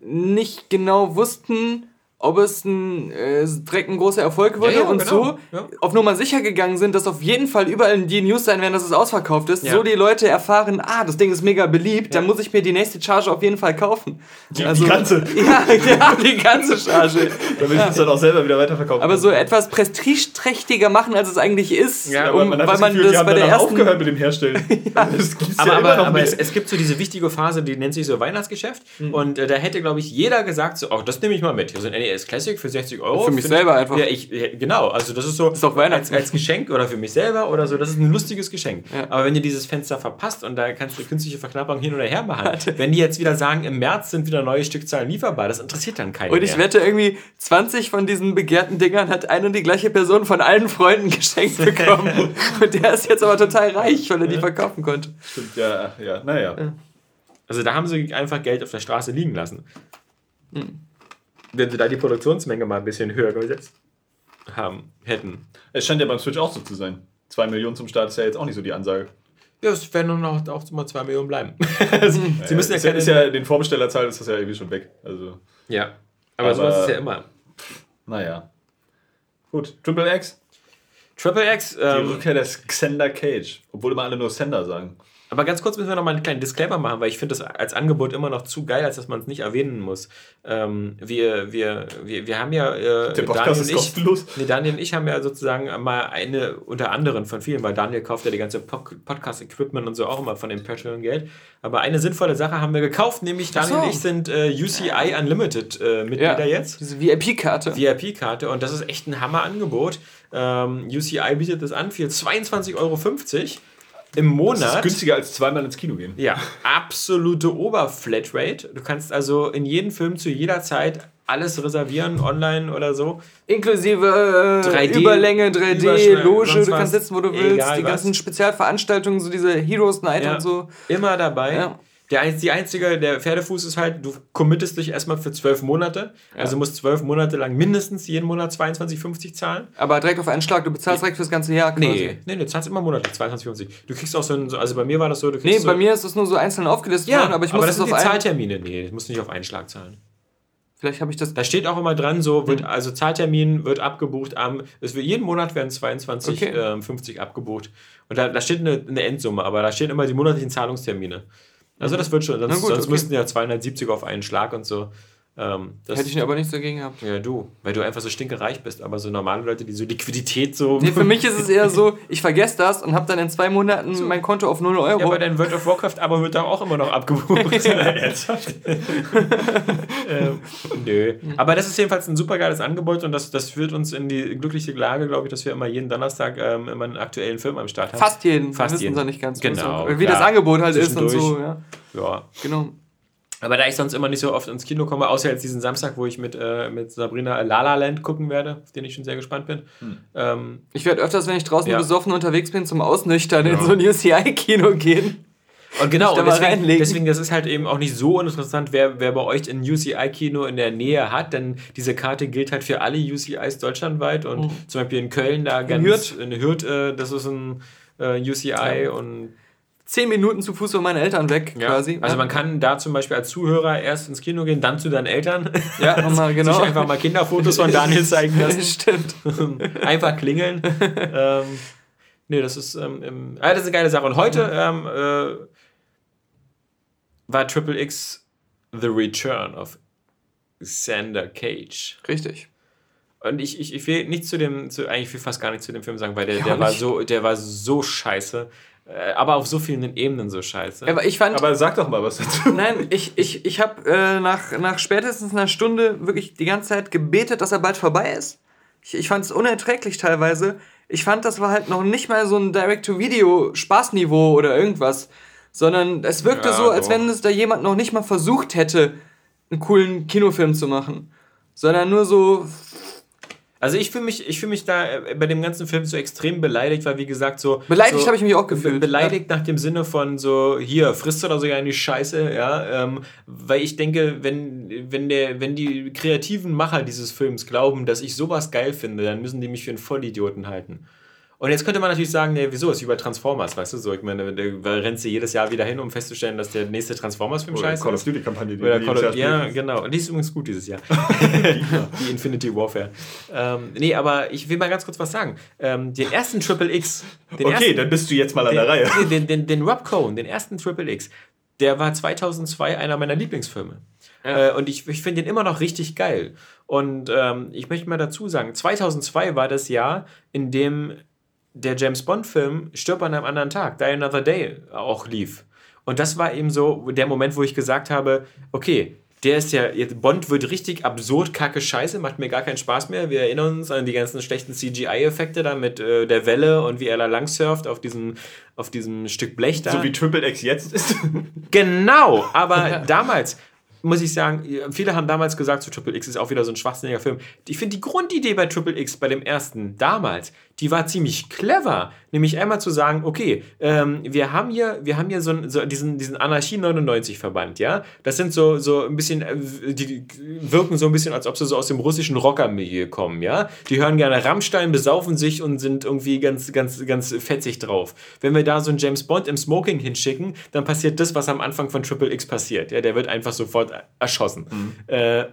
nicht genau wussten, ob es ein, äh, direkt ein großer Erfolg wurde Ja, ja, und genau. so Ja. auf Nummer sicher gegangen sind, dass auf jeden Fall überall die News sein werden, dass es ausverkauft ist. Ja. So die Leute erfahren, ah, das Ding ist mega beliebt, dann muss ich mir die nächste Charge auf jeden Fall kaufen. Die, die ganze. Ja, ja, die ganze Charge. Damit ich es dann auch selber wieder weiterverkaufen Aber kann. so etwas prestigeträchtiger machen, als es eigentlich ist. Ja, um, man hat weil das man Gefühl, die das haben bei der ersten. aufgehört mit dem Herstellen. Das gibt's aber aber, aber es, es gibt so diese wichtige Phase, die nennt sich so Weihnachtsgeschäft. Mhm. Und äh, da hätte, glaube ich, jeder gesagt, so, oh, das nehme ich mal mit. Hier ein NES Classic für 60 Euro. Für mich selber ich, einfach. Ja, ich, ja, genau. Also das ist so Ist doch Weihnachten. als, als Geschenk oder für mich selber oder so. Das ist ein lustiges Geschenk. Ja. Aber wenn ihr dieses Fenster verpasst und da kannst du künstliche Verknappung hin oder her machen, wenn die jetzt wieder sagen, im März sind wieder neue Stückzahlen lieferbar, das interessiert dann keinen Und ich mehr. wette, irgendwie 20 von diesen begehrten Dingern hat eine und die gleiche Person von allen Freunden geschenkt bekommen. und der ist jetzt aber total reich, weil er die verkaufen konnte. Stimmt, ja, ja, naja. Also da haben sie einfach Geld auf der Straße liegen lassen. Wenn sie da die Produktionsmenge mal ein bisschen höher gesetzt haben, hätten. Es scheint ja beim Switch auch so zu sein. Zwei Millionen zum Start ist ja jetzt auch nicht so die Ansage. Ja, es werden nur noch auch mal 2 Millionen bleiben. sie müssen ja ist, ja, keine... ist ja den Vorbestellerzahlen ist das ja irgendwie schon weg. Also, ja. Aber, Aber- sowas ist ja immer. naja. Gut, Triple X, Triple X, die ähm, Rückkehr des Xander Cage. Obwohl immer alle nur Sender sagen. Aber ganz kurz müssen wir noch mal einen kleinen Disclaimer machen, weil ich finde das als Angebot immer noch zu geil, als dass man es nicht erwähnen muss. Ähm, wir, wir, wir, wir haben ja... Äh, Der Podcast ist kostenlos. Nee, Daniel und ich haben ja sozusagen mal eine unter anderem von vielen, weil Daniel kauft ja die ganze Pod- Podcast-Equipment und so auch immer von dem Patreon-Geld. Aber eine sinnvolle Sache haben wir gekauft, nämlich Daniel so. und ich sind äh, UCI Unlimited äh, Mitglieder jetzt. Diese VIP-Karte. VIP-Karte und das ist echt ein Hammer-Angebot. Ähm, UCI bietet das an für 22,50 Euro im Monat. Das ist günstiger als zweimal ins Kino gehen. Ja, absolute Oberflatrate. Du kannst also in jeden Film zu jeder Zeit alles reservieren, online oder so. Inklusive äh, 3D, Überlänge, 3D, Überschneiden, Loge, du kannst sitzen, wo du willst. Egal die was. ganzen Spezialveranstaltungen, so diese Heroes Night Ja, und so. Immer dabei. Ja. Der, die einzige, der Pferdefuß ist halt, du committest dich erstmal für zwölf Monate. Also musst zwölf Monate lang mindestens jeden Monat 22,50 zahlen. Aber direkt auf einen Schlag, du bezahlst direkt fürs ganze Jahr quasi. Nee, nee, du zahlst immer monatlich 22,50. Du kriegst auch so ein, so- also bei mir war das so, du kriegst Nee, so, bei mir ist es nur so einzeln aufgelistet ja, worden, aber ich muss das es sind auf die. Zahltermine. Nee, das musst du nicht auf einen Schlag zahlen. Vielleicht habe ich das. Da steht auch immer dran, so wird, also Zahltermin wird abgebucht am, es wird jeden Monat werden 22,50 Okay. 50 abgebucht. Und da, da steht eine, eine Endsumme, aber da stehen immer die monatlichen Zahlungstermine. Also das wird schon, sonst, gut, sonst okay. müssten ja 270 auf einen Schlag und so. Ähm, das, Hätte ich aber nichts dagegen gehabt. ja, du, weil du einfach so stinkereich bist, aber so normale Leute, die so Liquidität so. Nee, für mich ist es eher so, ich vergesse das und habe dann in zwei Monaten mein Konto auf 0 Euro. Ja, aber dein World of Warcraft aber wird da auch immer noch abgebucht. Ähm, nö. Aber das ist jedenfalls ein super geiles Angebot und das, das führt uns in die glückliche Lage, glaube ich, dass wir immer jeden Donnerstag ähm, immer einen aktuellen Film am Start haben. Fast jeden. Fast wir wissen jeden. es nicht ganz. Genau, Wie das klar. Angebot halt ist und so. Ja. Ja. Genau. Aber da ich sonst immer nicht so oft ins Kino komme, außer jetzt diesen Samstag, wo ich mit, äh, mit Sabrina La La Land gucken werde, auf den ich schon sehr gespannt bin. Ähm, Ich werde öfters, wenn ich draußen Ja. besoffen unterwegs bin, zum Ausnüchtern in so ein UCI-Kino gehen. Und genau, da und deswegen, deswegen, das ist halt eben auch nicht so uninteressant, wer, wer bei euch ein UCI-Kino in der Nähe hat, denn diese Karte gilt halt für alle UCIs deutschlandweit und zum Beispiel in Köln da ganz, Hürth. in Hürth, äh, das ist ein äh, UCI und Zehn Minuten zu Fuß von meinen Eltern weg, ja, quasi. also ja. man kann da zum Beispiel als Zuhörer erst ins Kino gehen, dann zu deinen Eltern, Ja, nochmal, genau. sich einfach mal Kinderfotos von Daniel zeigen lassen. Stimmt. einfach klingeln. ähm, nee, das ist, ähm, ah, das ist eine geile Sache. Und heute ähm, äh, war Triple X The Return of Xander Cage. Richtig. Und ich, ich, ich will nichts zu dem, zu, eigentlich will fast gar nichts zu dem Film sagen, weil der, Ja, der, war, nicht. so, der war so scheiße. Äh, aber auf so vielen Ebenen so scheiße. Aber ich fand, Aber sag doch mal was dazu. nein, ich, ich, ich habe äh, nach, nach spätestens einer Stunde wirklich die ganze Zeit gebetet, dass er bald vorbei ist. Ich, ich fand es unerträglich teilweise. Ich fand, das war halt noch nicht mal so ein Direct-to-Video-Spaßniveau oder irgendwas, sondern es wirkte Ja, so, als doch. wenn es da jemand noch nicht mal versucht hätte, einen coolen Kinofilm zu machen. Sondern nur so, Also ich fühle mich, ich fühl mich da äh, bei dem ganzen Film so extrem beleidigt, weil wie gesagt so... Beleidigt so, habe ich mich auch gefühlt. Be beleidigt nach dem Sinne von so, hier, frisst du da sogar in die Scheiße, ja, ähm, weil ich denke, wenn, wenn, der, wenn die kreativen Macher dieses Films glauben, dass ich sowas geil finde, dann müssen die mich für einen Vollidioten halten. Und jetzt könnte man natürlich sagen, nee, wieso, ist wie bei Transformers, weißt du, so, ich meine, da rennst du jedes Jahr wieder hin, um festzustellen, dass der nächste Transformers-Film scheiße Call of ist. Duty-Kampagne, die Oder Call of, Jahr ja, genau. Und die ist übrigens gut dieses Jahr. die Infinity Warfare. Ähm, nee, aber ich will mal ganz kurz was sagen. Ähm, den ersten Triple X. Den Okay, ersten, dann bist du jetzt mal an den, der Reihe. nee, den, den, den Rob Cohen, den ersten Triple X, der war 2002 einer meiner Lieblingsfilme. Äh, und ich, ich finde den immer noch richtig geil. Und ähm, ich möchte mal dazu sagen, 2002 war das Jahr, in dem der James Bond-Film Stirb an einem anderen Tag, Die Another Day, auch lief. Und das war eben so der Moment, wo ich gesagt habe, okay, der ist ja, jetzt Bond wird richtig absurd, kacke Scheiße, macht mir gar keinen Spaß mehr. Wir erinnern uns an die ganzen schlechten CGI-Effekte da mit äh, der Welle und wie er da lang surft auf diesem, auf diesem Stück Blech da. So wie Triple X jetzt ist. Genau, aber damals muss ich sagen, viele haben damals gesagt, so Triple X ist auch wieder so ein schwachsinniger Film. Ich finde die Grundidee bei Triple X, bei dem ersten damals, die war ziemlich clever. Nämlich einmal zu sagen, okay, ähm, wir haben hier, wir haben hier so, so diesen, diesen Anarchie 99 Verband, ja. Das sind so, so ein bisschen, äh, die wirken so ein bisschen, als ob sie so aus dem russischen Rockermilieu kommen, ja. Die hören gerne Rammstein, besaufen sich und sind irgendwie ganz, ganz, ganz fetzig drauf. Wenn wir da so einen James Bond im Smoking hinschicken, dann passiert das, was am Anfang von Triple X passiert. Ja, der wird einfach sofort erschossen. Äh,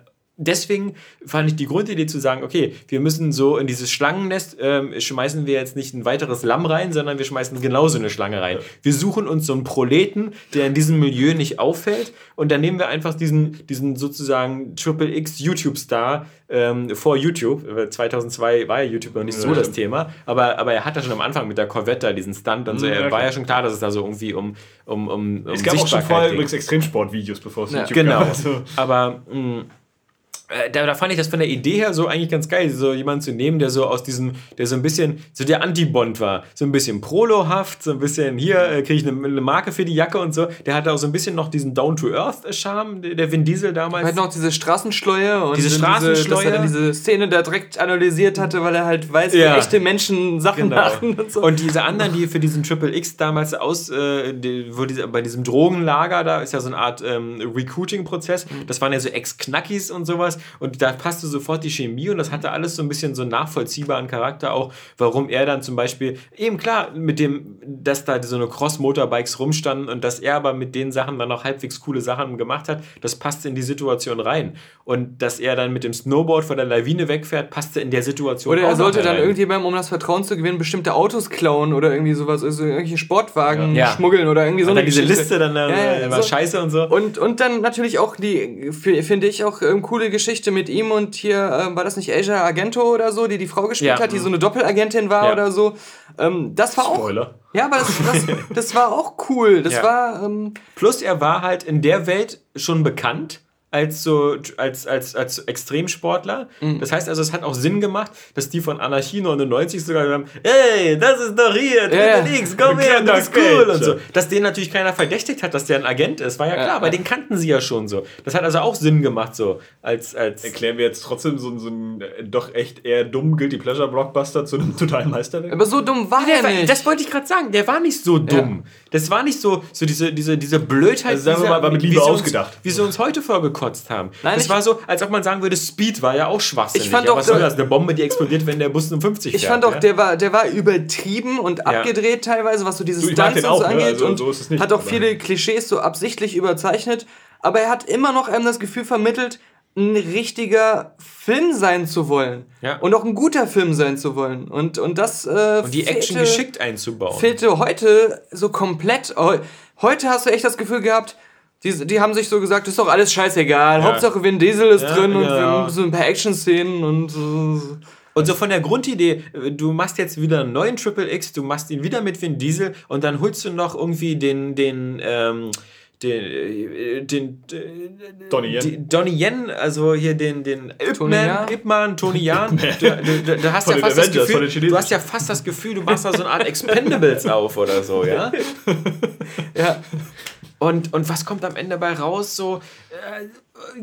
deswegen fand ich die Grundidee zu sagen, okay, wir müssen so in dieses Schlangennest, ähm, schmeißen wir jetzt nicht ein weiteres Lamm rein, sondern wir schmeißen genauso eine Schlange rein. Wir suchen uns so einen Proleten, der in diesem Milieu nicht auffällt und dann nehmen wir einfach diesen, diesen sozusagen Triple X YouTube-Star ähm, vor YouTube. Äh, 2002 war ja YouTube noch nicht so Ja, das. Thema, aber, aber er hat ja schon am Anfang mit der Corvette diesen Stunt und so, Ja, er war ja schon klar, dass es da so irgendwie um, um, um, um Es gab auch schon vorher übrigens Extremsport-Videos, bevor es Ja. YouTube Genau. gab. Also, Aber mh, äh, da, da fand ich das von der Idee her so eigentlich ganz geil, so jemanden zu nehmen, der so aus diesem, der so ein bisschen, so der Anti-Bond war. So ein bisschen Prolohaft, so ein bisschen, hier äh, kriege ich eine, eine Marke für die Jacke und so. Der hatte auch so ein bisschen noch diesen Down-to-Earth-Charme, der der Vin Diesel damals. halt noch diese Straßenschleue und Diese Straßenschleue. dass er dann diese Szene da direkt analysiert hatte, weil er halt weiß, Ja. wie echte Menschen Sachen Genau. machen und so. Und diese anderen, die für diesen Triple X damals aus, äh, die, wo diese, bei diesem Drogenlager, da ist ja so eine Art ähm, Recruiting-Prozess, Mhm. das waren ja so Ex-Knackis und sowas und da passte sofort die Chemie und das hatte alles so ein bisschen so einen nachvollziehbaren Charakter auch, warum er dann zum Beispiel, eben klar, mit dem, dass da so eine Cross-Motorbikes rumstanden und dass er aber mit den Sachen dann noch halbwegs coole Sachen gemacht hat, das passte in die Situation rein. Und dass er dann mit dem Snowboard von der Lawine wegfährt, passte in der Situation Oder auch er sollte dann rein. irgendjemandem, um das Vertrauen zu gewinnen, bestimmte Autos klauen oder irgendwie sowas, also irgendwelche Sportwagen Ja. schmuggeln oder irgendwie so und eine dann diese Geschichte. Liste dann, dann Ja, ja, war so. scheiße und so. Und, und dann natürlich auch die, finde ich auch ähm, coole Geschichte mit ihm und hier, ähm, war das nicht Asia Argento oder so, die die Frau gespielt Ja. hat, die so eine Doppelagentin war Ja. oder so. Ähm, das war auch. Spoiler. Ja, aber das, das, das war auch cool. Das Ja. war. Ähm, Plus er war halt in der Welt schon bekannt, als so als, als, als Extremsportler. Mhm. Das heißt also, es hat auch Sinn gemacht, dass die von Anarchie 99 sogar gesagt haben, ey, das ist doch hier, Ja, ja. X, komm her, du bist cool und so. Dass den natürlich keiner verdächtigt hat, dass der ein Agent ist, war ja klar, Ja, aber ja. den kannten sie ja schon so. Das hat also auch Sinn gemacht so, als, als Erklären wir jetzt trotzdem so, einen- so einen äh, doch echt eher dummen Guilty Pleasure Blockbuster zu einem totalen Meisterwerk? Aber so dumm war Der er war, nicht. das wollte ich gerade sagen, der war nicht so dumm. Das war nicht so, so diese, diese, diese Blödheit, Also sagen wir mal, war mit wie Liebe sie uns- ausgedacht. Wie sie uns heute vorgekotzt haben. Nein, das ich- war so, als ob man sagen würde, Speed war ja auch schwachsinnig. Ich fand ja, auch was soll der- das? Eine Bombe, die explodiert, wenn der Bus um 50 Ich fährt. fand auch, ja? der war, der war übertrieben und abgedreht teilweise, was so diese Du, ich Stunts und so ne? angeht. Also, und so ist es nicht, hat auch viele Klischees so absichtlich überzeichnet. Aber er hat immer noch einem das Gefühl vermittelt, ein richtiger Film sein zu wollen. Ja. Und auch ein guter Film sein zu wollen. Und, und das äh, Und die Action fehlte- geschickt einzubauen. fehlte heute so komplett. heu- Heute hast du echt das Gefühl gehabt, die, die haben sich so gesagt, ist doch alles scheißegal. Hauptsache Vin Diesel ist Ja, drin und ja, ja. haben so ein paar Action-Szenen und äh, Und so von der Grundidee, äh, du machst jetzt wieder einen neuen Triple X, du machst ihn wieder mit Vin Diesel und dann holst du noch irgendwie den, den, ähm, den, äh, den, äh, Donnie Yen. die- Donnie Yen, also hier den, den Ip Tony Man, Jaa? Ip Man, Tony Jan. Du, du, du, du hast ja den fast das Avengers, von Gefühl, den du hast ja fast das Gefühl, du machst da so eine Art Expendables auf oder so, ja? ja. Und, und was kommt am Ende bei raus? So äh,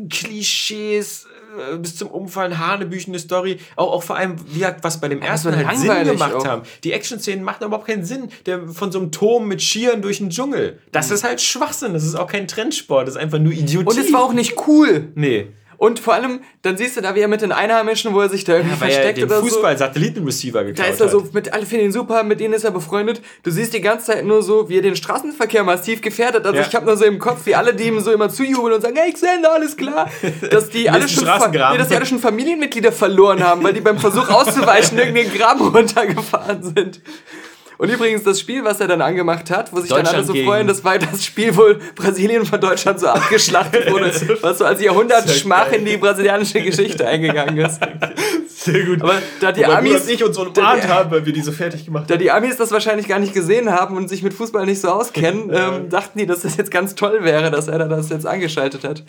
Klischees äh, bis zum Umfallen, hanebüchende Story. Auch, auch vor allem, wie was bei dem ersten halt Sinn gemacht auch. haben. Die Action-Szenen machen überhaupt keinen Sinn. Der, von so einem Turm mit Skiern durch den Dschungel. Das ist halt Schwachsinn. Das ist auch kein Trendsport. Das ist einfach nur Idiotie. Und es war auch nicht cool. Nee. Und vor allem, dann siehst du da, wie er mit den Einheimischen, wo er sich da irgendwie er versteckt den oder so. Fußball-Satellitenreceiver Da geklaut ist er so mit alle finden ihn super, mit denen ist er befreundet. Du siehst die ganze Zeit nur so, wie er den Straßenverkehr massiv gefährdet. Also Ja. ich habe nur so im Kopf, wie alle die ihm so immer zujubeln und sagen, hey Xander, alles klar. Dass die alle schon, nee, dass die alle schon Familienmitglieder verloren haben, weil die beim Versuch auszuweichen irgendeinen Graben runtergefahren sind. Und übrigens, das Spiel, was er dann angemacht hat, wo sich dann alle so freuen, das war das Spiel, wo Brasilien von Deutschland so abgeschlachtet wurde, was so als Jahrhundertschmach in die brasilianische Geschichte eingegangen ist. Sehr gut. Aber da die Wobei Amis, und ich uns so da umarmt haben, weil wir die so fertig gemacht da haben. die Amis das wahrscheinlich gar nicht gesehen haben und sich mit Fußball nicht so auskennen, ähm, dachten die, dass das jetzt ganz toll wäre, dass er da das jetzt angeschaltet hat.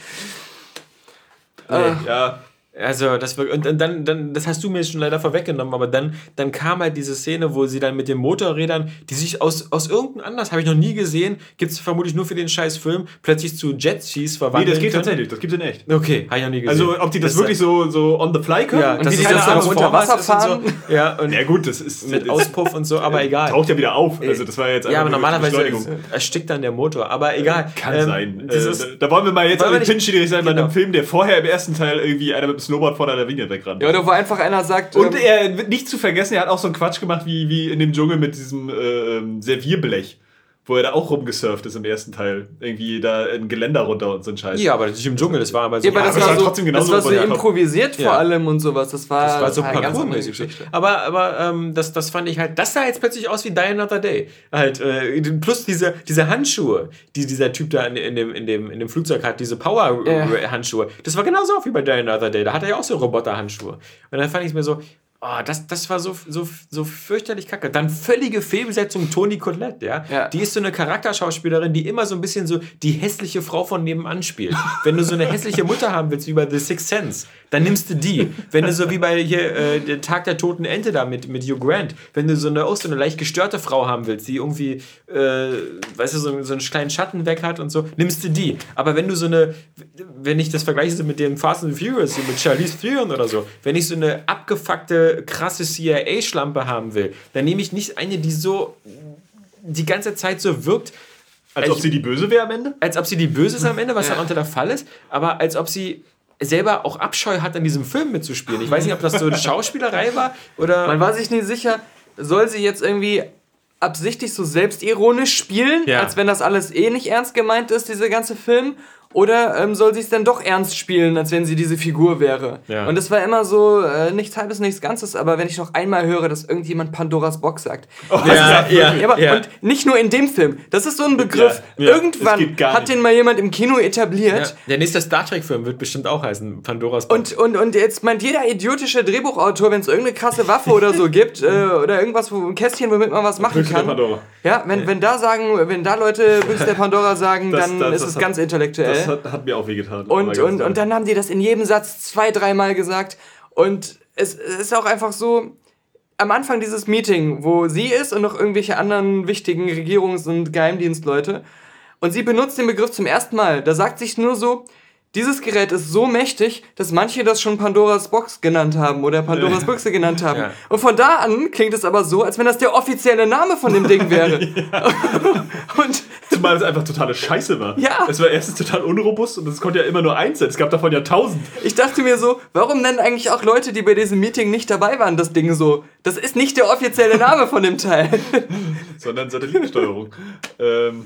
Äh, Ja, Also, das war, und, und dann, dann, das hast du mir jetzt schon leider vorweggenommen, aber dann, dann kam halt diese Szene, wo sie dann mit den Motorrädern, die sich aus, aus irgendeinem Anlass, habe ich noch nie gesehen, gibt es vermutlich nur für den scheiß Film, plötzlich zu Jetskis nee, verwandeln das geht können. tatsächlich, das gibt's in echt. Okay, habe ich noch nie gesehen. Also, ob die das, ist- wirklich so, so on the fly können? ja, Und sie die das keine dann Ahnung, unter Wasser fahren. so. Ja, und Ja, gut, das ist. mit das Auspuff und so, aber egal. Taucht ja wieder auf. Also, das war jetzt Ja, aber normalerweise Beschleunigung. erstickt dann der Motor, aber egal. Kann Ähm, sein. Äh, da, wollen wir mal jetzt wir alle pinschierig sein bei Genau. einem Film, der vorher im ersten Teil irgendwie einer mit dem Snowboard vor der Lawine wegrannt. ja, oder wo einfach einer sagt, Und ähm, er wird nicht zu vergessen, er hat auch so einen Quatsch gemacht wie, wie in dem Dschungel mit diesem äh, ähm, Servierblech, wo er da auch rumgesurft ist im ersten Teil. Irgendwie da ein Geländer runter und so ein Scheiß. ja, aber das ist im Dschungel, das war aber so. ja, aber Ja, das es war war so, trotzdem das genauso war so improvisiert vor Ja. allem und sowas. Das war, Das war so parkourmäßig. Geschichte. Aber, aber ähm, das, das fand ich halt, das sah jetzt plötzlich aus wie Die Another Day. Halt, äh, plus diese, diese Handschuhe, die dieser Typ da in, in, dem, in, dem, in dem Flugzeug hat, diese Power-Handschuhe. Das war genauso auch wie bei Die Another Day. Da hat er ja auch so Roboter-Handschuhe. Und dann fand ich mir so, Oh, das, das war so, so, so fürchterlich kacke. Dann völlige Fehlbesetzung Toni Collette, ja? Ja. Die ist so eine Charakterschauspielerin, die immer so ein bisschen so die hässliche Frau von nebenan spielt. Wenn du so eine hässliche Mutter haben willst, wie bei The Sixth Sense, dann nimmst du die. Wenn du so wie bei hier äh, der Tag der toten Ente da mit, mit Hugh Grant, wenn du so eine, auch so eine leicht gestörte Frau haben willst, die irgendwie, äh, weißt du, so, so einen kleinen Schatten weg hat und so, nimmst du die. Aber wenn du so eine, wenn ich das vergleiche so mit dem Fast and Furious, so mit Charlize Theron oder so, wenn ich so eine abgefuckte, krasse CIA-Schlampe haben will, dann nehme ich nicht eine, die so die ganze Zeit so wirkt, Als ob sie die Böse wäre am Ende? als ob sie die Böse ist am Ende, was Ja. dann unter der Fall ist, aber als ob sie selber auch Abscheu hat, an diesem Film mitzuspielen. Ich weiß nicht, ob das so eine Schauspielerei war oder. Man war sich nicht sicher, soll sie jetzt irgendwie absichtlich so selbstironisch spielen, Ja. als wenn das alles eh nicht ernst gemeint ist, dieser ganze Film? Oder ähm, soll sie es dann doch ernst spielen, als wenn sie diese Figur wäre? Ja. Und es war immer so, äh, nichts halbes, nichts Ganzes, aber wenn ich noch einmal höre, dass irgendjemand Pandoras Box sagt. ja, ja, Ja, aber ja. und nicht nur in dem Film. Das ist so ein Begriff. Ja, ja, Irgendwann das hat den mal jemand im Kino Ja. etabliert. Der nächste Star Trek-Film wird bestimmt auch heißen Pandoras Box. Und, und, und jetzt meint jeder idiotische Drehbuchautor, wenn es irgendeine krasse Waffe oder so gibt, äh, oder irgendwas, wo ein Kästchen, womit man was machen Büchse der kann. Pandora. Ja, wenn, wenn da sagen, wenn da Leute Büchse der Pandora sagen, Das- dann das- ist das es ganz intellektuell. Das hat, hat mir auch wehgetan. Und, und, und dann haben die das in jedem Satz zwei, dreimal gesagt. Und es, es ist auch einfach so, am Anfang dieses Meeting, wo sie ist und noch irgendwelche anderen wichtigen Regierungs- und Geheimdienstleute, und sie benutzt den Begriff zum ersten Mal. Da sagt sich nur so, dieses Gerät ist so mächtig, dass manche das schon Pandoras Box genannt haben oder Pandoras Büchse genannt haben. Ja. Und von da an klingt es aber so, als wenn das der offizielle Name von dem Ding wäre. und Zumal es einfach totale Scheiße war. Ja. Es war erstens total unrobust und es konnte ja immer nur eins sein. Es gab davon ja tausend. ich dachte mir so, warum nennen eigentlich auch Leute, die bei diesem Meeting nicht dabei waren, das Ding so? Das ist nicht der offizielle Name von dem Teil. Sondern Satellitensteuerung. ähm,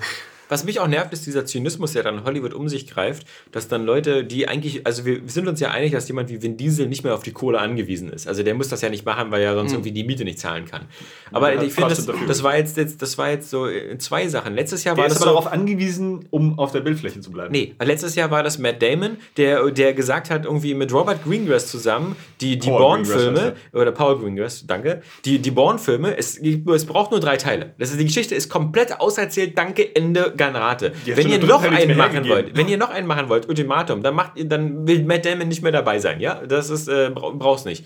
Was mich auch nervt, ist dieser Zynismus, der dann Hollywood um sich greift, dass dann Leute, die eigentlich, also wir sind uns ja einig, dass jemand wie Vin Diesel nicht mehr auf die Kohle angewiesen ist. Also der muss das ja nicht machen, weil er sonst irgendwie die Miete nicht zahlen kann. Aber Ja, ich finde, das, das war jetzt, das war jetzt so äh, zwei Sachen. Letztes Jahr der war ist das aber so, darauf angewiesen, um auf der Bildfläche zu bleiben. Nee, letztes Jahr war das Matt Damon, der, der gesagt hat, irgendwie mit Robert Greengrass zusammen, die, die Bourne-Filme, oder Paul Greengrass, danke, die, die Bourne-Filme, es, es braucht nur drei Teile. Das ist, die Geschichte ist komplett auserzählt, danke, Ende, Granate. Wenn ihr noch einen machen wollt, wenn ihr noch einen machen wollt, Ultimatum, dann macht ihr, dann will Matt Damon nicht mehr dabei sein, ja? Das ist, äh, bra- brauchst nicht.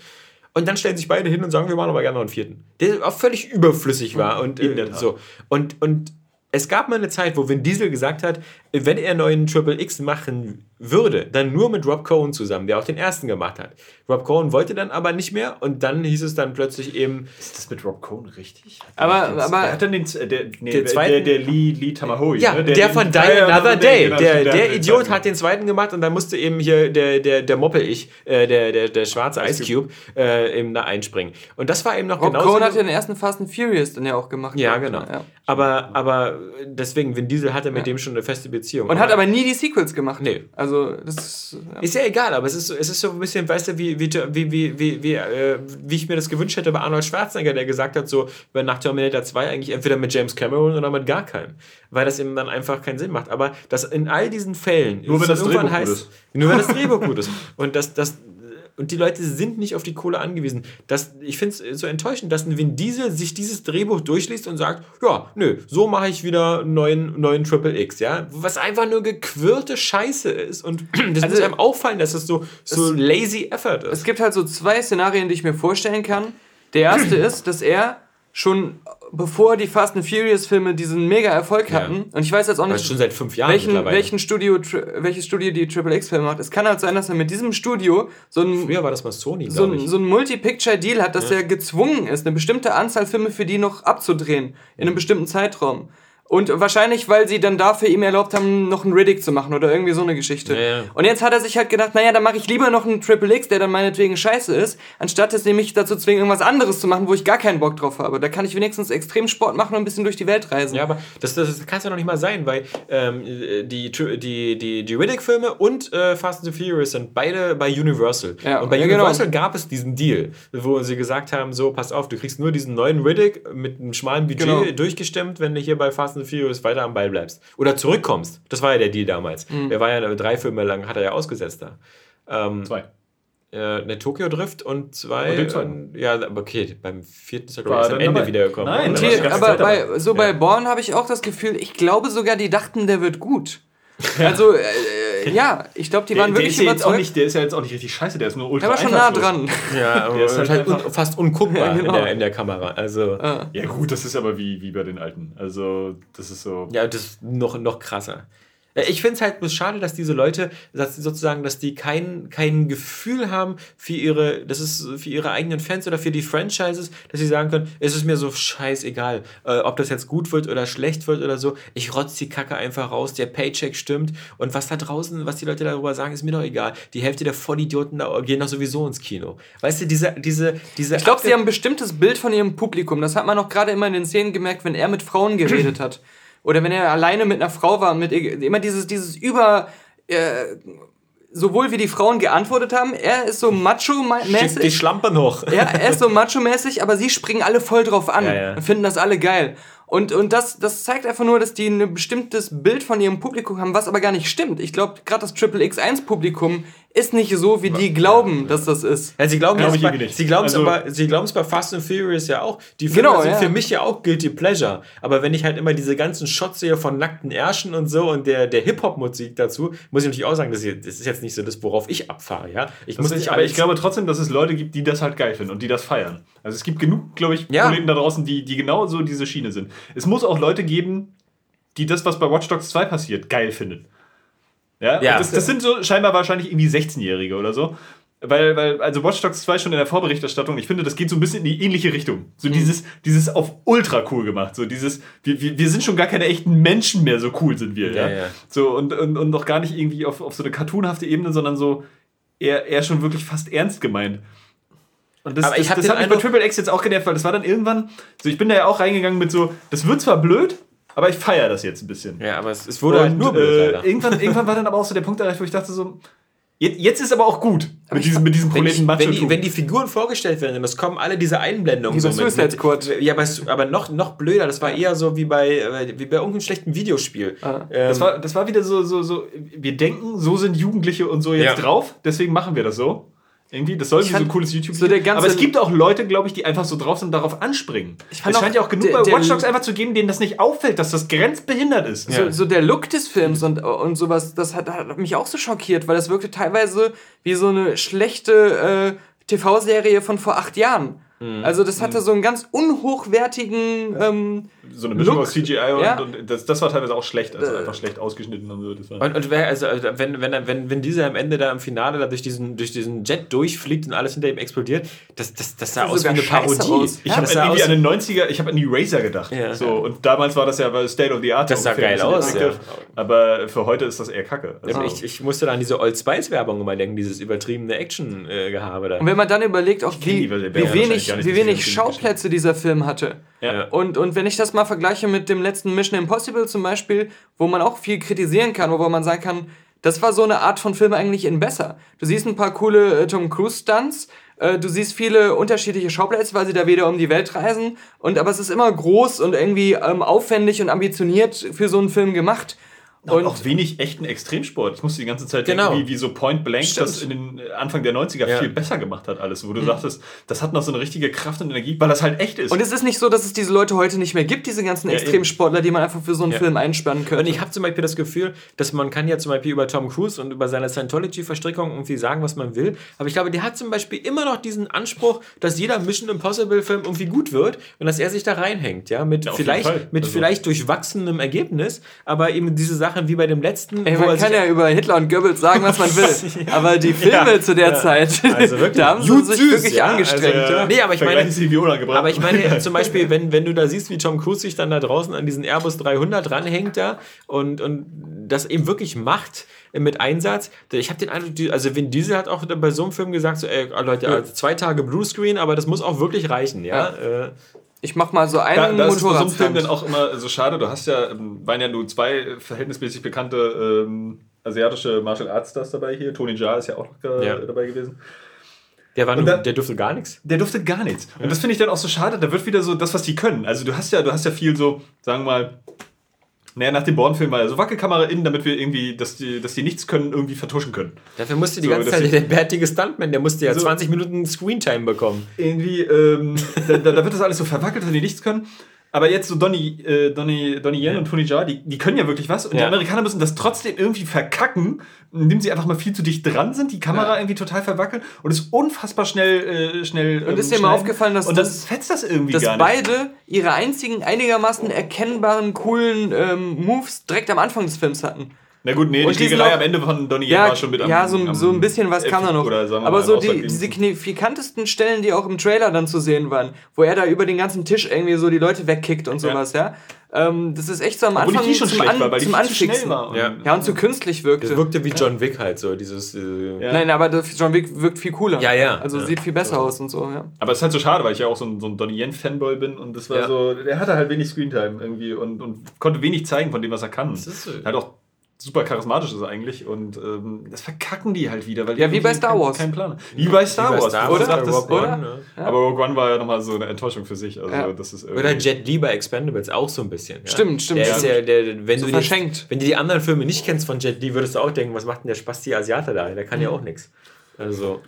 Und dann stellen sich beide hin und sagen, wir machen aber gerne noch einen vierten. Der auch völlig überflüssig war und der äh, so. Und, und es gab mal eine Zeit, wo Vin Diesel gesagt hat, wenn er einen neuen Triple X machen würde, dann nur mit Rob Cohen zusammen, der auch den ersten gemacht hat. Rob Cohen wollte dann aber nicht mehr und dann hieß es dann plötzlich eben, Ist das mit Rob Cohen richtig? Aber- Der hat aber- dann den, der, nee, Der der, zweiten- der, der Lee, Lee Tamahoe. ja, ne? der, den- von Die Ja, ja, Another Day, genau, der, der, hat den Idiot hat den zweiten gemacht und dann musste eben hier der, der, der Moppel-Ich, äh, der, der, der schwarze Ice Cube, äh, eben da einspringen. Und das war eben noch Rob genauso. Cohen hat ja den ersten Fast and Furious dann ja auch gemacht. ja, ich, genau. Ja. Aber, aber deswegen, Vin Diesel hatte mit dem schon eine feste Beziehung. Und hat aber nie die Sequels gemacht. Nee. Also, das ist. Ja. Ist ja egal, aber es ist, so- es ist so ein bisschen, weißt du, wie, wie, wie, wie, wie, wie, äh, wie ich mir das gewünscht hätte bei Arnold Schwarzenegger, der gesagt hat, so, wenn nach Terminator 2 eigentlich entweder mit James Cameron oder mit gar keinem. Weil das eben dann einfach keinen Sinn macht. Aber das in all diesen Fällen. Nur wenn das irgendwann Drehbuch gut ist. Nur wenn das Drehbuch gut ist. Und das, das, und die Leute sind nicht auf die Kohle angewiesen. Das, ich finde es so enttäuschend, dass ein Vin Diesel sich dieses Drehbuch durchliest und sagt, ja, nö, so mache ich wieder einen neuen, neuen Triple X, ja. Was einfach nur gequirlte Scheiße ist. Und das Also- muss einem auffallen, dass es so, so Es- lazy effort Es ist. gibt halt so zwei Szenarien, die ich mir vorstellen kann. Der erste ist, dass er schon bevor die Fast and Furious Filme diesen mega Erfolg Ja. hatten und ich weiß jetzt auch nicht schon seit fünf Jahren welchen, welchen Studio welches Studio die Triple X Filme macht. Es kann halt sein, dass er mit diesem Studio so ein Früher war das mal Sony, so ein, so ein Multi-Picture-Deal hat, dass er gezwungen ist, eine bestimmte Anzahl Filme für die noch abzudrehen in einem bestimmten Zeitraum. Und wahrscheinlich, weil sie dann dafür ihm erlaubt haben, noch einen Riddick zu machen oder irgendwie so eine Geschichte. Ja, ja. Und jetzt hat er sich halt gedacht, naja, dann mache ich lieber noch einen Triple X, der dann meinetwegen scheiße ist, anstatt es nämlich dazu zwingen, irgendwas anderes zu machen, wo ich gar keinen Bock drauf habe. Da kann ich wenigstens Extremsport machen und ein bisschen durch die Welt reisen. Ja, aber das, das, das kann es ja noch nicht mal sein, weil ähm, die, die, die, die Riddick-Filme und äh, Fast and the Furious sind beide bei Universal. Ja, und bei genau. Universal gab es diesen Deal, wo sie gesagt haben: so, pass auf, du kriegst nur diesen neuen Riddick mit einem schmalen Budget Genau. durchgestimmt, wenn du hier bei Fast and the Furious weiter am Ball bleibst. Oder zurückkommst. Das war ja der Deal damals. Mhm. Der war ja drei Filme lang, hat er ja ausgesetzt da. Ähm, Zwei. äh, ne Tokyo Drift und zwei. Und ja, aber okay, beim vierten ist er War glaube ich am Ende dabei. wiedergekommen. Nein, ganze aber bei, so bei Ja. Born habe ich auch das Gefühl, ich glaube sogar, die dachten, der wird gut. Also, äh, ja, ich glaube, die Der, waren der, wirklich ist ja jetzt auch überzeugt. nicht, der ist ja jetzt auch nicht richtig scheiße, der ist nur ultra Der war schon nah dran. Ja, aber Der ist halt halt un fast unguckbar Ja, genau. in, der, in der Kamera. Also, ja, Ja gut, das ist aber wie, wie bei den alten. Also das ist so... das ist noch, noch krasser. Äh, Ich finde es halt bloß schade, dass diese Leute, dass sozusagen, dass die kein, kein Gefühl haben für ihre, das ist für ihre eigenen Fans oder für die Franchises, dass sie sagen können, es ist mir so scheißegal, äh, ob das jetzt gut wird oder schlecht wird oder so. Ich rotz die Kacke einfach raus, der Paycheck stimmt und was da draußen, was die Leute darüber sagen, ist mir doch egal. Die Hälfte der Vollidioten da gehen doch sowieso ins Kino. Weißt du, diese, diese, diese. Ich glaube, sie haben ein bestimmtes Bild von ihrem Publikum. Das hat man auch gerade immer in den Szenen gemerkt, wenn er mit Frauen geredet hat. Oder wenn er alleine mit einer Frau war. Mit, immer dieses, dieses über. Äh, sowohl wie die Frauen geantwortet haben, er ist so Schickt die macho-mäßig. Schlampe noch. Ja, er ist so macho-mäßig, aber sie springen alle voll drauf an Ja, ja. und finden das alle geil. Und, und das, das zeigt einfach nur, dass die ein bestimmtes Bild von ihrem Publikum haben, was aber gar nicht stimmt. Ich glaube, gerade das Triple X1-Publikum ist nicht so, wie die glauben, dass das ist. Ja, sie glauben Glaub es bei, sie glauben es Also- aber, sie bei Fast and Furious ja auch. Die Filme Genau, sind ja. für mich ja auch guilty pleasure. Aber wenn ich halt immer diese ganzen Shots sehe von nackten Ärschen und so und der, der Hip Hop Musik dazu, muss ich natürlich auch sagen, das, ist jetzt nicht so das, worauf ich abfahre, ja. Ich Das muss nicht aber ich glaube trotzdem, dass es Leute gibt, die das halt geil finden und die das feiern. Also es gibt genug, glaube ich, Ja. Kollegen da draußen, die, die genau so diese Schiene sind. Es muss auch Leute geben, die das, was bei Watch Dogs 2 passiert, geil finden. Ja, Ja. Das, das sind so scheinbar wahrscheinlich irgendwie 16-Jährige oder so. Weil, weil, also Watch Dogs 2 schon in der Vorberichterstattung, ich finde, das geht so ein bisschen in die ähnliche Richtung. So Mhm. dieses, dieses auf ultra cool gemacht. So dieses, wir, wir, wir sind schon gar keine echten Menschen mehr, so cool sind wir. Ja, Ja, ja. So, und, und, und noch gar nicht irgendwie auf, auf so eine cartoonhafte Ebene, sondern so eher, eher schon wirklich fast ernst gemeint. Und das, Aber ich das, hab das den hat mich bei Triple X jetzt auch genervt, weil das war dann irgendwann, so ich bin da ja auch reingegangen mit so, das wird zwar blöd, aber ich feiere das jetzt ein bisschen. Ja, aber es, es wurde halt Und, nur blöd, äh, irgendwann, irgendwann war dann aber auch so der Punkt erreicht, wo ich dachte so, jetzt, jetzt ist aber auch gut mit diesem, mit diesem Wenn, ich, Proleten wenn, macho die, wenn die Figuren vorgestellt werden, es kommen alle diese Einblendungen. Wie so mit- Suicide mit- Squad. Ja, aber, aber noch, noch blöder. Das war eher so wie bei, äh, wie bei irgendeinem schlechten Videospiel. Ähm, Das war, das war wieder so, so, so, wir denken, so sind Jugendliche und so jetzt Ja. drauf, deswegen machen wir das so. Irgendwie, das soll wie so ein cooles youtube so der ganze- Aber es gibt auch Leute, glaube ich, die einfach so drauf sind, darauf anspringen. Ich fand es scheint auch ja auch genug der- bei Watch Dogs einfach zu geben, denen das nicht auffällt, dass das grenzbehindert ist. So, so der Look des Films und, und sowas, das hat, hat mich auch so schockiert, weil das wirkte teilweise wie so eine schlechte äh, TV-Serie von vor acht Jahren. Mhm. Also das hatte so einen ganz unhochwertigen ähm, So eine Mischung Look. aus CGI und, Ja. und das, das war teilweise auch schlecht, also Äh. einfach schlecht ausgeschnitten und so. Das war Und, und wer, also, also wenn, wenn, wenn, wenn dieser am Ende da im Finale da durch diesen, durch diesen Jet durchfliegt und alles hinter ihm explodiert, das, das, das sah sah aus wie eine Parodie. aus. ich Ja, habe das irgendwie an den 90er, ich habe an Eraser gedacht. Ja. so, und damals war das ja bei State of the Art. Das sah ungefähr, geil aus. Aber für heute ist das eher kacke. Also, Ich, ich musste da an diese Old Spice-Werbung immer denken, dieses übertriebene Action-Gehabe da. Und wenn man dann überlegt, auch wie, die, wie wenig, wie die wenig Schauplätze dieser Film hatte. Ja. Und, und wenn ich das mal vergleiche mit dem letzten Mission Impossible zum Beispiel, wo man auch viel kritisieren kann, wo man sagen kann, das war so eine Art von Film eigentlich in besser. Du siehst ein paar coole äh, Tom Cruise-Stunts, äh, du siehst viele unterschiedliche Schauplätze, weil sie da wieder um die Welt reisen. Und aber es ist immer groß und irgendwie ähm, aufwendig und ambitioniert für so einen Film gemacht. Und auch wenig echten Extremsport. Ich musste die ganze Zeit Genau. denken, wie, wie so Point Blank Stimmt. das in den Anfang der 90er Ja. viel besser gemacht hat, alles. Wo du sagtest, das hat noch so eine richtige Kraft und Energie, weil das halt echt ist. Und es ist nicht so, dass es diese Leute heute nicht mehr gibt, diese ganzen Ja, Extremsportler, die man einfach für so einen Ja. Film einsperren könnte. Und ich habe zum Beispiel das Gefühl, dass man kann ja zum Beispiel über Tom Cruise und über seine Scientology-Verstrickung irgendwie sagen, was man will. Aber ich glaube, der hat zum Beispiel immer noch diesen Anspruch, dass jeder Mission Impossible-Film irgendwie gut wird und dass er sich da reinhängt, ja, mit vielleicht mit Also- vielleicht durchwachsenem Ergebnis, aber eben diese Sachen wie bei dem letzten, Ey, man kann ja über Hitler und Goebbels sagen, was man will. Aber die Filme Ja, zu der ja. Zeit, Also wirklich da haben sie sich süß, wirklich ja, angestrengt. also, ja. Nee, aber ich meine. Aber ich meine zum Beispiel, wenn, wenn du da siehst, wie Tom Cruise sich dann da draußen an diesen Airbus 300 ranhängt da und, und das eben wirklich macht mit Einsatz. Ich habe den Eindruck, also Vin Diesel hat auch bei so einem Film gesagt, so, ey, Leute, also zwei Tage Bluescreen, aber das muss auch wirklich reichen, ja. Äh, Ich mach mal so da, einen da ist es bei so einem Film dann auch immer so schade. Du hast ja, ähm, waren ja nur zwei verhältnismäßig bekannte ähm, asiatische Martial Arts Stars dabei hier. Tony Jaa ist ja auch noch Ja. dabei gewesen. der, war nur, da- der durfte gar nichts. Der durfte gar nichts. Und das finde ich dann auch so schade. Da wird wieder so das, was die können. Also du hast ja, du hast ja viel so, sagen wir mal, naja, nach dem Born-Film war ja so Wackelkamera innen, damit wir irgendwie, dass die, dass die nichts können, irgendwie vertuschen können. Dafür musste die So, ganze Zeit der bärtige Stuntman, der musste ja So. 20 Minuten Screentime bekommen. Irgendwie, ähm, da, da, da wird das alles so verwackelt, dass die nichts können. Aber jetzt so Donny, äh, Donny, Donny Yen und Tony Jaa, die, die können ja wirklich was. Und die Ja. Amerikaner müssen das trotzdem irgendwie verkacken, indem sie einfach mal viel zu dicht dran sind, die Kamera Ja. irgendwie total verwackelt und es unfassbar schnell, äh, schnell. Und ist dir mal aufgefallen, dass und dann das- fetzt das irgendwie dass gar nicht. beide ihre einzigen einigermaßen erkennbaren, coolen ähm, Moves direkt am Anfang des Films hatten. Na gut, nee, Und die Schlägerei am Ende von Donny Yen Ja, war schon mit am ja so, am- so ein bisschen was kam da noch. Oder sagen wir Aber mal, so die, die signifikantesten Stellen, die auch im Trailer dann zu sehen waren, wo er da über den ganzen Tisch irgendwie so die Leute wegkickt und sowas, ja. Ähm, das ist echt so am Obwohl Anfang die schon zum, An war, weil die zum viel zu schnell Anfixen. war. Und- Ja. Ja, und zu künstlich wirkte. Das wirkte wie John Wick halt so, dieses. Äh, Ja. Nein, aber das John Wick wirkt viel cooler. Ja, ja. Also Ja. sieht viel besser aus und so, ja. Aber es ist halt so schade, weil ich ja auch so ein, so ein Donnie Yen Fanboy bin und das war Ja. so, der hatte halt wenig Screentime irgendwie und, und konnte wenig zeigen von dem, was er kann. ist so. Halt auch super charismatisch ist eigentlich und ähm, das verkacken die halt wieder, weil die Ja, wie bei Star kein- Wars. Keinen Plan. Wie bei Star Wie bei Wars, Star Wars, bei sagtest, Rogue oder? One, ne? Aber Rogue One war ja nochmal so eine Enttäuschung für sich. Also Ja. das ist Oder Jet Li bei Expendables auch so ein bisschen. Ja? Stimmt, stimmt, Der ist ja, der, wenn, So du verschenkt. Die, wenn du die anderen Filme nicht kennst von Jet Li, würdest du auch denken, was macht denn der Spasti Asiate da? Der kann ja auch nichts. Also,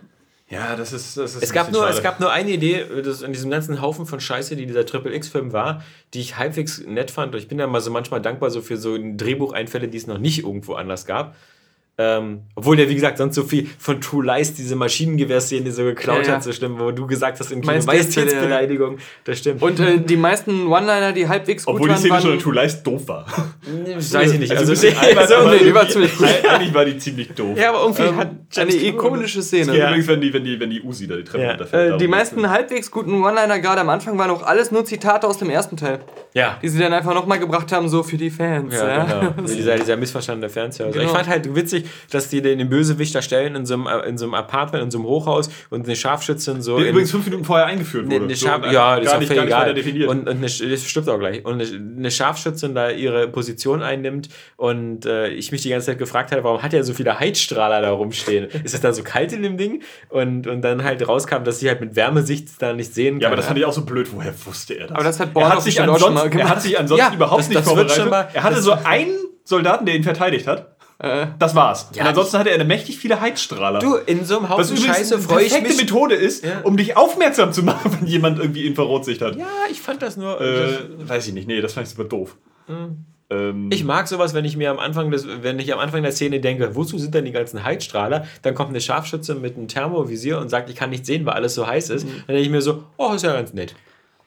ja, das ist, das ist es gab, nur, schade. es gab nur eine Idee das in diesem ganzen Haufen von Scheiße, die dieser Triple X-Film war, die ich halbwegs nett fand. Und ich bin da mal so manchmal dankbar so für so Drehbucheinfälle, die es noch nicht irgendwo anders gab. Ähm, obwohl der, wie gesagt, sonst so viel von True Lies, diese Maschinengewehr-Szene so geklaut Ja, ja. hat, so schlimm, wo du gesagt hast, im Kino, Majestätsbeleidigung. Das stimmt. Und äh, die meisten One-Liner, die halbwegs gut Obwohl die waren, Szene schon in waren... True Lies doof war. Weiß ich nicht. Also, Also, also, aber nee, die war irgendwie- ziemlich gut. Eigentlich war die ziemlich doof. ja, aber irgendwie Ähm, hat eine Cameron- ikonische Szene. Ja. Übrigens, wenn die, wenn, die, wenn die Uzi da die Treppe Ja. runterfällt. Äh, die meisten halbwegs guten One-Liner gerade am Anfang waren auch alles nur Zitate aus dem ersten Teil. Ja. Die sie dann einfach nochmal gebracht haben, so für die Fans. Ja, Ja, genau. dieser, dieser missverstandene Fernseher. Also Genau. Ich fand halt witzig, dass die den, den Bösewicht da stellen in so, einem, äh, in so einem Apartment, in so einem Hochhaus und eine Scharfschützin so. Der in, übrigens fünf Minuten vorher eingeführt eine, wurde. eine So, Scharf, und ja, das ist auch nicht, völlig egal. definiert. Und, und eine, das stimmt auch gleich. Und eine, Scharfschützin da ihre Position einnimmt und äh, ich mich die ganze Zeit gefragt hatte, warum hat er so viele Heizstrahler da rumstehen? ist es da so kalt in dem Ding? Und, und dann halt rauskam, dass sie halt mit Wärmesicht da nicht sehen kann. ja, aber das fand ich auch so blöd. Woher wusste er das? Aber das hat Born er auch hat sich bestimmt auch schon ansonsten, er hat sich ansonsten Ja, überhaupt das- nicht das vorbereitet. mal- er hatte so einen Soldaten, der ihn verteidigt hat. Das war's. Ja, und ansonsten hatte er mächtig viele Heizstrahler. Du, in so einem was Haufen Scheiße eine freue ich perfekte mich. Methode ist, Ja. um dich aufmerksam zu machen, wenn jemand irgendwie Infrarotsicht hat. Ja, ich fand das nur. Äh, weiß ich nicht. Nee, das fand ich super doof. Ähm, Ich mag sowas, wenn ich mir am Anfang des, wenn ich am Anfang der Szene denke, wozu sind denn die ganzen Heizstrahler? Dann kommt eine Scharfschütze mit einem Thermovisier und sagt, ich kann nicht sehen, weil alles so heiß ist. Dann denke ich mir so, oh, ist ja ganz nett.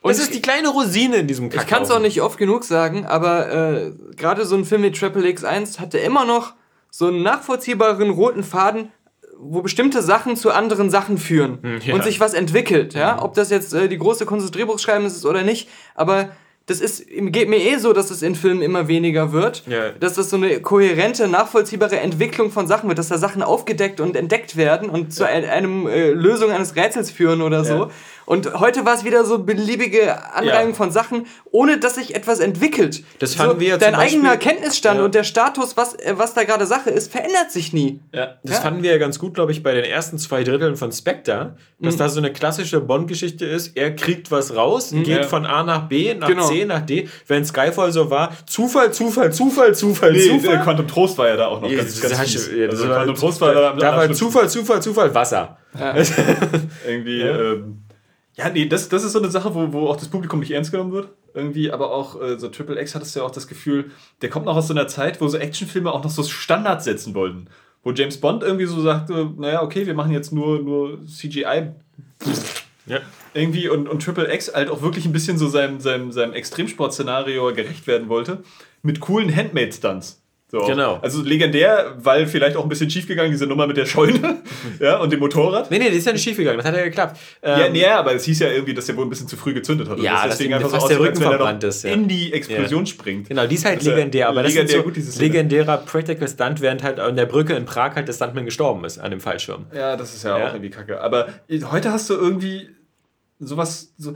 Und das ist die kleine Rosine in diesem Ich kann es auch nicht oft genug sagen, aber äh, gerade so ein Film wie Triple X1 hatte immer noch so einen nachvollziehbaren roten Faden, wo bestimmte Sachen zu anderen Sachen führen ja. und sich was entwickelt. Ja? Ob das jetzt äh, die große Kunst des Drehbuchschreibens ist oder nicht, aber das ist, geht mir eh so, dass es in Filmen immer weniger wird. Ja. Dass das so eine kohärente, nachvollziehbare Entwicklung von Sachen wird, dass da Sachen aufgedeckt und entdeckt werden und zu ein- einem äh, Lösung eines Rätsels führen oder so. Und heute war es wieder so beliebige Anreihung Ja. von Sachen, ohne dass sich etwas entwickelt. Das fanden so, wir ja Dein Beispiel- eigener Kenntnisstand Ja. und der Status, was, äh, was da gerade Sache ist, verändert sich nie. ja. Das Ja. fanden wir ja ganz gut, glaube ich, bei den ersten zwei Dritteln von Spectre, dass Mhm. da so eine klassische Bond-Geschichte ist. Er kriegt was raus, geht Ja. von A nach B, nach Genau. C, nach D. Wenn Skyfall so war, Zufall, Zufall, Zufall, Zufall, Nee, äh, Zufall. Quantum Trost war ja da auch noch Ja, ganz, ganz das also war- Quantum Trost war da, Da war. Zufall, Zufall, Zufall, Wasser. Irgendwie, ja. Ähm, ja, nee, das, das ist so eine Sache, wo, wo auch das Publikum nicht ernst genommen wird. Irgendwie, aber auch äh, so Triple X hattest du ja auch das Gefühl, der kommt noch aus so einer Zeit, wo so Actionfilme auch noch so Standards setzen wollten. Wo James Bond irgendwie so sagte, naja, okay, wir machen jetzt nur, nur CGI. Ja. Irgendwie und, und Triple X halt auch wirklich ein bisschen so seinem, seinem, seinem Extremsport-Szenario gerecht werden wollte. Mit coolen Handmade-Stunts. So. Genau. Also legendär, weil vielleicht auch ein bisschen schief gegangen, diese Nummer mit der Scheune ja, und dem Motorrad. Nee, nee, das ist ja nicht schief gegangen. Das hat ja geklappt. Ja, Ähm, nee, aber es hieß ja irgendwie, dass der wohl ein bisschen zu früh gezündet hat. und Ja, das dass ihm fast der Rücken er verbrannt ist, ja. in die Explosion springt. Genau, die ist halt Das ja legendär, aber das legendär ist so gut, diese Szene. legendärer Practical Stunt, während halt an der Brücke in Prag halt der Stuntman gestorben ist an dem Fallschirm. Ja, das ist ja, Ja. auch irgendwie kacke. Aber heute hast du irgendwie sowas, so,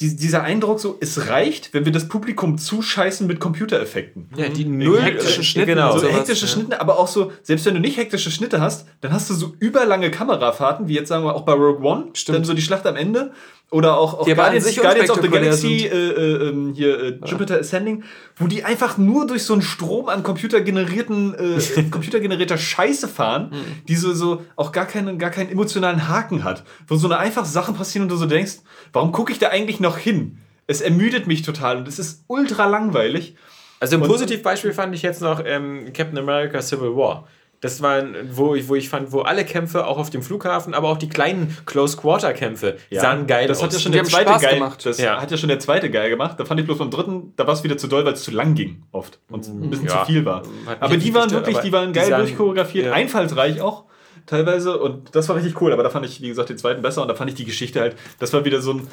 die, dieser Eindruck so, es reicht, wenn wir das Publikum zuscheißen mit Computereffekten. Ja, die null- hektischen Schnitten genau. und So hektische ja. Schnitte, aber auch so, selbst wenn du nicht hektische Schnitte hast, dann hast du so überlange Kamerafahrten, wie jetzt sagen wir auch bei Rogue One, Stimmt. dann so die Schlacht am Ende. Oder auch, auch Guardians, Guardians of the Galaxy, äh, äh, ähm, hier äh, Jupiter Ascending, wo die einfach nur durch so einen Strom an computergenerierten, äh, computergenerierter Scheiße fahren, die so, so auch gar keinen, gar keinen emotionalen Haken hat. Wo so eine einfach Sachen passieren und du so denkst, warum gucke ich da eigentlich noch hin? Es ermüdet mich total und es ist ultra langweilig. Also ein Positivbeispiel fand ich jetzt noch ähm, Captain America Civil War. Das war, wo ich, wo ich fand, wo alle Kämpfe, auch auf dem Flughafen, aber auch die kleinen Close-Quarter-Kämpfe, sahen geil das aus. hat ja schon Die der zweite Spaß geil gemacht. Das Ja. hat ja schon der zweite geil gemacht. Da fand ich bloß beim dritten, da war es wieder zu doll, weil es zu lang ging oft und ein bisschen Ja. zu viel war. Hat Aber die waren wirklich, die waren die geil sahen- durchchoreografiert, ja. einfallsreich auch teilweise und das war richtig cool. Aber da fand ich, wie gesagt, den zweiten besser und da fand ich die Geschichte halt, das war wieder so ein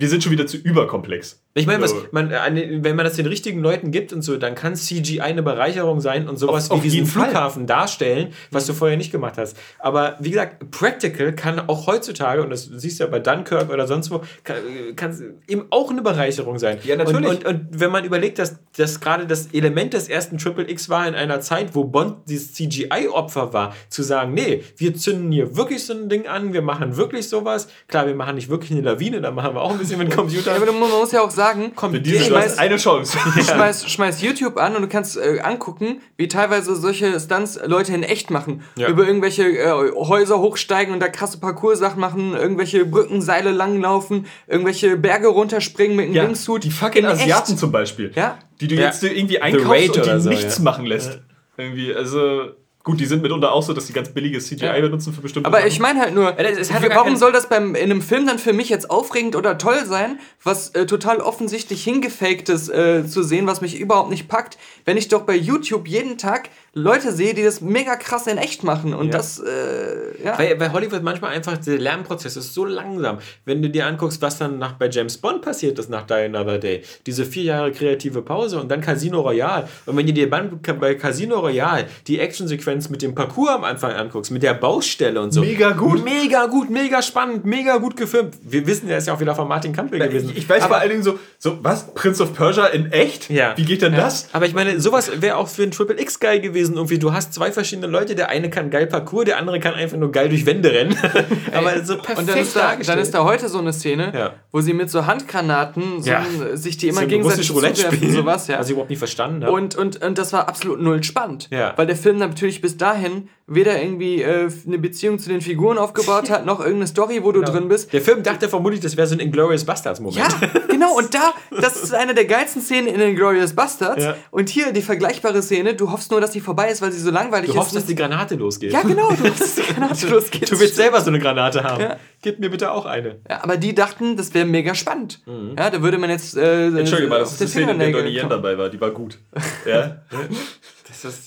wir sind schon wieder zu überkomplex. Ich meine, was, man, äh, eine, wenn man das den richtigen Leuten gibt und so, dann kann CGI eine Bereicherung sein und sowas Auf- wie auf diesen. Flughafen darstellen, was du vorher nicht gemacht hast. Aber wie gesagt, Practical kann auch heutzutage, und das siehst du ja bei Dunkirk oder sonst wo, kann, kann eben auch eine Bereicherung sein. Ja, natürlich. Und, und, und wenn man überlegt, dass das gerade das Element des ersten Triple X war in einer Zeit, wo Bond dieses CGI-Opfer war, zu sagen, nee, wir zünden hier wirklich so ein Ding an, wir machen wirklich sowas. Klar, wir machen nicht wirklich eine Lawine, da machen wir auch ein bisschen mit Ja, Computer. aber man muss ja auch sagen, Diese ich du hast weiß- eine Chance. schmeiß, schmeiß YouTube an und du kannst äh, angucken, wie teilweise solche Stunts Leute in echt machen. Ja. Über irgendwelche äh, Häuser hochsteigen und da krasse Parcours-Sachen machen, irgendwelche Brückenseile langlaufen, irgendwelche Berge runterspringen mit einem Ja, Wingsuit. die fucking in echt. Asiaten zum Beispiel. Ja. Die du Ja. jetzt irgendwie einkaufst und die so, nichts ja. machen lässt. Irgendwie, also. Gut, die sind mitunter auch so, dass die ganz billiges CGI Ja. benutzen für bestimmte Aber Sachen. ich meine halt nur, gar warum soll das beim, in einem Film dann für mich jetzt aufregend oder toll sein, was äh, total offensichtlich hingefaktes äh, zu sehen, was mich überhaupt nicht packt, wenn ich doch bei YouTube jeden Tag Leute sehe, die das mega krass in echt machen und Ja. das, äh, ja. Weil bei Hollywood manchmal einfach der Lernprozess ist so langsam. Wenn du dir anguckst, was dann nach, bei James Bond passiert ist nach Die Another Day, diese vier Jahre kreative Pause und dann Casino Royale. Und wenn du dir dann bei Casino Royale die Actionsequenz mit dem Parcours am Anfang anguckst, mit der Baustelle und so. Mega gut. Mega gut, mega spannend, mega gut gefilmt. Wir wissen, der ist ja auch wieder von Martin Campbell gewesen. ich, ich weiß aber, vor allen Dingen so, so, was? Prince of Persia in echt? Ja. Wie geht denn Ja. das? Aber ich meine, sowas wäre auch für ein Triple X geil gewesen. Irgendwie, du hast zwei verschiedene Leute. Der eine kann geil Parcours, der andere kann einfach nur geil durch Wände rennen. Aber so perfekt Und dann ist, da, dargestellt. dann ist da heute so eine Szene, Ja. wo sie mit so Handgranaten so Ja. ein- sich die immer So gegenseitig Roulette spielen, sowas, ja. Was ich überhaupt nicht verstanden habe. Und, und, und das war absolut null spannend. Ja. Weil der Film natürlich bis dahin weder irgendwie äh, eine Beziehung zu den Figuren aufgebaut hat, noch irgendeine Story, wo du drin bist. der Film dachte vermutlich, das wäre so ein Inglourious Bastards-Moment. Ja, genau. Und da, das ist eine der geilsten Szenen in den Glorious Bastards. Ja. Und hier die vergleichbare Szene, du hoffst nur, dass die vorbei ist, weil sie so langweilig Du hoffst, dass ist. die Granate losgeht. ja, genau, du hoffst, dass die Granate losgeht. Du willst selber so eine Granate haben. Ja. Gib mir bitte auch eine. Ja, aber die dachten, das wäre mega spannend. Ja, da würde man jetzt. Äh, Entschuldige mal, das auf ist die den Szene, in der Donnie Yen dabei war. Die war gut. Ja.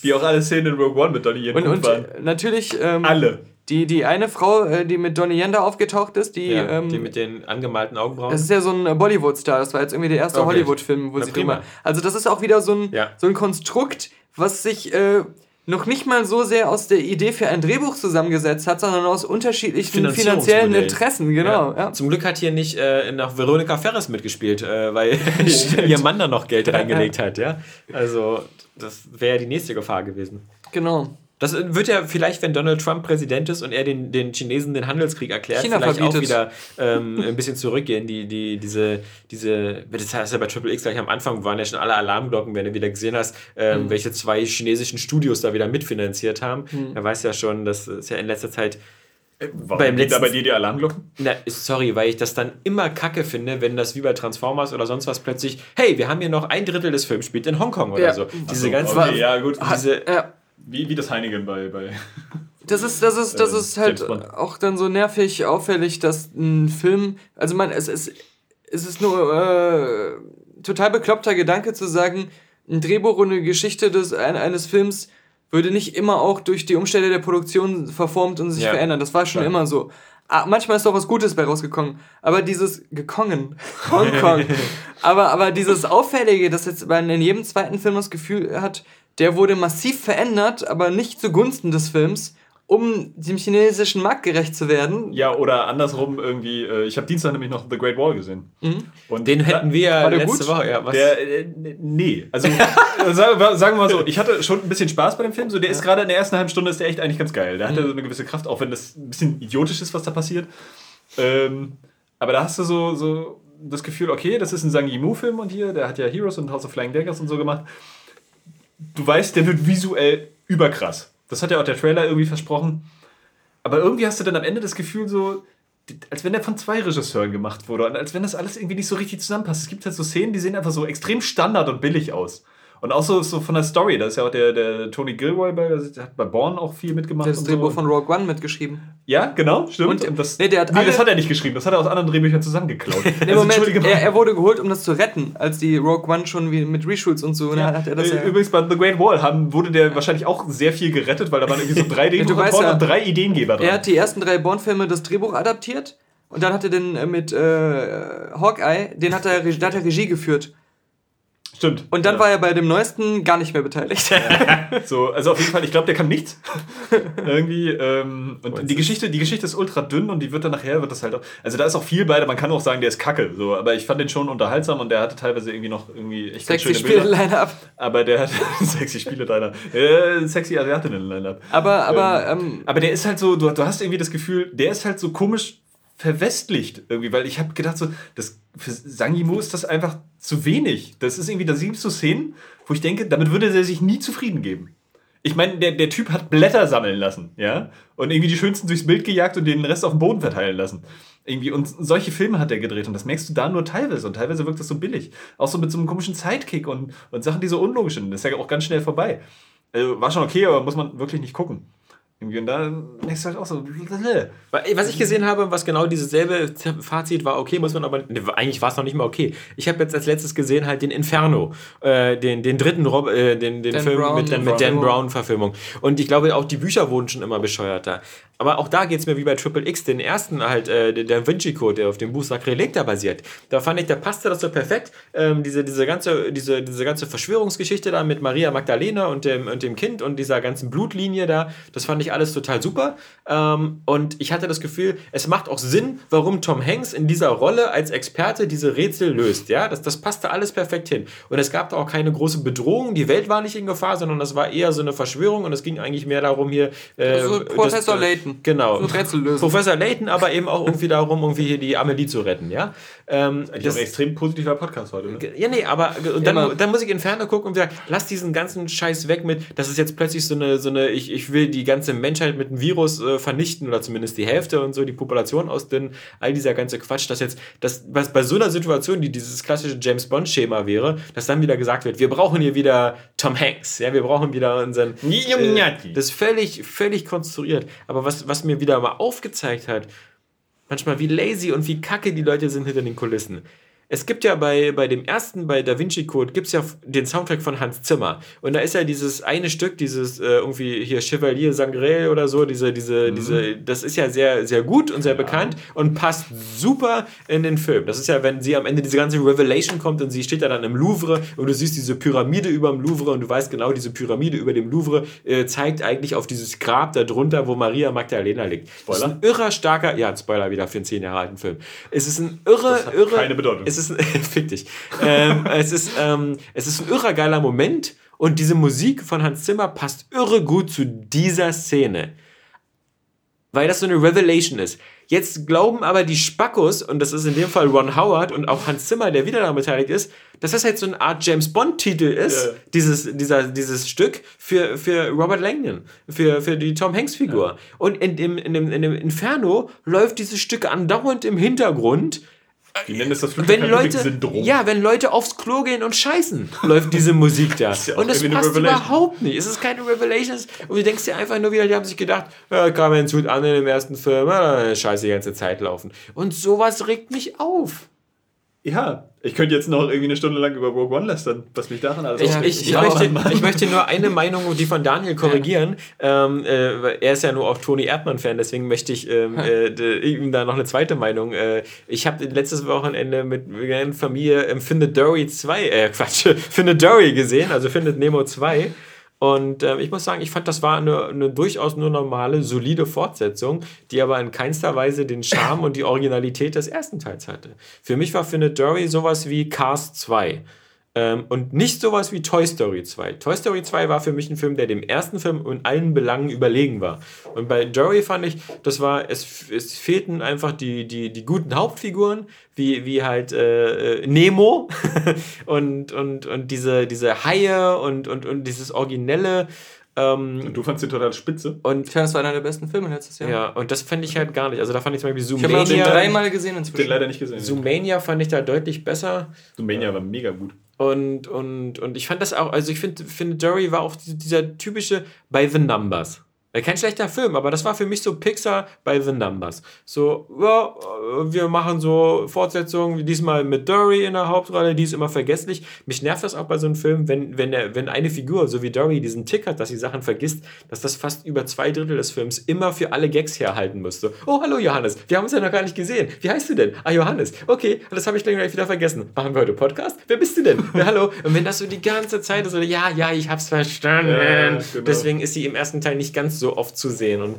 Wie auch alle Szenen in Rogue One mit Donnie Yen Und, gut und waren. natürlich. Ähm, Alle. Die, die eine Frau, äh, die mit Donnie Yen da aufgetaucht ist, die. ja, ähm, die mit den angemalten Augenbrauen. Das ist ja so ein äh, Bollywood-Star. Das war jetzt irgendwie der erste Okay. Hollywood-Film, wo Na, sie prima. drüber. Also, das ist auch wieder so ein, Ja. so ein Konstrukt, was sich äh, noch nicht mal so sehr aus der Idee für ein Drehbuch zusammengesetzt hat, sondern aus unterschiedlichen finanziellen. Interessen. Genau. Ja. Zum Glück hat hier nicht äh, noch Veronika Ferres mitgespielt, äh, weil ihr Mann da noch Geld reingelegt hat, ja. Also, das wäre die nächste Gefahr gewesen. Genau. Das wird ja vielleicht, wenn Donald Trump Präsident ist und er den, den Chinesen den Handelskrieg erklärt, China vielleicht verbietet. auch wieder ähm, ein bisschen zurückgehen. Die, die, diese, diese, das heißt ja bei Triple X gleich am Anfang waren ja schon alle Alarmglocken, wenn du wieder gesehen hast, ähm, welche zwei chinesischen Studios da wieder mitfinanziert haben. Er weiß ja schon, dass es ja in letzter Zeit Warum beim da bei dir die Alarmglocken? na, sorry, weil ich das dann immer kacke finde, wenn das wie bei Transformers oder sonst was plötzlich, hey, wir haben hier noch ein Drittel des Films spielt in Hongkong oder Ja. so. Diese so, ganzen, okay, ja, gut. diese, Ja. Wie, wie das Heineken bei. bei Das ist, das ist, das Äh, ist halt auch dann so nervig auffällig, dass ein Film, also man, es ist, es ist nur äh, total bekloppter Gedanke zu sagen, ein Drehbuch und eine Geschichte des, ein, eines Films würde nicht immer auch durch die Umstände der Produktion verformt und sich Ja. verändern. Das war schon Klar. immer so. Ah, manchmal ist doch was Gutes bei rausgekommen. Aber dieses gekongen, Hongkong, aber, aber dieses Auffällige, dass jetzt man in jedem zweiten Film das Gefühl hat, der wurde massiv verändert, aber nicht zugunsten des Films, um dem chinesischen Markt gerecht zu werden. ja, oder andersrum irgendwie. Äh, ich habe Dienstag nämlich noch The Great Wall gesehen. Und den hätten wir ja War der letzte gut? Woche. Ja, was? Der, äh, nee. Also, äh, sagen, wir, sagen wir mal so, ich hatte schon ein bisschen Spaß bei dem Film. So, der ist gerade in der ersten halben Stunde ist der echt eigentlich ganz geil. Der hat ja so eine gewisse Kraft, auch wenn das ein bisschen idiotisch ist, was da passiert. Ähm, aber da hast du so, so das Gefühl, okay, das ist ein Sang Yimou-Film und hier, der hat ja Heroes und House of Flying Daggers und so gemacht. Du weißt, der wird visuell überkrass. Das hat ja auch der Trailer irgendwie versprochen. Aber irgendwie hast du dann am Ende das Gefühl so, als wenn der von zwei Regisseuren gemacht wurde und als wenn das alles irgendwie nicht so richtig zusammenpasst. Es gibt halt so Szenen, die sehen einfach so extrem standard und billig aus. Und auch so, so von der Story, da ist ja auch der, der Tony Gilroy bei, der hat bei Born auch viel mitgemacht. Der hat das und Drehbuch so. von Rogue One mitgeschrieben. Ja, genau, stimmt. Und- das, nee, der hat nee, alle- das hat er nicht geschrieben, das hat er aus anderen Drehbüchern zusammengeklaut. Nee, Also, Moment, er, er wurde geholt, um das zu retten, als die Rogue One schon wie mit Reshoots und so, ne, hat er das ja. Übrigens bei The Great Wall haben, wurde der wahrscheinlich auch sehr viel gerettet, weil da waren irgendwie so drei Drehbuchautoren ja, und drei Ideengeber dran. Er hat die ersten drei Bond-Filme das Drehbuch adaptiert, Und dann hat er den äh, mit äh, Hawkeye, den hat er, da hat er Regie geführt. Stimmt. Und dann ja. war er bei dem neuesten gar nicht mehr beteiligt. So, also auf jeden Fall, ich glaube, der kann nichts. Irgendwie. Ähm, und die Geschichte, die Geschichte ist ultra dünn und die wird dann nachher, wird das halt auch. Also da ist auch viel bei, man kann auch sagen, der ist kacke. So, aber ich fand den schon unterhaltsam und der hatte teilweise irgendwie noch irgendwie echt ganz Sexy schöne Bilder. Spiele-Line-Up. Aber der hat sexy Spiele deiner. Äh, sexy Asiatinnen-Line-Up. Aber, aber, ähm, Aber der ist halt so, du, du hast irgendwie das Gefühl, der ist halt so komisch verwestlicht irgendwie, weil ich habe gedacht so, das für Sangimo ist das einfach zu wenig. Das ist irgendwie, da siehst du Szenen, wo ich denke, damit würde er sich nie zufrieden geben. Ich meine, der, der Typ hat Blätter sammeln lassen, ja, und irgendwie die schönsten durchs Bild gejagt und den Rest auf dem Boden verteilen lassen. Irgendwie, und solche Filme hat er gedreht und das merkst du da nur teilweise und teilweise wirkt das so billig. Auch so mit so einem komischen Sidekick und, und Sachen, die so unlogisch sind. Das ist ja auch ganz schnell vorbei. Also, war schon okay, aber muss man wirklich nicht gucken. Irgendwie, und da merkst du halt auch so. Was ich gesehen habe, was genau dieses selbe Fazit war, okay, muss man aber. Ne, eigentlich war es noch nicht mal okay. Ich habe jetzt als letztes gesehen halt den Inferno, äh, den, den dritten Rob, äh, den, den Dan Film Brown, mit, Dan- mit Dan Verfilmung. Brown-Verfilmung. Und ich glaube, auch die Bücher wurden schon immer bescheuerter. Aber auch da geht es mir wie bei Triple X, den ersten halt, äh, der Da Vinci Code, der auf dem Buch Sacrelecta basiert. Da fand ich, da passte das so perfekt. Ähm, diese, diese, ganze, diese, diese ganze Verschwörungsgeschichte da mit Maria Magdalena und dem, und dem Kind und dieser ganzen Blutlinie da, das fand ich alles total super. Ähm, und ich hatte das Gefühl, es macht auch Sinn, warum Tom Hanks in dieser Rolle als Experte diese Rätsel löst. Ja, das, das passte alles perfekt hin. Und es gab da auch keine große Bedrohung, die Welt war nicht in Gefahr, sondern das war eher so eine Verschwörung und es ging eigentlich mehr darum hier. Äh, Also Professor das- Layton. Genau. So Rätsel lösen. Professor Layton, aber eben auch irgendwie darum, irgendwie hier die Amelie zu retten, ja. Ähm, Ich ein extrem positiver Podcast heute. Ne? ja, nee, aber und Immer. dann, dann muss ich in Ferne gucken und sagen, lass diesen ganzen Scheiß weg mit, das ist jetzt plötzlich so eine, so eine ich, ich will die ganze Menschheit mit einem Virus äh, vernichten oder zumindest die Hälfte und so, die Population ausdünnen, all dieser ganze Quatsch, dass jetzt, das, was bei so einer Situation, die dieses klassische James Bond-Schema wäre, dass dann wieder gesagt wird, wir brauchen hier wieder Tom Hanks, ja, wir brauchen wieder unseren. Äh, das ist völlig, völlig konstruiert. Aber was, was mir wieder mal aufgezeigt hat, manchmal wie lazy und wie kacke die Leute sind hinter den Kulissen. Es gibt ja bei, bei dem ersten, bei Da Vinci Code, gibt es ja den Soundtrack von Hans Zimmer. Und da ist ja dieses eine Stück, dieses äh, irgendwie hier Chevalier Sangrel oder so, diese, diese, diese, das ist ja sehr, sehr gut und sehr bekannt und passt super in den Film. Das ist ja, wenn sie am Ende diese ganze Revelation kommt und sie steht ja dann im Louvre und du siehst diese Pyramide über dem Louvre und du weißt genau, diese Pyramide über dem Louvre äh, zeigt eigentlich auf dieses Grab da drunter, wo Maria Magdalena liegt. Das ist ein irrer starker, ja, Spoiler wieder für einen zehn Jahre alten Film. Es ist ein irre, irre. keine Bedeutung. Es ist ein, fick dich. ähm, es, ist, ähm, es ist ein irrer geiler Moment und diese Musik von Hans Zimmer passt irre gut zu dieser Szene. Weil das so eine Revelation ist. Jetzt glauben aber die Spackos, und das ist in dem Fall Ron Howard und auch Hans Zimmer, der wieder daran beteiligt ist, dass das halt so eine Art James Bond-Titel ist, Ja. dieses, dieser, dieses Stück für, für Robert Langdon, für, für die Tom Hanks-Figur. Und in dem, in, dem, in dem Inferno läuft dieses Stück andauernd im Hintergrund. Die nennen es das Wenn Leute, Syndrom. ja, wenn Leute aufs Klo gehen und scheißen, läuft diese Musik da. ist ja und das passt überhaupt nicht. Es ist keine Revelation. Und du denkst dir einfach nur wieder, die haben sich gedacht, ja, kam jetzt gut an in dem ersten Film, ja, scheiße die ganze Zeit laufen. Und sowas regt mich auf. Ja, ich könnte jetzt noch irgendwie eine Stunde lang über Rogue One lästern, was mich daran alles Ich, ich, ich, Ja, möchte, ich möchte nur eine Meinung, die von Daniel korrigieren. Ähm, äh, er ist ja nur auch Toni Erdmann-Fan, deswegen möchte ich ähm, äh, ihm da noch eine zweite Meinung. Äh, ich habe letztes Wochenende mit meiner Familie ähm, Findet Dory 2, äh, Quatsch, Findet Dory gesehen, also Findet Nemo 2. Und ähm, ich muss sagen, ich fand, das war eine, eine durchaus nur normale, solide Fortsetzung, die aber in keinster Weise den Charme und die Originalität des ersten Teils hatte. Für mich war Findet Dory sowas wie Cars 2. Ähm, und nicht sowas wie Toy Story 2. Toy Story 2 war für mich ein Film, der dem ersten Film in allen Belangen überlegen war. Und bei Dory fand ich, das war, es, es fehlten einfach die, die, die guten Hauptfiguren, wie, wie halt äh, äh, Nemo und, und, und diese, diese Haie und, und, und dieses Originelle. Ähm, Du fandst den total spitze. und Ich fand, das war einer der besten Filme letztes Jahr. ja, und das fände ich halt gar nicht. Also da fand ich zum Beispiel Ich habe ihn Zoomania. dreimal gesehen Den inzwischen. leider nicht gesehen. Zoomania fand ich da deutlich besser. Zoomania war mega gut. Und, und, und ich fand das auch, also ich finde, finde Dory war auch diese- dieser typische by the numbers. Äh, Kein schlechter Film, aber das war für mich so Pixar bei The Numbers. So, ja, wir machen so Fortsetzungen, diesmal mit Dory in der Hauptrolle, die ist immer vergesslich. Mich nervt das auch bei so einem Film, wenn, wenn, der, wenn eine Figur, so wie Dory, diesen Tick hat, dass sie Sachen vergisst, dass das fast über zwei Drittel des Films immer für alle Gags herhalten müsste. Oh, hallo Johannes, wir haben uns ja noch gar nicht gesehen. Wie heißt du denn? Ah, Johannes. Okay, das habe ich dann gleich wieder vergessen. Machen wir heute Podcast? Wer bist du denn? Ja, hallo. Und wenn das so die ganze Zeit ist, so, ja, ja, ich hab's verstanden. Ja, genau. Deswegen ist sie im ersten Teil nicht ganz so oft zu sehen. Und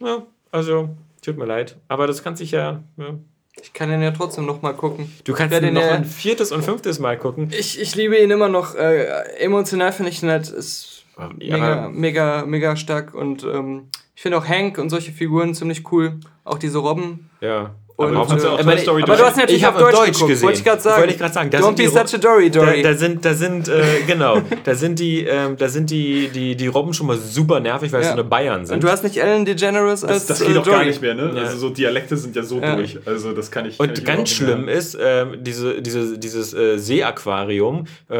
ja, also, tut mir leid. Aber das kann sich ja. ja. Ich kann den ja trotzdem noch mal gucken. Du kannst ihn den noch ja- ein viertes und fünftes Mal gucken. Ich, ich liebe ihn immer noch. Äh, emotional finde ich ihn halt ist Ja, mega, mega, mega stark. Und ähm, ich finde auch Hank und solche Figuren ziemlich cool. Auch diese Robben. Ja. Und, ja auch äh, Toy aber, Story aber du hast natürlich Ich auf Deutsch, Deutsch geguckt, gesehen. Wollte ich gerade sagen. Wollte ich gerade sagen. Da Don't sind be die such a Dory, Da, Dory. da sind, da sind, äh, genau, da sind die, ähm, da sind die, die, die Robben schon mal super nervig, weil es Ja. so eine Bayern und sind. du hast nicht Ellen DeGeneres als Das, das äh, geht auch Dory. gar nicht mehr, ne? Ja. Also so Dialekte sind ja so Ja. durch. Also das kann ich. kann Und ich ganz schlimm mehr. ist ähm, diese, diese, dieses äh, Seeaquarium, äh,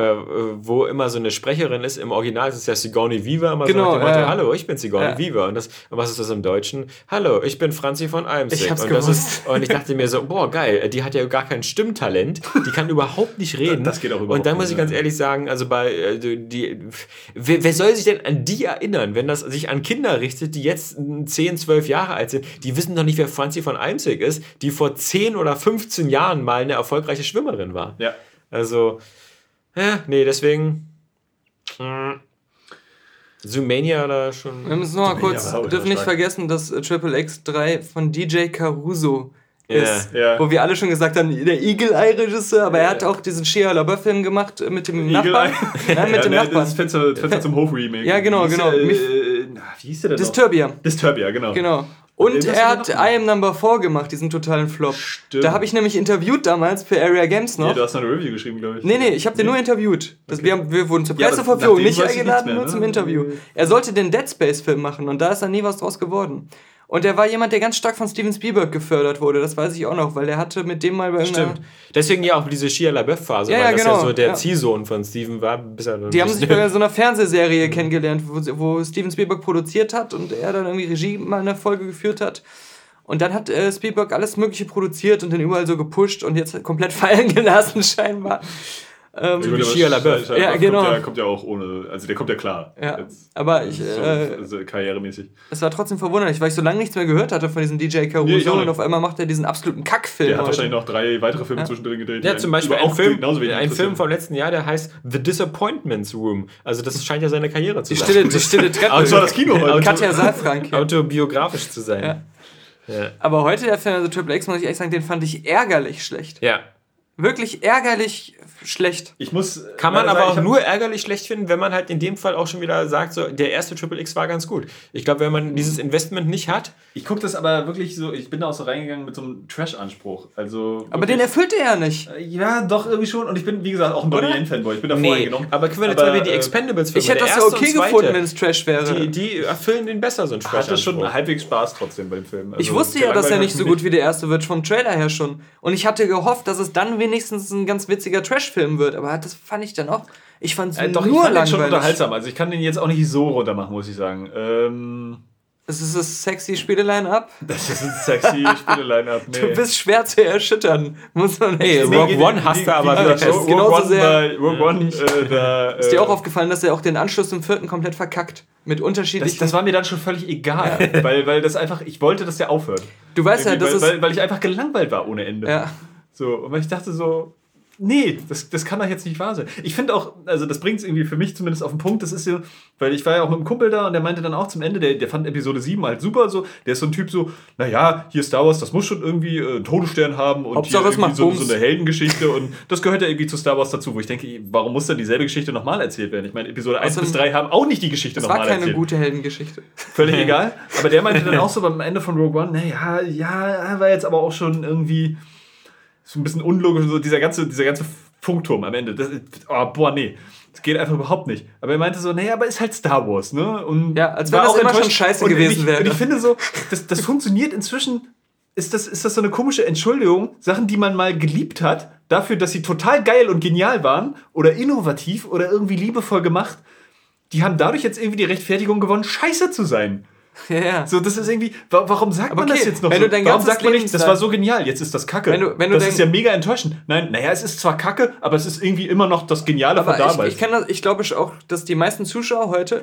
wo immer so eine Sprecherin ist. Im Original ist es ja Sigourney Weaver, immer Genau, so nach dem Motto. Hallo, ich bin Sigourney Ja. Weaver. Und, das, und was ist das im Deutschen? Hallo, ich bin Franzi von Almsig. Ich hab's und, das gewusst. ist, und ich dachte mir so, boah, geil, die hat ja gar kein Stimmtalent, die kann überhaupt nicht reden. Das geht auch überhaupt Und dann muss ich ganz ehrlich sagen, also bei äh, die, wer, wer soll sich denn an die erinnern, wenn das sich an Kinder richtet, die jetzt äh, 10, 12 Jahre alt sind? Die wissen doch nicht, wer Franzi von Almsig ist, die vor 10 oder 15 Jahren mal eine erfolgreiche Schwimmerin war. Ja. Also, ja, nee, deswegen. Mh, Zoomania da schon. Wir müssen noch mal kurz, dürfen nicht vergessen, dass äh, Triple X 3 von DJ Caruso Ja. ist. Ja. Wo wir alle schon gesagt haben, der Eagle Eye Regisseur, aber er hat auch diesen Shia LaBeouf Film gemacht äh, mit dem Eagle Nachbarn. Eye. Ja, mit ja, dem ne, Nachbarn. Das Fenster, Fenster zum Hof-Remake. Ja, genau, Wie hieß genau. Äh, na, wie hieß der denn noch? Disturbia. Disturbia, genau. Genau. Und er hat I Am Number 4 gemacht, diesen totalen Flop. Stimmt. Da habe ich nämlich interviewt damals für Area Games noch. Ja, du hast noch eine Review geschrieben, glaube ich. Nee, nee, ich habe den nur interviewt. Das, wir, haben, wir wurden zur Ja, Presseverführung dem nicht eingeladen, mehr, nur ne? zum Interview. Er sollte den Dead Space-Film machen und da ist dann nie was draus geworden. Und er war jemand, der ganz stark von Steven Spielberg gefördert wurde, das weiß ich auch noch, weil der hatte mit dem mal bei. Stimmt. Deswegen ja auch diese Shia LaBeouf-Phase, Ja, weil ja, das genau, ja so der ja. Ziehsohn von Steven war, bis er dann Die haben sich bei so einer Mhm. Fernsehserie kennengelernt, wo, wo Steven Spielberg produziert hat und er dann irgendwie Regie mal eine Folge geführt hat. Und dann hat äh, Spielberg alles Mögliche produziert und dann überall so gepusht und jetzt komplett fallen gelassen, scheinbar. Ähm, aber Shia LaBeouf. Shia Ja, genau. Kommt ja, kommt ja auch ohne, also der kommt ja klar. Ja, Jetzt, aber ich, so, äh, also karrieremäßig. es war trotzdem verwunderlich, weil ich so lange nichts mehr gehört hatte von diesem DJ Nee, Caruso auch und auf einmal macht er diesen absoluten Kackfilm. Der hat heute. wahrscheinlich noch drei weitere Filme Ja. zwischendrin gedreht. Ja, die zum einen Beispiel über- ein Film, ein Film vom letzten Jahr, der heißt The Disappointments Room. Also das scheint ja seine Karriere zu die sein. stille, die stille Treppe. Ah, das war das Kino heute. Katja Saalfrank. Autobiografisch zu sein. Ja. Ja. Aber heute der Film, also Triple X, muss ich ehrlich sagen, den fand ich ärgerlich schlecht. ja. Wirklich ärgerlich schlecht. Ich muss. Kann man aber sagen, auch ich nur ärgerlich schlecht finden, wenn man halt in dem Fall auch schon wieder sagt, so, der erste Triple X war ganz gut. Ich glaube, wenn man dieses Investment nicht hat, Ich gucke das aber wirklich so. Ich bin da auch so reingegangen mit so einem Trash-Anspruch. Also. Aber den erfüllt er ja nicht. Ja, doch, irgendwie schon. Und ich bin, wie gesagt, auch ein Donnie? Yen-Fanboy. Ich bin da nee. voreingenommen. Aber können wir jetzt die äh, Expendables-Filme, Ich hätte das ja okay gefunden, wenn es Trash wäre. Die, die erfüllen den besser, so einen hatte schon halbwegs Spaß trotzdem beim Film. Also, ich wusste ja, dass er nicht so gut wie der erste wird, vom Trailer her schon. Und ich hatte gehofft, dass es dann wenigstens ein ganz witziger Trash-Film wird. Aber das fand ich dann auch. Ich fand es Äh, doch, ich nur fand den schon langweilig. unterhaltsam. Also ich kann den jetzt auch nicht so runter machen, muss ich sagen. Ähm, Es ist das sexy Spieleline-Up. das ist ein sexy Spiele-Line-Up. Nee. Du bist schwer zu erschüttern, muss man Hey, echt Rogue. Nee, One wie- er aber wie wieder fest. Rogue One sehr- Rogue One, äh, da, Ist dir äh, auch aufgefallen, dass er auch den Anschluss im vierten komplett verkackt? Mit das, unterschiedlichen. das war mir dann schon völlig egal, weil, weil das einfach, ich wollte, dass der aufhört. du weißt ja, Irgendwie, das weil, ist. weil, weil ich einfach gelangweilt war ohne Ende. ja. So, und weil ich dachte so, nee, das, das kann doch jetzt nicht wahr sein. Ich finde auch, also das bringt es irgendwie für mich zumindest auf den Punkt, das ist so, weil ich war ja auch mit einem Kumpel da und der meinte dann auch zum Ende, der, der fand Episode 7 halt super, so, der ist so ein Typ so, naja, hier Star Wars, das muss schon irgendwie äh, einen Todesstern haben und Hauptsache, hier irgendwie macht so, so eine Heldengeschichte und das gehört ja irgendwie zu Star Wars dazu, wo ich denke, warum muss dann dieselbe Geschichte nochmal erzählt werden? Ich meine, Episode 1 Außerdem- bis 3 haben auch nicht die Geschichte Das war nochmal keine erzählt. gute Heldengeschichte. Völlig egal. Aber der meinte dann auch so beim Ende von Rogue One, naja, ja, war jetzt aber auch schon irgendwie so ein bisschen unlogisch und so, dieser ganze, dieser ganze Funkturm am Ende. Das, oh, boah, nee. Das geht einfach überhaupt nicht. Aber er meinte so, naja, aber ist halt Star Wars, ne? Und Ja, als wenn das auch immer schon scheiße und gewesen ich, wäre. Und ich finde so, das, das funktioniert inzwischen. Ist das, ist das so eine komische Entschuldigung? Sachen, die man mal geliebt hat, dafür, dass sie total geil und genial waren oder innovativ oder irgendwie liebevoll gemacht, die haben dadurch jetzt irgendwie die Rechtfertigung gewonnen, scheiße zu sein. Ja, ja. So, das ist irgendwie, wa- warum sagt Aber man das okay, jetzt noch wenn so? du dein warum sagt man nicht, das war so genial, jetzt ist das Kacke. Wenn du- wenn du das ist ja mega enttäuschend. Nein, naja, es ist zwar Kacke, aber es ist irgendwie immer noch das Geniale von Aber ich, damals. ich, kann das, ich glaube auch, dass die meisten Zuschauer heute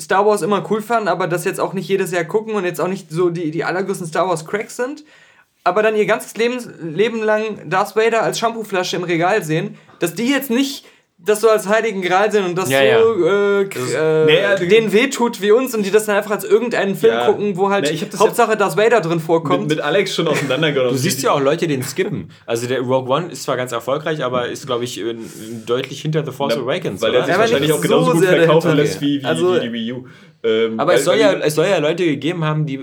Star Wars immer cool fanden, aber das jetzt auch nicht jedes Jahr gucken und jetzt auch nicht so die, die allergrößten Star Wars Cracks sind. Aber dann ihr ganzes Leben, Leben lang Darth Vader als Shampooflasche im Regal sehen, dass die jetzt nicht das so als heiligen Gral sehen und das Ja, so äh, k- äh, die- denen wehtut wie uns und die das dann einfach als irgendeinen Film Ja. gucken, wo halt Na, ich hab das Hauptsache Darth Vader drin vorkommt. mit, mit Alex schon auseinandergenommen. Du siehst ja auch Leute, den skippen. Also der Rogue One ist zwar ganz erfolgreich, aber ist, glaube ich, in- in deutlich hinter The Force Awakens. Weil oder? er sich wahrscheinlich auch genauso so gut sehr verkaufen lässt wie, wie, Also- wie die Wii U. Ähm, Aber es soll, ja, es soll ja Leute gegeben haben, die,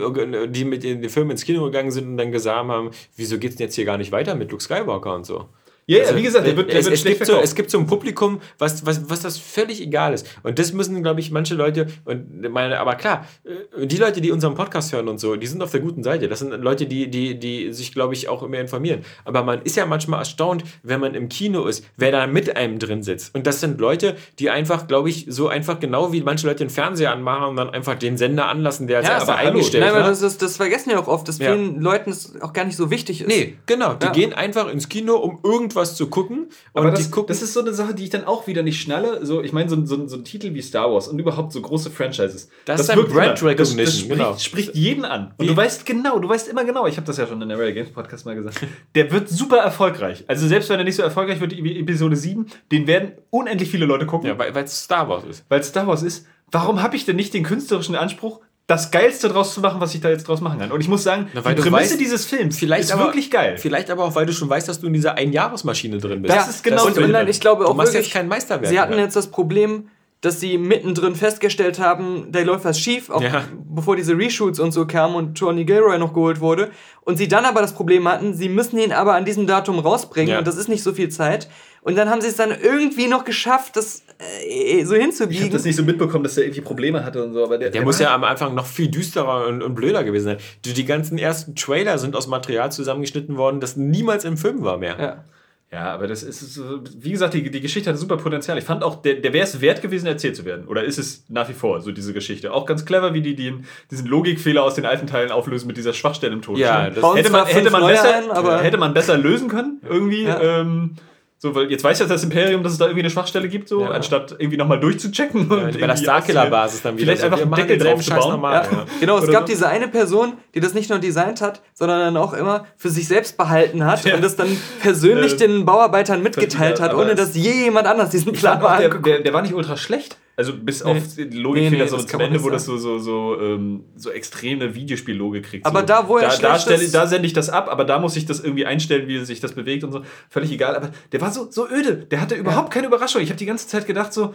die mit den Film ins Kino gegangen sind und dann gesagt haben, wieso geht's denn jetzt hier gar nicht weiter mit Luke Skywalker und so. Ja, ja, wie gesagt, der wird, der es, wird es, gibt so, es gibt so ein Publikum, was, was, was das völlig egal ist. Und das müssen, glaube ich, manche Leute, und meine, aber klar, äh, die Leute, die unseren Podcast hören und so, die sind auf der guten Seite. Das sind Leute, die, die, die sich, glaube ich, auch immer informieren. Aber man ist ja manchmal erstaunt, wenn man im Kino ist, wer da mit einem drin sitzt. Und das sind Leute, die einfach, glaube ich, so einfach genau wie manche Leute den Fernseher anmachen und dann einfach den Sender anlassen, der als Ja, erster aber eingestellt Nein, weil war. das, ist, das vergessen ja auch oft, dass Ja. vielen Leuten es auch gar nicht so wichtig ist. Nee, genau. Die Ja. gehen einfach ins Kino, um irgendwas zu gucken. Und Aber die das, gucken. das ist so eine Sache, die ich dann auch wieder nicht schnalle. So, ich meine, so, ein- so, so ein Titel wie Star Wars und überhaupt so große Franchises. Das ist ein Brand immer. Das, das Recognition, spricht, genau. spricht jeden an. Und Wie- du weißt genau, du weißt immer genau, ich habe das ja schon in der Rare Games Podcast mal gesagt, der wird super erfolgreich. Also selbst wenn er nicht so erfolgreich wird wie Episode 7, den werden unendlich viele Leute gucken, ja, weil es Star Wars ist. weil es Star Wars ist. Warum habe ich denn nicht den künstlerischen Anspruch, das Geilste draus zu machen, was ich da jetzt draus machen kann? Und ich muss sagen, Na, weil die du Prämisse weißt- dieses Films Vielleicht ist aber, wirklich geil. Vielleicht aber auch, weil du schon weißt, dass du in dieser Einjahresmaschine drin bist. Das ist genau und, so. und nein, ich glaube Du auch machst wirklich, jetzt kein Meisterwerk Sie hatten mehr. jetzt das Problem, dass sie mittendrin festgestellt haben, da läuft was schief, auch Ja. bevor diese Reshoots und so kamen und Tony Gilroy noch geholt wurde. Und sie dann aber das Problem hatten, sie müssen ihn aber an diesem Datum rausbringen Ja. und das ist nicht so viel Zeit. Und dann haben sie es dann irgendwie noch geschafft, das äh, so Ich habe hinzubiegen. das nicht so mitbekommen, dass er irgendwie Probleme hatte und so, aber der, Der muss ja am Anfang noch viel düsterer und, und blöder gewesen sein. Die, die ganzen ersten Trailer sind aus Material zusammengeschnitten worden, das niemals im Film war mehr. ja. Ja, aber das ist, so- wie gesagt, die, die Geschichte hat super Potenzial. Ich fand auch, der, der wäre es wert gewesen, erzählt zu werden. Oder ist es nach wie vor, so diese Geschichte. Auch ganz clever, wie die, die diesen Logikfehler aus den alten Teilen auflösen mit dieser Schwachstelle im Tod. Ja, das- hätte man, hätte, man besser, ein, aber- hätte man besser lösen können, irgendwie. Ja. Ähm, so, weil jetzt weiß ja das Imperium, dass es da irgendwie eine Schwachstelle gibt, so, Ja. anstatt irgendwie nochmal durchzuchecken. und bei der Starkiller-Basis dann wieder. Vielleicht so, einfach einen Deckel drauf zu bauen. Ja, Ja. genau, es Oder gab so. diese eine Person, die das nicht nur designt hat, sondern dann auch immer für sich selbst behalten hat Ja. und das dann persönlich Äh, den Bauarbeitern mitgeteilt hat, ohne dass je jemand anders diesen Plan mal der, der, der war nicht ultra schlecht. Also bis Nee. auf die Logikfehler Nee, nee, so zum Ende, wo das so, so, so, ähm, so extreme Videospiellogik kriegt. Aber so. da, wo er da, da, stelle, da sende ich das ab, aber da muss ich das irgendwie einstellen, wie sich das bewegt und so. Völlig egal. Aber der war so, so öde. Der hatte überhaupt keine Überraschung. Ich habe die ganze Zeit gedacht so,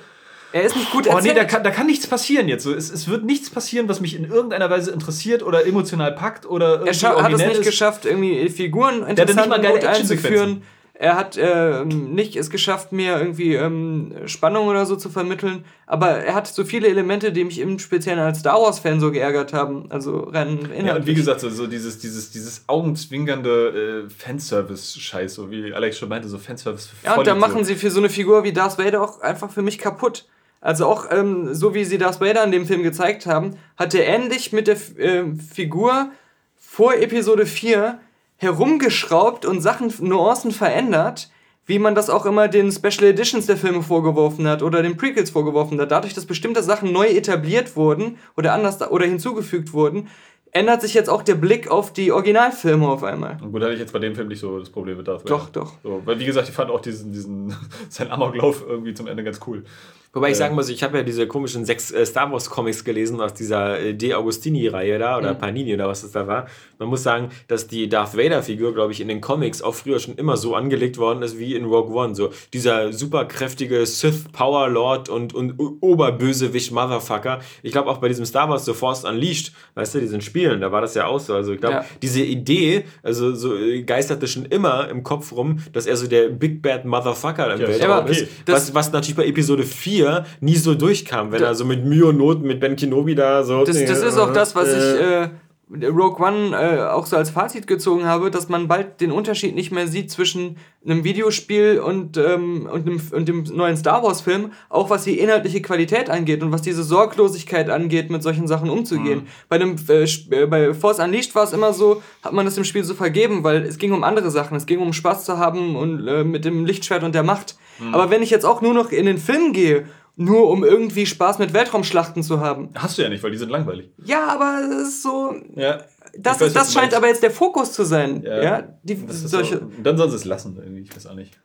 Er ist nicht gut oh erzählt. nee, da kann, da kann nichts passieren jetzt. So, es, es wird nichts passieren, was mich in irgendeiner Weise interessiert oder emotional packt oder irgendwie er hat es nicht ist. geschafft, irgendwie Figuren hat nicht interessant mal und Er hat ähm, nicht es geschafft, mir irgendwie ähm, Spannung oder so zu vermitteln. Aber er hat so viele Elemente, die mich im Speziellen als Star Wars-Fan so geärgert haben. Also rein inhaltlich. Ja, und wie gesagt, so, so dieses, dieses, dieses augenzwinkernde äh, Fanservice-Scheiß, so wie Alex schon meinte, so Fanservice für Ja, und da machen sie für so eine Figur wie Darth Vader auch einfach für mich kaputt. Also auch ähm, so wie sie Darth Vader in dem Film gezeigt haben, hat er ähnlich mit der ähm, Figur vor Episode 4 herumgeschraubt und Sachen, Nuancen verändert, wie man das auch immer den Special Editions der Filme vorgeworfen hat oder den Prequels vorgeworfen hat. Dadurch, dass bestimmte Sachen neu etabliert wurden oder anders oder hinzugefügt wurden, ändert sich jetzt auch der Blick auf die Originalfilme auf einmal. Und gut, hatte ich jetzt bei dem Film nicht so das Problem mit Darth Vader. Doch, doch. So, weil, wie gesagt, ich fand auch diesen, diesen sein Amoklauf irgendwie zum Ende ganz cool. Wobei ich sagen muss, ich habe ja diese komischen sechs äh, Star Wars Comics gelesen aus dieser äh, De Agostini-Reihe da oder Panini oder was das da war. Man muss sagen, dass die Darth Vader-Figur, glaube ich, in den Comics auch früher schon immer so angelegt worden ist wie in Rogue One. So dieser superkräftige Sith Power Lord und, und Oberbösewicht Motherfucker. Ich glaube auch bei diesem Star Wars The Force Unleashed, weißt du, diesen Spielen, da war das ja auch so. Also ich glaube, Ja. diese Idee, also so äh, geisterte schon immer im Kopf rum, dass er so der Big Bad Motherfucker im Ja, Weltraum aber ist. was, was natürlich bei Episode 4 nie so durchkam, wenn er so mit Mühe und Not mit Ben Kenobi da so. Das, das ist auch das, was ich, äh, Rogue One äh, auch so als Fazit gezogen habe, dass man bald den Unterschied nicht mehr sieht zwischen einem Videospiel und, ähm, und, dem, und dem neuen Star Wars-Film, auch was die inhaltliche Qualität angeht und was diese Sorglosigkeit angeht, mit solchen Sachen umzugehen. Bei, dem, äh, äh, bei Force Unleashed war es immer so, hat man das im Spiel so vergeben, weil es ging um andere Sachen. Es ging um Spaß zu haben und äh, mit dem Lichtschwert und der Macht. Aber wenn ich jetzt auch nur noch in den Film gehe, nur um irgendwie Spaß mit Weltraumschlachten zu haben, Hast du ja nicht, weil die sind langweilig. ja, aber es ist so. Ja. Das, weiß, das scheint aber jetzt der Fokus zu sein. Ja, die, Das ist solche. so, dann sollen sie es lassen, irgendwie. Ich weiß auch nicht.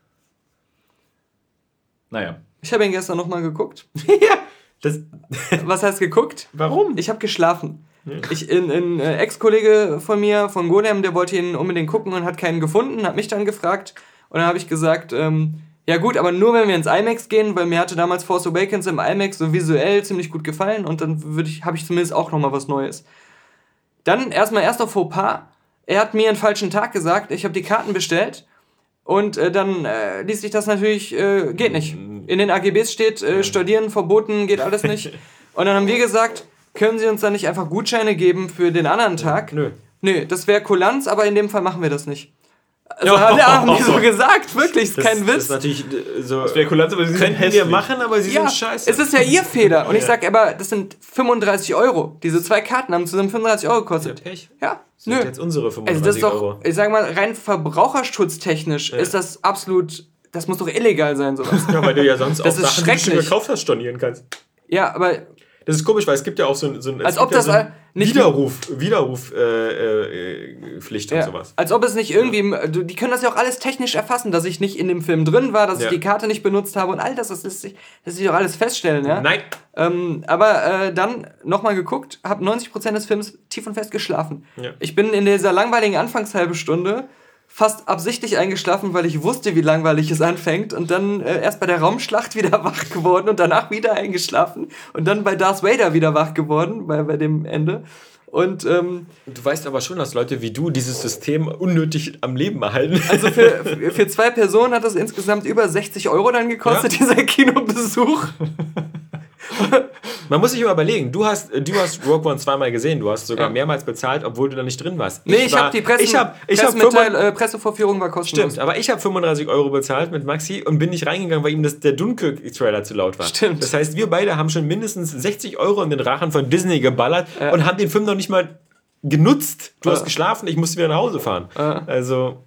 Naja. Ich habe ihn gestern nochmal geguckt. ja. Das, Was heißt geguckt? warum? Ich habe geschlafen. Ich, ein ein äh, Ex-Kollege von mir, von Golem, der wollte ihn unbedingt gucken und hat keinen gefunden, hat mich dann gefragt. Und dann habe ich gesagt, ähm, ja gut, aber nur wenn wir ins IMAX gehen, weil mir hatte damals Force Awakens im IMAX so visuell ziemlich gut gefallen und dann würde ich, habe ich zumindest auch nochmal was Neues. Dann erstmal erster Fauxpas. Er hat mir einen falschen Tag gesagt. Ich habe die Karten bestellt. Und äh, dann äh, ließ sich das natürlich, äh, geht nicht. In den AGBs steht, äh, Stornieren verboten, geht alles nicht. Und dann haben wir gesagt, können Sie uns dann nicht einfach Gutscheine geben für den anderen Tag? Nö. Nö, das wäre Kulanz, aber in dem Fall machen wir das nicht. Also haben, haben die so gesagt, wirklich, ist Das, kein das Witz. ist natürlich äh, so. Wäre kulant, aber sie sind Könnten wir hässlich. machen, aber sie ja, sind scheiße. es ist ja ihr Fehler. Und ich sag aber, das sind 35 Euro. Diese zwei Karten haben zusammen 35 Euro gekostet. Pech. Ja, Das nö. sind jetzt unsere Also 35 das ist doch, Euro. ich sag mal, rein verbraucherschutztechnisch ist das absolut, das muss doch illegal sein, sowas. Ja, weil du ja sonst Das auch ist Sachen, die du schon schrecklich. gekauft hast, stornieren kannst. ja, aber Das ist komisch, weil es gibt ja auch so ein, so ein, Als ob ja das so ein nicht- Widerruf, Widerruf äh, äh, Pflicht und ja, sowas. als ob es nicht irgendwie, die können das ja auch alles technisch erfassen, dass ich nicht in dem Film drin war, dass Ja. ich die Karte nicht benutzt habe und all das, das sich, das sich doch alles feststellen, ja. Nein. Ähm, aber äh, dann nochmal geguckt, habe 90% des Films tief und fest geschlafen. Ja. Ich bin in dieser langweiligen Anfangshalbe Stunde fast absichtlich eingeschlafen, weil ich wusste, wie langweilig es anfängt und dann äh, erst bei der Raumschlacht wieder wach geworden und danach wieder eingeschlafen und dann bei Darth Vader wieder wach geworden, bei, bei dem Ende. Und ähm, Du weißt aber schon, dass Leute wie du dieses System unnötig am Leben erhalten. also für, für- zwei Personen hat das insgesamt über 60 Euro dann gekostet, Ja. dieser Kinobesuch. Man muss sich immer überlegen, du hast, du hast Rogue One zweimal gesehen, du hast sogar Ja. mehrmals bezahlt, obwohl du da nicht drin warst. Nee, ich, war- habe die Presse, Ich hab, ich hab Pressemitteil- 35 äh, Pressevorführung war kostenlos. Stimmt, aber ich habe 35 Euro bezahlt mit Maxi und bin nicht reingegangen, weil ihm das, der Dunkirk-Trailer zu laut war. Stimmt. Das heißt, wir beide haben schon mindestens 60 Euro in den Rachen von Disney geballert Ja. und haben den Film noch nicht mal genutzt. Du Ja. hast geschlafen, ich musste wieder nach Hause fahren. Also,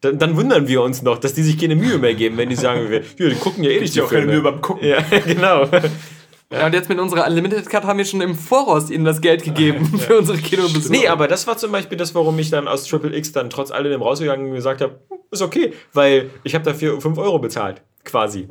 dann, dann wundern wir uns noch, dass die sich keine Mühe mehr geben, wenn die sagen, wir, ja, die gucken ja eh nicht dir auch keine Filme. Mühe beim Gucken. Ja, genau. Ja, und jetzt mit unserer Unlimited Card haben wir schon im Voraus ihnen das Geld gegeben für unsere Kinobesuche. Nee, aber das war zum Beispiel das, warum ich dann aus Triple X dann trotz alledem rausgegangen und gesagt habe, ist okay, weil ich habe dafür 5 Euro bezahlt, quasi.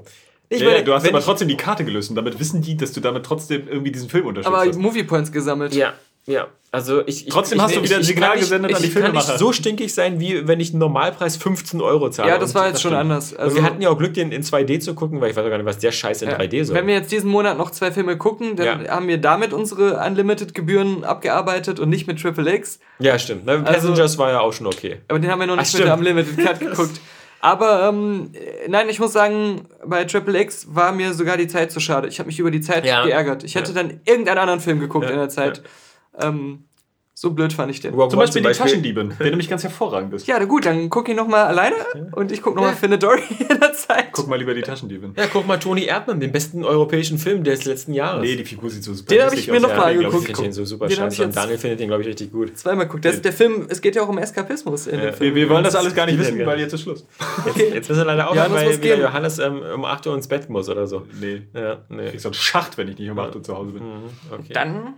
Ich Ja, meine, ja, du hast aber trotzdem die Karte gelöst und damit wissen die, dass du damit trotzdem irgendwie diesen Film unterstützt aber hast. Movie Points gesammelt. Ja, ja. Also ich, ich Trotzdem ich, hast du wieder ein Signal gesendet an die Ich kann nicht Filmemacher. so stinkig sein, wie wenn ich einen Normalpreis 15 Euro zahle. Ja, das war jetzt schon stimmt. anders. und Also, wir hatten ja auch Glück, den in 2D zu gucken, weil ich weiß auch gar nicht, was der Scheiß in ja, 3D soll. Wenn wir jetzt diesen Monat noch zwei Filme gucken, dann Ja. haben wir damit unsere Unlimited-Gebühren abgearbeitet und nicht mit Triple X. ja, stimmt. Ne? Passengers war ja auch schon okay. Aber den haben wir noch nicht Ach, mit der. Unlimited Card geguckt. Aber ähm, äh, nein, ich muss sagen, bei Triple X war mir sogar die Zeit zu schade. Ich habe mich über die Zeit Ja. geärgert. Ich hätte Ja. dann irgendeinen anderen Film geguckt Ja. in der Zeit. Ähm, so blöd fand ich den. Rogue Zum One Beispiel die Taschendiebin, der nämlich ganz hervorragend ist. Ja, na gut, dann guck ihn noch mal alleine und ich guck noch mal Findet Dory in der Zeit. Guck mal lieber die Taschendiebin. Ja, guck mal, Tony Erdmann, den besten europäischen Film des letzten Jahres. Nee, die Figur sieht so super Den hab hässlich ich mir aus. noch mal den glaub ich angeguckt. finde den so super Den ich scheiße und Daniel findet den, glaube ich, richtig gut. Zweimal guckt. Das, der Film, es geht ja auch um Eskapismus in dem Ja, Film. wir, wir wollen das alles gar nicht Ja, wissen, weil jetzt ist Schluss. Jetzt, jetzt müssen wir leider Ja, aufhören, das weil wieder gehen. Johannes ähm, um 8 Uhr ins Bett muss oder so. Nee. Ja, nee. Ich so einen Schacht, wenn ich nicht um 8 Uhr zu Hause bin. Okay. Dann,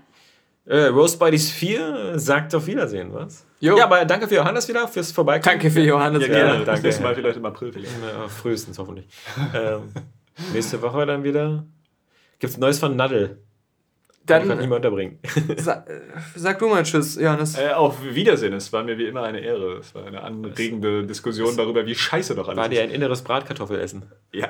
Äh, Roast Buddies 4 sagt auf Wiedersehen, was? Jo. Ja, aber danke für Johannes wieder, fürs Vorbeikommen. danke für Johannes. Ja, Ja, gerne. danke. Das nächste Mal vielleicht im April. Vielleicht. Ja, frühestens hoffentlich. ähm, nächste Woche dann wieder. Gibt's Neues von Nadel. Kann ich Dann mehr unterbringen. sa sag du mal Tschüss, Johannes. Äh, auf Wiedersehen. Es war mir wie immer eine Ehre. Es war eine anregende Diskussion darüber, wie scheiße doch alles War ist. dir ein inneres Bratkartoffelessen? Ja.